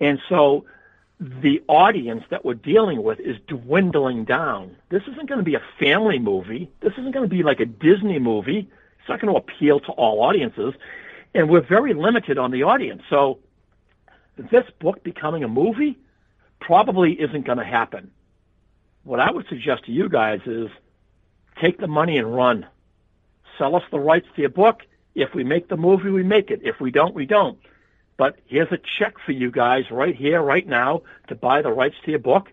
And so the audience that we're dealing with is dwindling down. This isn't going to be a family movie. This isn't going to be like a Disney movie. It's not going to appeal to all audiences and we're very limited on the audience. So this book becoming a movie probably isn't going to happen. What I would suggest to you guys is take the money and run. Sell us the rights to your book. If we make the movie, we make it. If we don't, we don't. But here's a check for you guys right here, right now, to buy the rights to your book.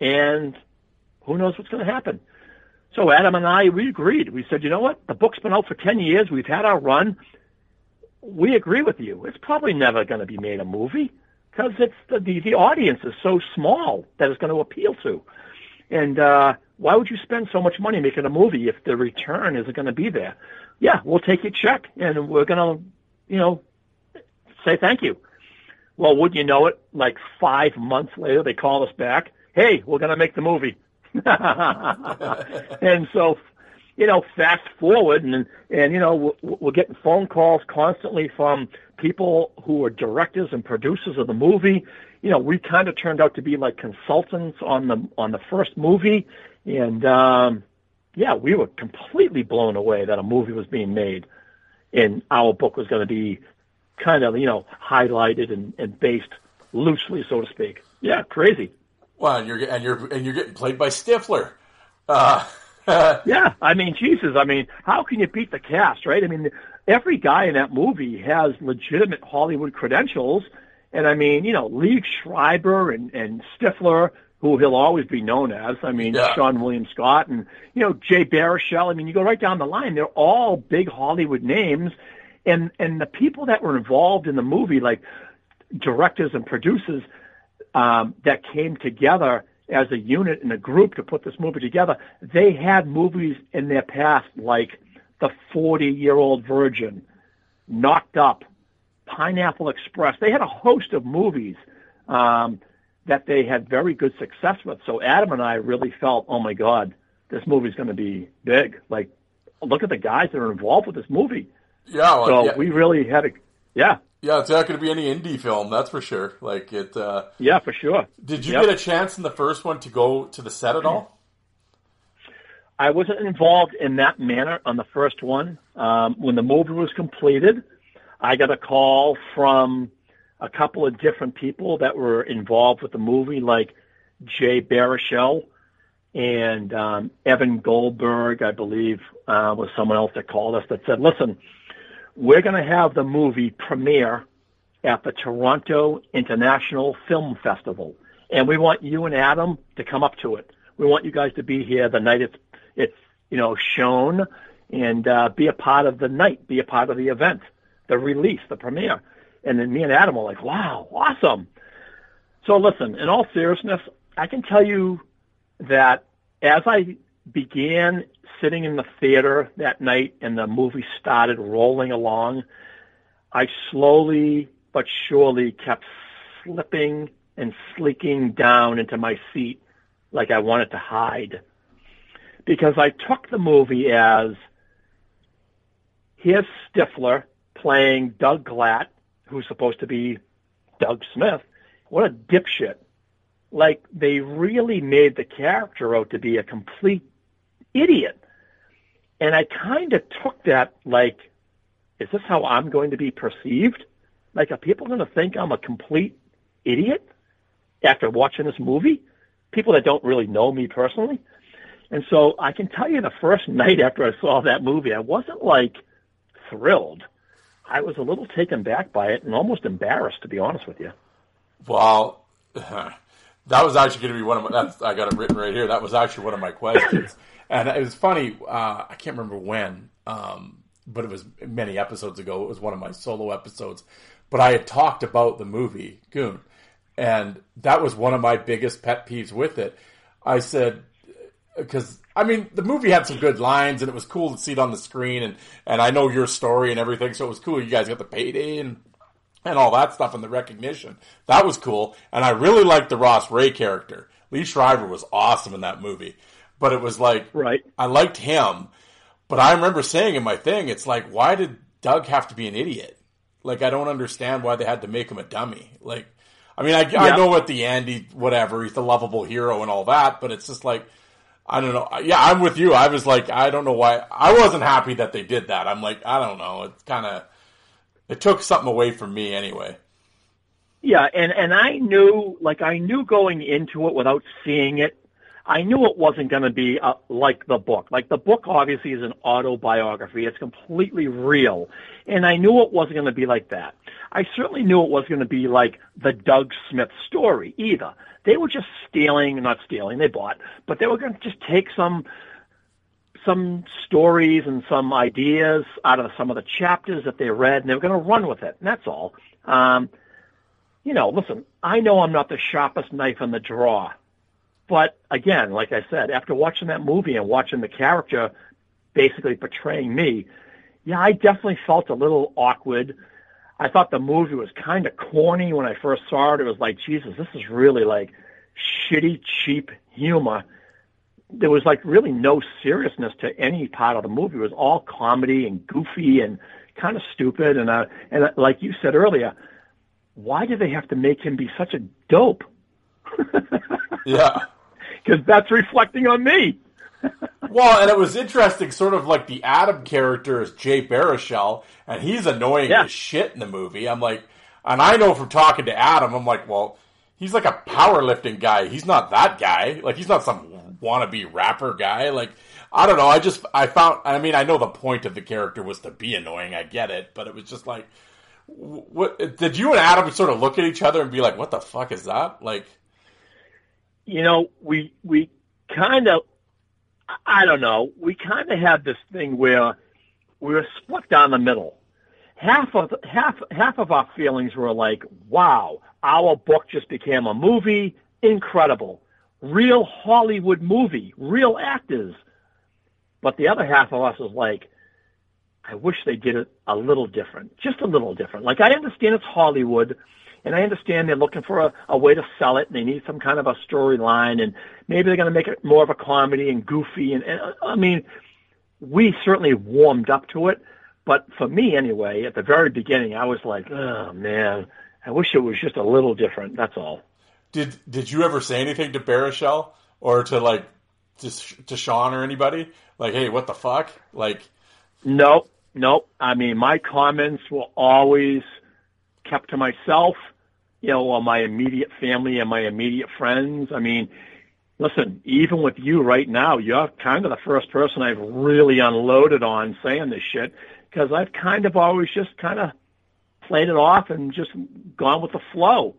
And who knows what's going to happen. So Adam and I, we agreed. We said, you know what? The book's been out for 10 years. We've had our run we agree with you. It's probably never going to be made a movie because it's the, the the audience is so small that it's going to appeal to. And uh, why would you spend so much money making a movie if the return isn't going to be there? Yeah, we'll take your check and we're going to, you know, say thank you. Well, wouldn't you know it? Like five months later, they call us back. Hey, we're going to make the movie. and so you know, fast forward and and you know we're, we're getting phone calls constantly from people who are directors and producers of the movie. You know, we kind of turned out to be like consultants on the on the first movie, and um, yeah, we were completely blown away that a movie was being made, and our book was going to be kind of you know highlighted and, and based loosely, so to speak. Yeah, crazy. Well, and you're and you're and you're getting played by Stifler. Uh, yeah, I mean, Jesus, I mean, how can you beat the cast, right? I mean, every guy in that movie has legitimate Hollywood credentials, and I mean, you know, Liev Schreiber and and Stifler, who he'll always be known as. I mean, yeah. Seann William Scott and you know Jay Baruchel. I mean, you go right down the line; they're all big Hollywood names, and and the people that were involved in the movie, like directors and producers, um, that came together as a unit and a group to put this movie together. They had movies in their past like The 40 Year Old Virgin, Knocked Up, Pineapple Express. They had a host of movies um, that they had very good success with. So Adam and I really felt, oh my God, this movie's going to be big. Like, look at the guys that are involved with this movie. Yeah, well, So yeah, we really had a, yeah, yeah, it's not going to be any indie film, that's for sure. Like it. Uh, yeah, for sure. did you Yep. get a chance in the first one to go to the set at all? I wasn't involved in that manner on the first one. Um, when the movie was completed, I got a call from a couple of different people that were involved with the movie, like Jay Baruchel and um, Evan Goldberg, I believe, uh, was someone else that called us that said, "Listen, we're going to have the movie premiere at the Toronto International Film Festival, and we want you and Adam to come up to it. We want you guys to be here the night it's it's you know shown, and uh, be a part of the night, be a part of the event, the release, the premiere." And then me and Adam were like, "Wow, awesome!" So listen, in all seriousness, I can tell you that as I began sitting in the theater that night and the movie started rolling along, I slowly but surely kept slipping and sleeking down into my seat like I wanted to hide. Because I took the movie as here's Stifler playing Doug Glatt, who's supposed to be Doug Smith. What a dipshit like they really made the character out to be a complete idiot. And I kind of took that like, is this how I'm going to be perceived? Like, are people going to think I'm a complete idiot after watching this movie? People that don't really know me personally. And so I can tell you the first night after I saw that movie, I wasn't like thrilled. I was a little taken back by it and almost embarrassed, to be honest with you. Well, that was actually going to be one of my. That's, I got it written right here. That was actually one of my questions, and it was funny. Uh, I can't remember when, um, but it was many episodes ago. It was one of my solo episodes, but I had talked about the movie Goon, and that was one of my biggest pet peeves with it. I said because I mean the movie had some good lines, and it was cool to see it on the screen, and and I know your story and everything, so it was cool. You guys got the payday and and all that stuff and the recognition. That was cool. And I really liked the Ross Rhea character. Liev Schreiber was awesome in that movie. But it was like, Right. I liked him. But I remember saying in my thing, it's like, why did Doug have to be an idiot? Like, I don't understand why they had to make him a dummy. Like, I mean, I, I know at the end, he, whatever, he's the lovable hero and all that, but it's just like, I don't know. Yeah, I'm with you. I was like, I don't know why. I wasn't happy that they did that. I'm like, I don't know. It's kind of, it took something away from me anyway. Yeah, and and I knew, like I knew going into it without seeing it, I knew it wasn't going to be uh, like the book. Like the book obviously is an autobiography; it's completely real, and I knew it wasn't going to be like that. I certainly knew it was going to be like the Doug Smith story either. They were just stealing, not stealing, they bought, but they were going to just take some some stories and some ideas out of some of the chapters that they read, and they were going to run with it. And that's all. Um, you know, listen, I know I'm not the sharpest knife in the drawer, but again, like I said, after watching that movie and watching the character basically portraying me, yeah, I definitely felt a little awkward. I thought the movie was kind of corny when I first saw it. It was like, Jesus, this is really like shitty, cheap humor. There was like really no seriousness to any part of the movie. It was all comedy and goofy and kind of stupid. And uh, and uh, like you said earlier, why did they have to make him be such a dope? Yeah. Because that's reflecting on me. Well, and it was interesting, sort of like the Adam character is Jay Baruchel, and he's annoying Yeah. as shit in the movie. I'm like, and I know from talking to Adam, I'm like, well, he's like a powerlifting guy. He's not that guy. Like, he's not some wannabe rapper guy. Like, I don't know. I just, I found, I mean, I know the point of the character was to be annoying. I get it, but it was just like, what did you and Adam sort of look at each other and be like, what the fuck is that? Like, you know, we we kind of, I don't know, we kind of had this thing where we were split down the middle. Half of half half of our feelings were like, "Wow, our book just became a movie, incredible, real Hollywood movie, real actors." But the other half of us was like, "I wish they did it a little different, just a little different. Like I understand it's Hollywood, and I understand they're looking for a, a way to sell it, and they need some kind of a storyline, and maybe they're going to make it more of a comedy and goofy. And, and uh, I mean, we certainly warmed up to it, but for me anyway, at the very beginning, I was like, oh man, I wish it was just a little different. That's all. Did Did you ever say anything to Baruchel or to like to to Sean or anybody? Like, hey, what the fuck? Like, Nope, nope. I mean, my comments were always kept to myself, you know, or my immediate family and my immediate friends. I mean, listen, even with you right now, you're kind of the first person I've really unloaded on saying this shit because I've kind of always just kind of played it off and just gone with the flow.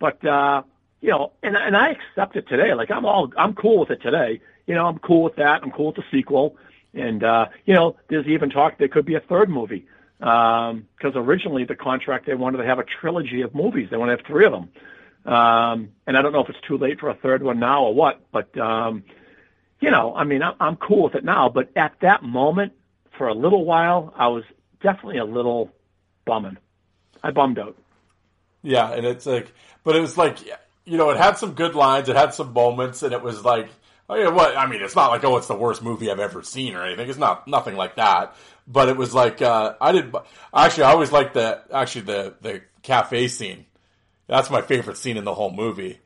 But, uh, you know, and, and I accept it today. Like I'm all, I'm cool with it today. You know, I'm cool with that. I'm cool with the sequel. And, uh, you know, there's even talk there could be a third movie. Um, cause originally the contract, they wanted to have a trilogy of movies. They want to have three of them. Um, and I don't know if it's too late for a third one now or what, but, um, you know, I mean, I'm, I'm cool with it now, but at that moment, for a little while, I was definitely a little bumming. I bummed out. yeah, and it's like, but it was like, you know, it had some good lines, it had some moments, and it was like, oh yeah, what? I mean, it's not like, oh, it's the worst movie I've ever seen or anything. It's not nothing like that. But it was like, uh, I did actually, I always like the actually the the cafe scene. That's my favorite scene in the whole movie.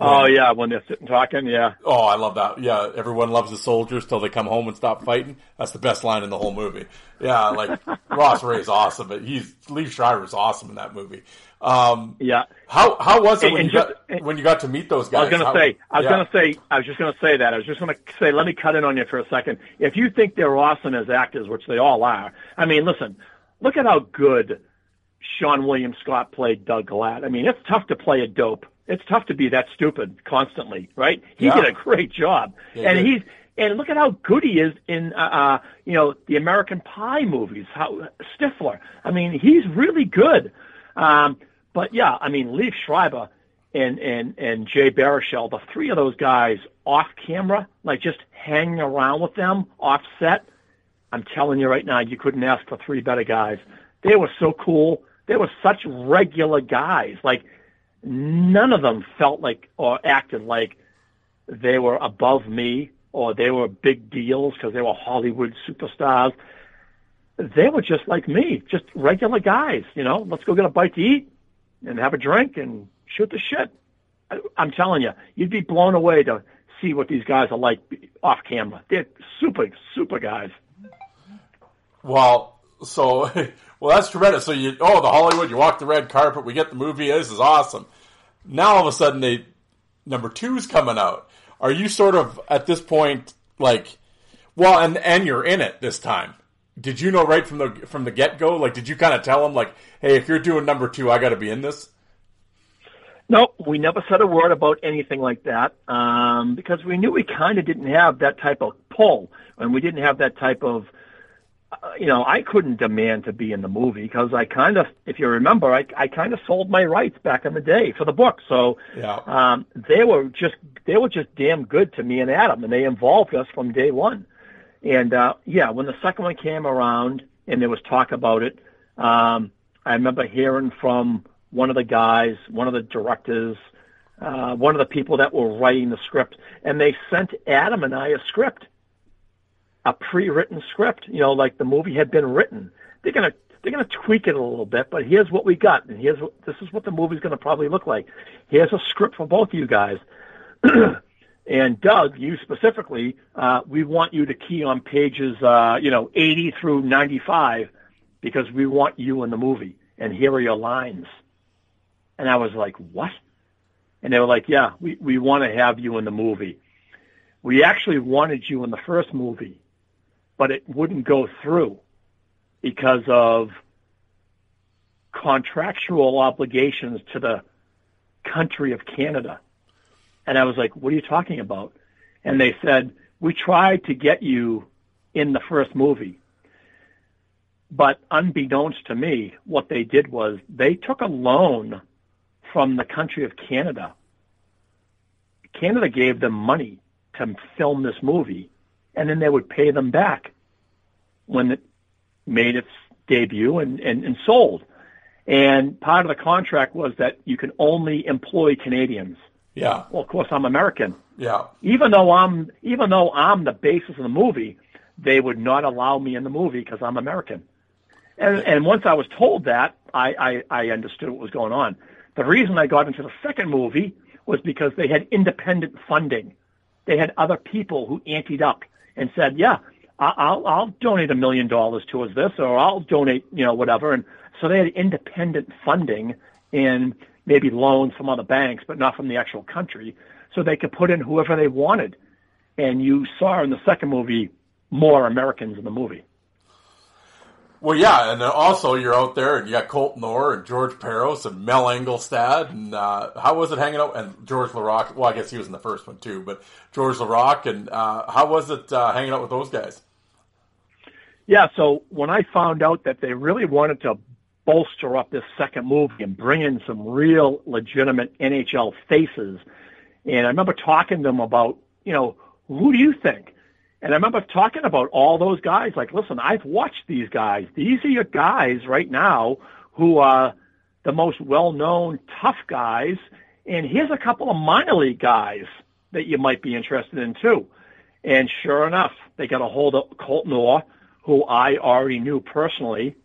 Oh yeah, when they're sitting talking, yeah. Oh, I love that. Yeah, everyone loves the soldiers till they come home and stop fighting. That's the best line in the whole movie. Yeah, like Ross Rhea is awesome, but he's Liev Schreiber is awesome in that movie. Um, Yeah. how how was it when and you just- got when you got to meet those guys? I was going to How- say, I was yeah. to say, I was just going to say that. I was just going to say, let me cut in on you for a second. If you think they're awesome as actors, which they all are, I mean, listen, look at how good Seann William Scott played Doug Glatt. I mean, it's tough to play a dope. It's tough to be that stupid constantly, right? He Yeah. did a great job, Yeah, and did. he's and look at how good he is in uh, uh you know the American Pie movies. How Stifler. I mean, he's really good. Um, but yeah, I mean, Liev Schreiber and and and Jay Baruchel, the three of those guys off camera, like just hanging around with them off set. I'm telling you right now, you couldn't ask for three better guys. They were so cool. They were such regular guys. Like none of them felt like or acted like they were above me or they were big deals because they were Hollywood superstars. They were just like me, just regular guys. You know, let's go get a bite to eat and have a drink and shoot the shit. I, I'm telling you, you'd be blown away to see what these guys are like off camera. They're super, super guys. Well, so well that's tremendous. So you oh the Hollywood, you walk the red carpet, we get the movie. This is awesome. Now all of a sudden they number two's coming out. Are you sort of at this point like well and and you're in it this time? Did you know right from the from the get go? Like did you kind of tell them like, hey, if you're doing number two, I got to be in this? No, we never said a word about anything like that um, because we knew we kind of didn't have that type of pull, and we didn't have that type of, uh, you know, I couldn't demand to be in the movie because I kind of, if you remember, I, I kind of sold my rights back in the day for the book. So Yeah. um, they were just they were just damn good to me and Adam, and they involved us from day one. And uh, yeah, when the second one came around and there was talk about it, um, I remember hearing from one of the guys, one of the directors, uh, one of the people that were writing the script, and they sent Adam and I a script, a pre-written script. You know, like the movie had been written. They're gonna they're gonna tweak it a little bit, but here's what we got, and here's what this is what the movie's gonna probably look like. Here's a script for both of you guys. And Doug, you specifically, uh, we want you to key on pages, uh, you know, 80 through 95 because we want you in the movie. And here are your lines. And I was like, what? And they were like, yeah, we, we want to have you in the movie. We actually wanted you in the first movie, but it wouldn't go through because of contractual obligations to the country of Canada. And I was like, what are you talking about? And they said, we tried to get you in the first movie. But unbeknownst to me, what they did was they took a loan from the country of Canada. Canada gave them money to film this movie, and then they would pay them back when it, made its debut and, and, and sold. And part of the contract was that you can only employ Canadians. Yeah. Well, of course, I'm American. Yeah. Even though I'm even though I'm the basis of the movie, they would not allow me in the movie because I'm American. And and once I was told that, I, I I understood what was going on. The reason I got into the second movie was because they had independent funding. They had other people who anteed up and said, "Yeah, I'll I'll donate a million dollars towards this, or I'll donate, you know, whatever." And so they had independent funding and maybe loans from other banks, but not from the actual country, so they could put in whoever they wanted. And you saw in the second movie more Americans in the movie. Well, yeah, and also you're out there and you got Colt Orr and George Parros and Mel Angelstad and uh, how was it hanging out and Georges Laraque? Well, I guess he was in the first one too, but Georges Laraque and uh, how was it uh, hanging out with those guys? Yeah, so when I found out that they really wanted to bolster up this second movie and bring in some real legitimate NHL faces, and I remember talking to them about, you know, who do you think? And I remember talking about all those guys. Like, listen, I've watched these guys. These are your guys right now who are the most well-known tough guys. And here's a couple of minor league guys that you might be interested in too. And sure enough, they got a hold of Colton Orr, who I already knew personally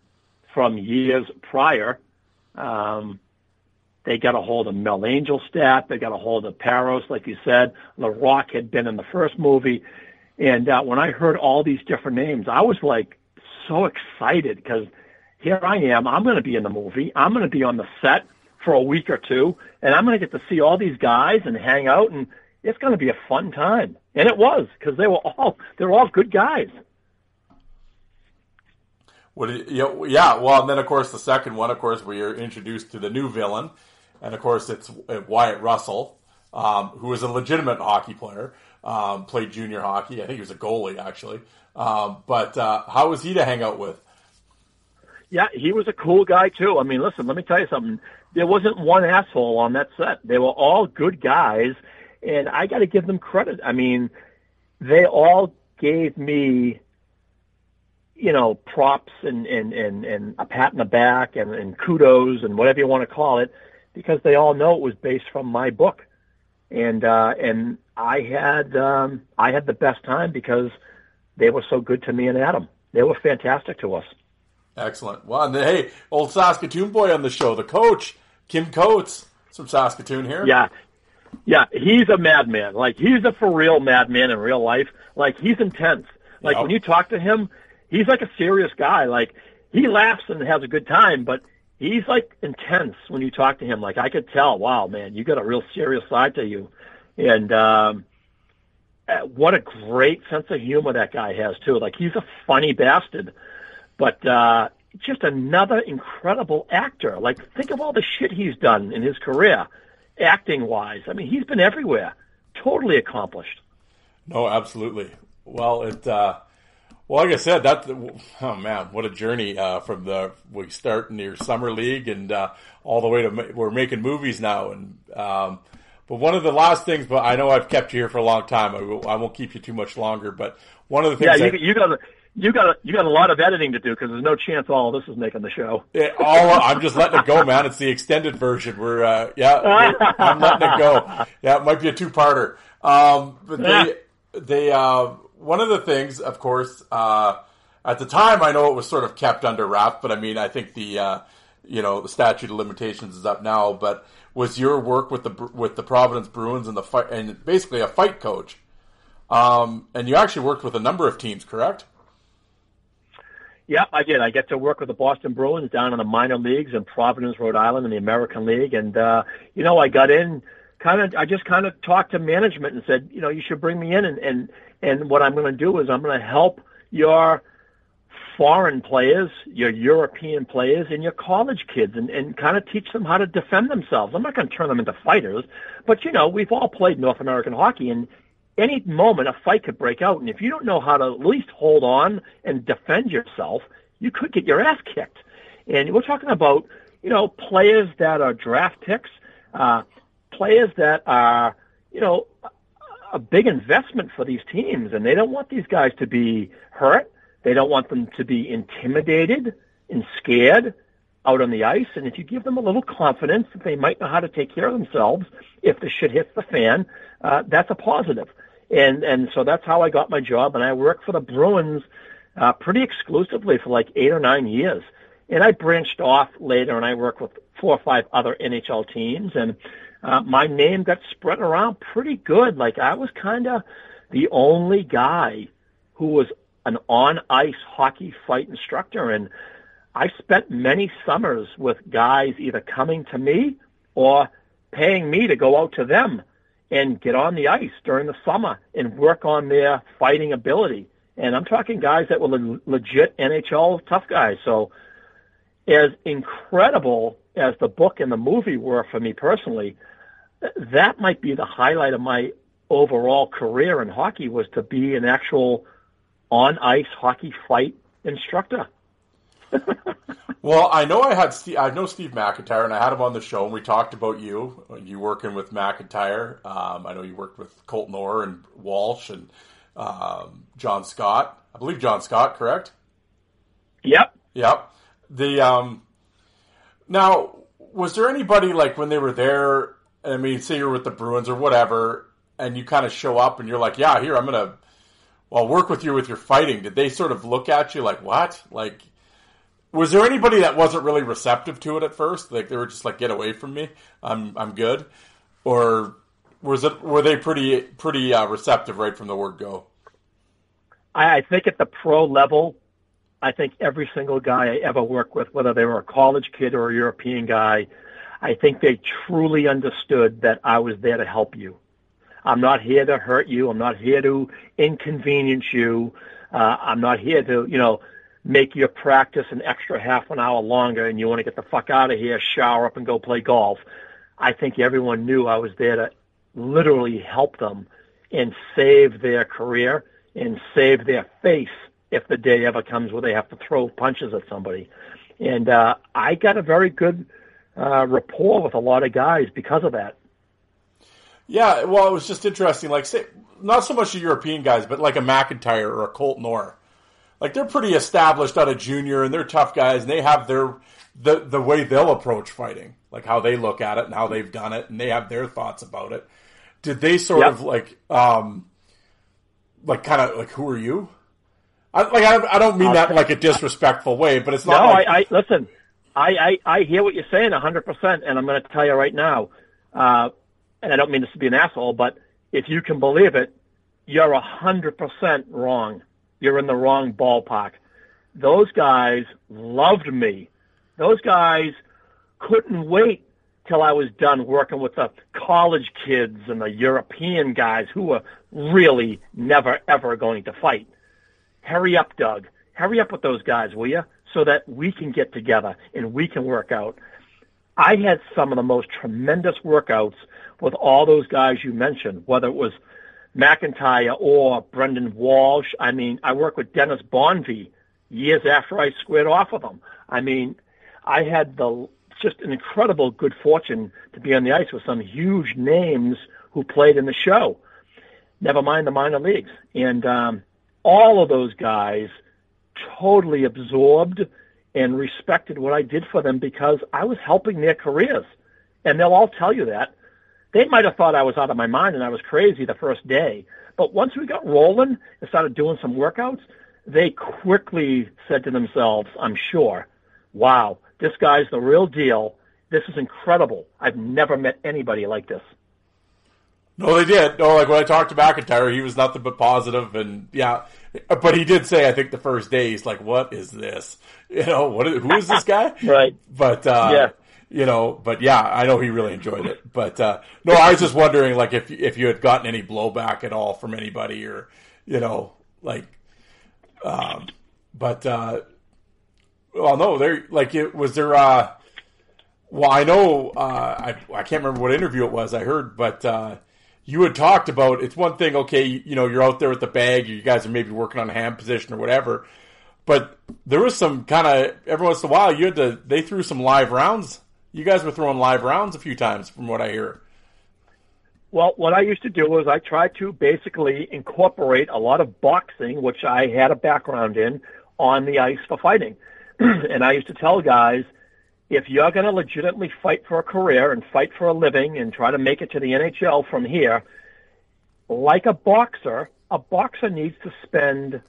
from years prior. Um, they got a hold of Mel Angelstad. They got a hold of Parros, like you said. Laraque had been in the first movie. And uh, when I heard all these different names, I was like so excited because here I am. I'm going to be in the movie. I'm going to be on the set for a week or two, and I'm going to get to see all these guys and hang out, and it's going to be a fun time. And it was because they were all they were all good guys. What? you, yeah. Well, and then of course the second one, of course, we are introduced to the new villain, and of course it's Wyatt Russell, um, who is a legitimate hockey player. Um, played junior hockey. I think he was a goalie actually. Um, but uh, how was he to hang out with? Yeah, he was a cool guy too. I mean, listen, let me tell you something. There wasn't one asshole on that set. They were all good guys, and I got to give them credit. I mean, they all gave me, you know, props and and and and a pat in the back and, and kudos and whatever you want to call it, because they all know it was based from my book, and uh, and I had um, I had the best time because they were so good to me and Adam. They were fantastic to us. Excellent. Well, and hey, old Saskatoon boy on the show, the coach, Kim Coates from Saskatoon here. Yeah. Yeah, he's a madman. Like he's a for real madman in real life. Like he's intense. Like Yep. when you talk to him, he's like a serious guy. Like he laughs and has a good time, but he's like intense when you talk to him. Like I could tell, wow, man, you got a real serious side to you. And um uh, what a great sense of humor that guy has too. Like he's a funny bastard, but uh just another incredible actor. Like think of all the shit he's done in his career, acting wise. I mean, he's been everywhere. Totally accomplished. No, absolutely. Well, it. Uh, well, like I said, that. Oh man, what a journey uh, from the we start in your summer league and uh, all the way to we're making movies now. And um, but one of the last things, but I know I've kept you here for a long time. I, will, I won't keep you too much longer. But one of the Yeah, things, you, you got you got a, you got a lot of editing to do because there's no chance all of this is making the show. I, it, all I'm just letting it go, man. It's the extended version. We're uh, yeah, we're, I'm letting it go. Yeah, it might be a two-parter. Um, but they they uh, one of the things, of course, uh, at the time, I know it was sort of kept under wraps, but I mean, I think the uh, you know the statute of limitations is up now. But was your work with the with the Providence Bruins and the fight and basically a fight coach? Um, and you actually worked with a number of teams, correct? Yeah, I did. I get to work with the Boston Bruins down in the minor leagues in Providence, Rhode Island, in the American League, and uh, you know, I got in kind of. I just kind of talked to management and said, you know, you should bring me in, and and and what I'm going to do is I'm going to help your foreign players, your European players, and your college kids, and, and kind of teach them how to defend themselves. I'm not going to turn them into fighters, but you know, we've all played North American hockey, and any moment a fight could break out, and if you don't know how to at least hold on and defend yourself, you could get your ass kicked. And we're talking about, you know, players that are draft picks, uh, players that are, you know, a big investment for these teams, and they don't want these guys to be hurt. They don't want them to be intimidated and scared out on the ice. And if you give them a little confidence that they might know how to take care of themselves if the shit hits the fan, uh, that's a positive. And and so that's how I got my job. And I worked for the Bruins uh, pretty exclusively for like eight or nine years. And I branched off later, and I worked with four or five other NHL teams. And uh, my name got spread around pretty good. Like I was kind of the only guy who was an on ice hockey fight instructor. And I spent many summers with guys either coming to me or paying me to go out to them and get on the ice during the summer and work on their fighting ability. And I'm talking guys that were le- legit NHL tough guys. So as incredible as the book and the movie were for me personally, that might be the highlight of my overall career in hockey was to be an actual on ice hockey fight instructor. well, I know I had Steve, I know Steve MacIntyre, and I had him on the show, and we talked about you, you working with MacIntyre. Um, I know you worked with Colt Orr and Walsh and um, John Scott. I believe John Scott, correct? Yep. Yep. The um, now was there anybody like when they were there? I mean, say you're with the Bruins or whatever, and you kind of show up and you're like, "Yeah, here I'm gonna, well, work with you with your fighting." Did they sort of look at you like, "What?" Like, was there anybody that wasn't really receptive to it at first? Like they were just like, "Get away from me! I'm I'm good," or was it were they pretty pretty uh, receptive right from the word go? I think at the pro level, I think every single guy I ever worked with, whether they were a college kid or a European guy, I think they truly understood that I was there to help you. I'm not here to hurt you. I'm not here to inconvenience you. Uh, I'm not here to, you know, make your practice an extra half an hour longer and you want to get the fuck out of here, shower up and go play golf. I think everyone knew I was there to literally help them and save their career and save their face if the day ever comes where they have to throw punches at somebody. And uh, I got a very good uh, rapport with a lot of guys because of that. Yeah, well, it was just interesting. Like, say, not so much the European guys, but like a MacIntyre or a Colt Orr. Like, they're pretty established out of junior, and they're tough guys, and they have their the the way they'll approach fighting, like how they look at it and how they've done it, and they have their thoughts about it. Did they sort yep. of like, um, like kind of like, who are you? I, like I, I don't mean that in like a disrespectful way, but it's not. No, like... I, I listen. I, I I hear what you're saying hundred percent, and I'm going to tell you right now. Uh, and I don't mean this to be an asshole, but if you can believe it, you're hundred percent wrong. You're in the wrong ballpark. Those guys loved me. Those guys couldn't wait till I was done working with the college kids and the European guys who were really never ever going to fight. Hurry up, Doug. Hurry up with those guys, will you? So that we can get together and we can work out. I had some of the most tremendous workouts with all those guys you mentioned, whether it was MacIntyre or Brendan Walsh. I mean, I worked with Dennis Bonvie years after I squared off with him. I mean, I had the just an incredible good fortune to be on the ice with some huge names who played in the show. Never mind the minor leagues. And um, all of those guys totally absorbed and respected what I did for them because I was helping their careers. And they'll all tell you that. They might have thought I was out of my mind and I was crazy the first day. But once we got rolling and started doing some workouts, they quickly said to themselves, I'm sure, wow, this guy's the real deal. This is incredible. I've never met anybody like this. No, they did. No, like when I talked to MacIntyre, he was nothing but positive, and yeah, but he did say, I think the first day, he's like, "What is this? You know, what? Is, who is this guy?" right. But uh, yeah, you know, but yeah, I know he really enjoyed it. But uh, no, I was just wondering, like, if if you had gotten any blowback at all from anybody, or you know, like, um, but uh, well, no, there, like, it was there. Uh, well, I know, uh, I I can't remember what interview it was. I heard, but. Uh, you had talked about it's one thing, okay, you know, you're out there with the bag, you guys are maybe working on hand position or whatever, but there was some kind of every once in a while you had to they threw some live rounds. You guys were throwing live rounds a few times, from what I hear. Well, what I used to do was I tried to basically incorporate a lot of boxing, which I had a background in, on the ice for fighting. and I used to tell guys, if you're going to legitimately fight for a career and fight for a living and try to make it to the NHL from here, like a boxer, a boxer needs to spend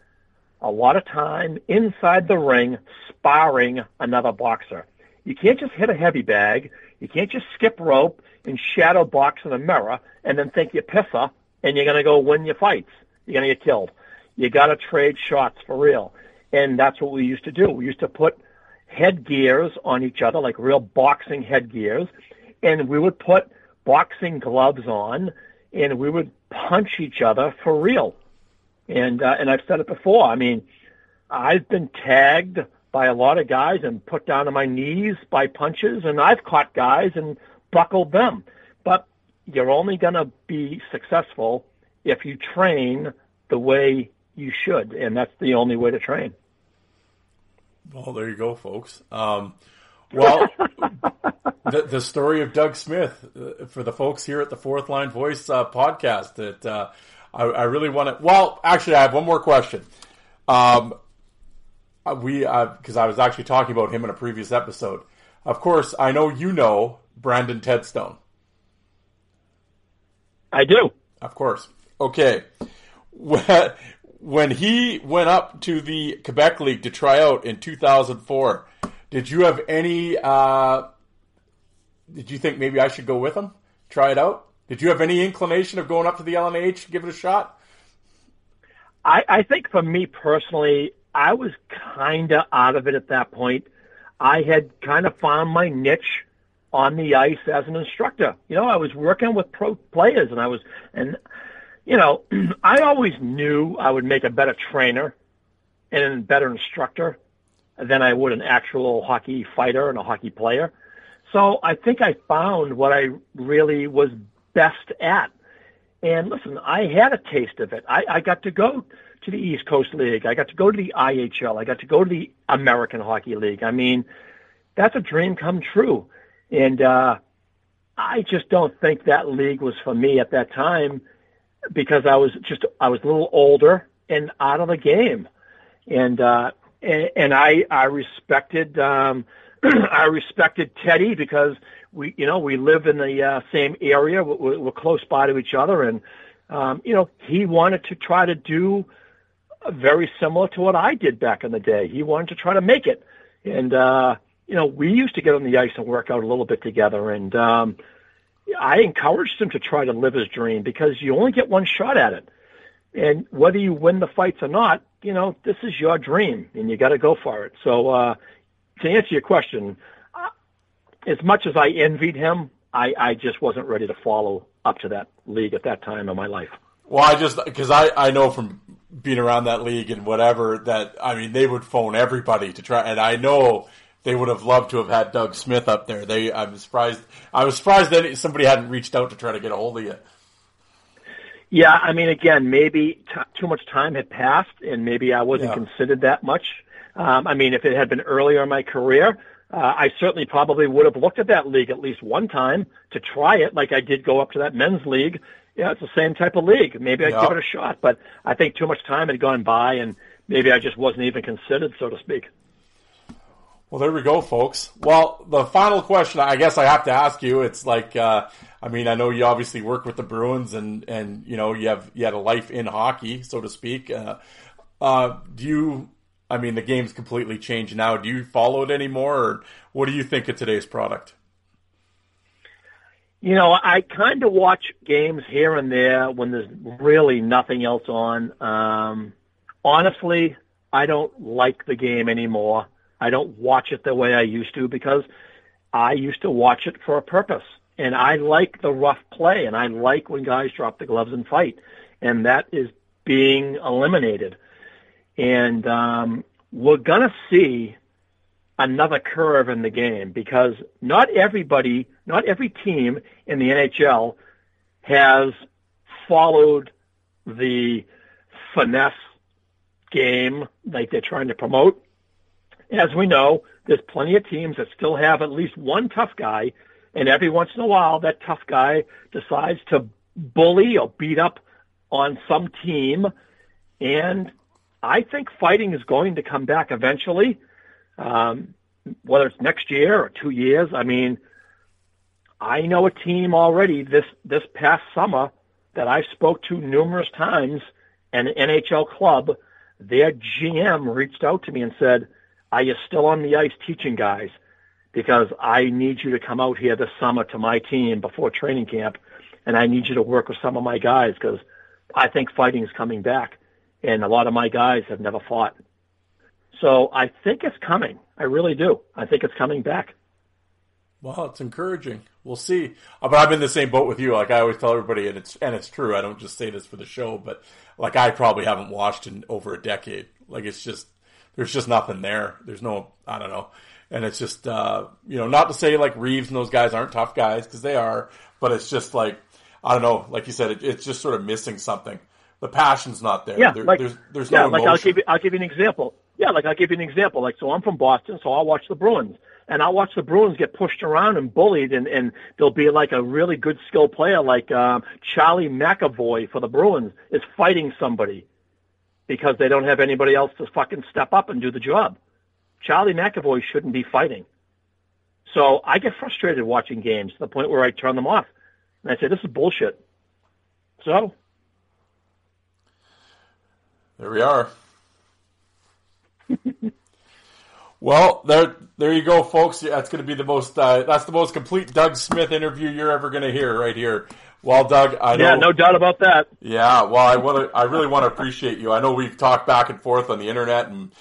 a lot of time inside the ring sparring another boxer. You can't just hit a heavy bag. You can't just skip rope and shadow box in a mirror and then think you're pisser and you're going to go win your fights. You're going to get killed. You got to trade shots for real. And that's what we used to do. We used to put headgears on each other, like real boxing headgears, and we would put boxing gloves on and we would punch each other for real. And uh, and I've said it before. I mean, I've been tagged by a lot of guys and put down on my knees by punches, and I've caught guys and buckled them. But you're only going to be successful if you train the way you should, and that's the only way to train. Well, there you go, folks. Um, well, the, the story of Doug Smith uh, for the folks here at the Fourth Line Voice uh, podcast that uh, I, I, really want to. Well, actually, I have one more question. Um, uh, we because uh, I was actually talking about him in a previous episode. Of course, I know you know Brandon Tedstone. I do. Of course. Okay. When he went up to the Quebec League to try out in 2004, did you have any? Uh, did you think maybe I should go with him, try it out? Did you have any inclination of going up to the LNH, give it a shot? I, I think for me personally, I was kind of out of it at that point. I had kind of found my niche on the ice as an instructor. You know, I was working with pro players, and I was, and you know, I always knew I would make a better trainer and a better instructor than I would an actual hockey fighter and a hockey player. So I think I found what I really was best at. And listen, I had a taste of it. I, I got to go to the East Coast League. I got to go to the IHL. I got to go to the American Hockey League. I mean, that's a dream come true. And uh, I just don't think that league was for me at that time because I was just I was a little older and out of the game, and uh, and, and I I respected um, I respected Teddy because we you know we live in the uh, same area we're, we're close by to each other and um, you know he wanted to try to do very similar to what I did back in the day. He wanted to try to make it, and uh, you know we used to get on the ice and work out a little bit together and. Um, I encouraged him to try to live his dream because you only get one shot at it. And whether you win the fights or not, you know, this is your dream and you got to go for it. So, uh, to answer your question, uh, as much as I envied him, I, I just wasn't ready to follow up to that league at that time in my life. Well, I just, cause I, I know from being around that league and whatever that, I mean, they would phone everybody to try, and I know they would have loved to have had Doug Smith up there. They, I'm surprised. I was surprised that somebody hadn't reached out to try to get a hold of you. Yeah, I mean, again, maybe t- too much time had passed, and maybe I wasn't yeah. considered that much. Um, I mean, if it had been earlier in my career, uh, I certainly probably would have looked at that league at least one time to try it, like I did go up to that men's league. Yeah, it's the same type of league. Maybe I'd yeah. give it a shot, but I think too much time had gone by, and maybe I just wasn't even considered, so to speak. Well, there we go, folks. Well, the final question I guess I have to ask you, it's like, uh, I mean, I know you obviously work with the Bruins and, and, you know, you have, you had a life in hockey, so to speak. Uh, uh, do you, I mean, the game's completely changed now. Do you follow it anymore or what do you think of today's product? You know, I kind of watch games here and there when there's really nothing else on. Um, honestly, I don't like the game anymore. I don't watch it the way I used to because I used to watch it for a purpose. And I like the rough play and I like when guys drop the gloves and fight. And that is being eliminated. And um, we're going to see another curve in the game because not everybody, not every team in the NHL has followed the finesse game like they're trying to promote as we know, there's plenty of teams that still have at least one tough guy, and every once in a while, that tough guy decides to bully or beat up on some team. And I think fighting is going to come back eventually, um, whether it's next year or two years. I mean, I know a team already this this past summer that I spoke to numerous times, an NHL club. Their GM reached out to me and said, "Are you still on the ice teaching guys? Because I need you to come out here this summer to my team before training camp, and I need you to work with some of my guys because I think fighting is coming back, and a lot of my guys have never fought." So I think it's coming. I really do. I think it's coming back. Well, it's encouraging. We'll see. Uh, But I'm in the same boat with you. Like I always tell everybody, and it's and it's true. I don't just say this for the show, but like I probably haven't watched in over a decade. Like it's just there's just nothing there. There's no I don't know, and it's just uh, you know not to say like Reaves and those guys aren't tough guys because they are, but it's just like I don't know. Like you said, it, it's just sort of missing something. The passion's not there. Yeah, There- like there's there's yeah, no like. I'll give you I'll give you an example. Yeah, like I'll give you an example. Like so, I'm from Boston, so I'll watch the Bruins, and I'll watch the Bruins get pushed around and bullied, and and there'll be like a really good skill player like um, Charlie McAvoy for the Bruins is fighting somebody because they don't have anybody else to fucking step up and do the job. Charlie McAvoy shouldn't be fighting. So I get frustrated watching games to the point where I turn them off, and I say this is bullshit. So There we are. well, there, there you go, folks. That's going to be the most. Uh, that's the most complete Doug Smith interview you're ever going to hear, right here. Well, Doug, I know. yeah, no doubt about that. Yeah, well, I want to. I really want to appreciate you. I know we've talked back and forth on the internet and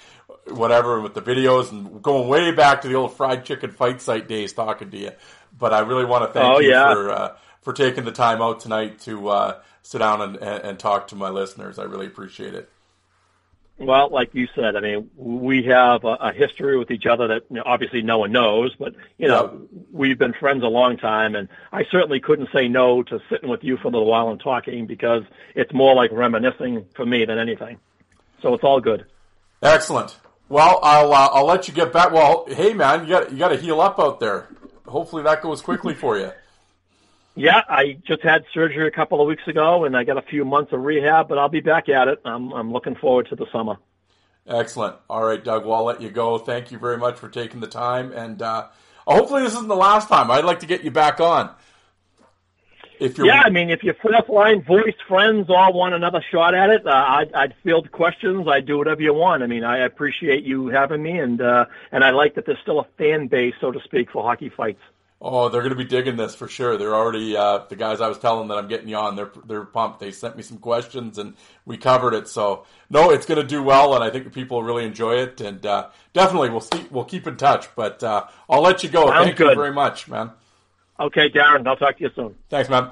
whatever with the videos and going way back to the old fried chicken fight site days talking to you. But I really want to thank Oh, you yeah. for uh, for taking the time out tonight to uh, sit down and, and, and talk to my listeners. I really appreciate it. Well, like you said, I mean, we have a, a history with each other that you know, obviously no one knows, but you know, we've been friends a long time, and I certainly couldn't say no to sitting with you for a little while and talking because it's more like reminiscing for me than anything. So it's all good. Excellent. Well, I'll uh, I'll let you get back. Well, hey man, you got you got to heal up out there. Hopefully that goes quickly for you. Yeah, I just had surgery a couple of weeks ago, and I got a few months of rehab, but I'll be back at it. I'm I'm looking forward to the summer. Excellent. All right, Doug. Well, I'll let you go. Thank you very much for taking the time, and uh, hopefully this isn't the last time. I'd like to get you back on. If you're Yeah, I mean, if your fourth line voice friends all want another shot at it, uh, I'd, I'd field questions. I'd do whatever you want. I mean, I appreciate you having me, and uh, and I like that there's still a fan base, so to speak, for hockey fights. Oh, they're going to be digging this for sure. They're already uh, the guys I was telling that I'm getting you on. They're they're pumped. They sent me some questions and we covered it. So no, it's going to do well, and I think people really enjoy it. And uh, definitely we'll see, we'll keep in touch. But uh, I'll let you go. Sounds Thank you very much, man. Okay, Darren, I'll talk to you soon. Thanks, man.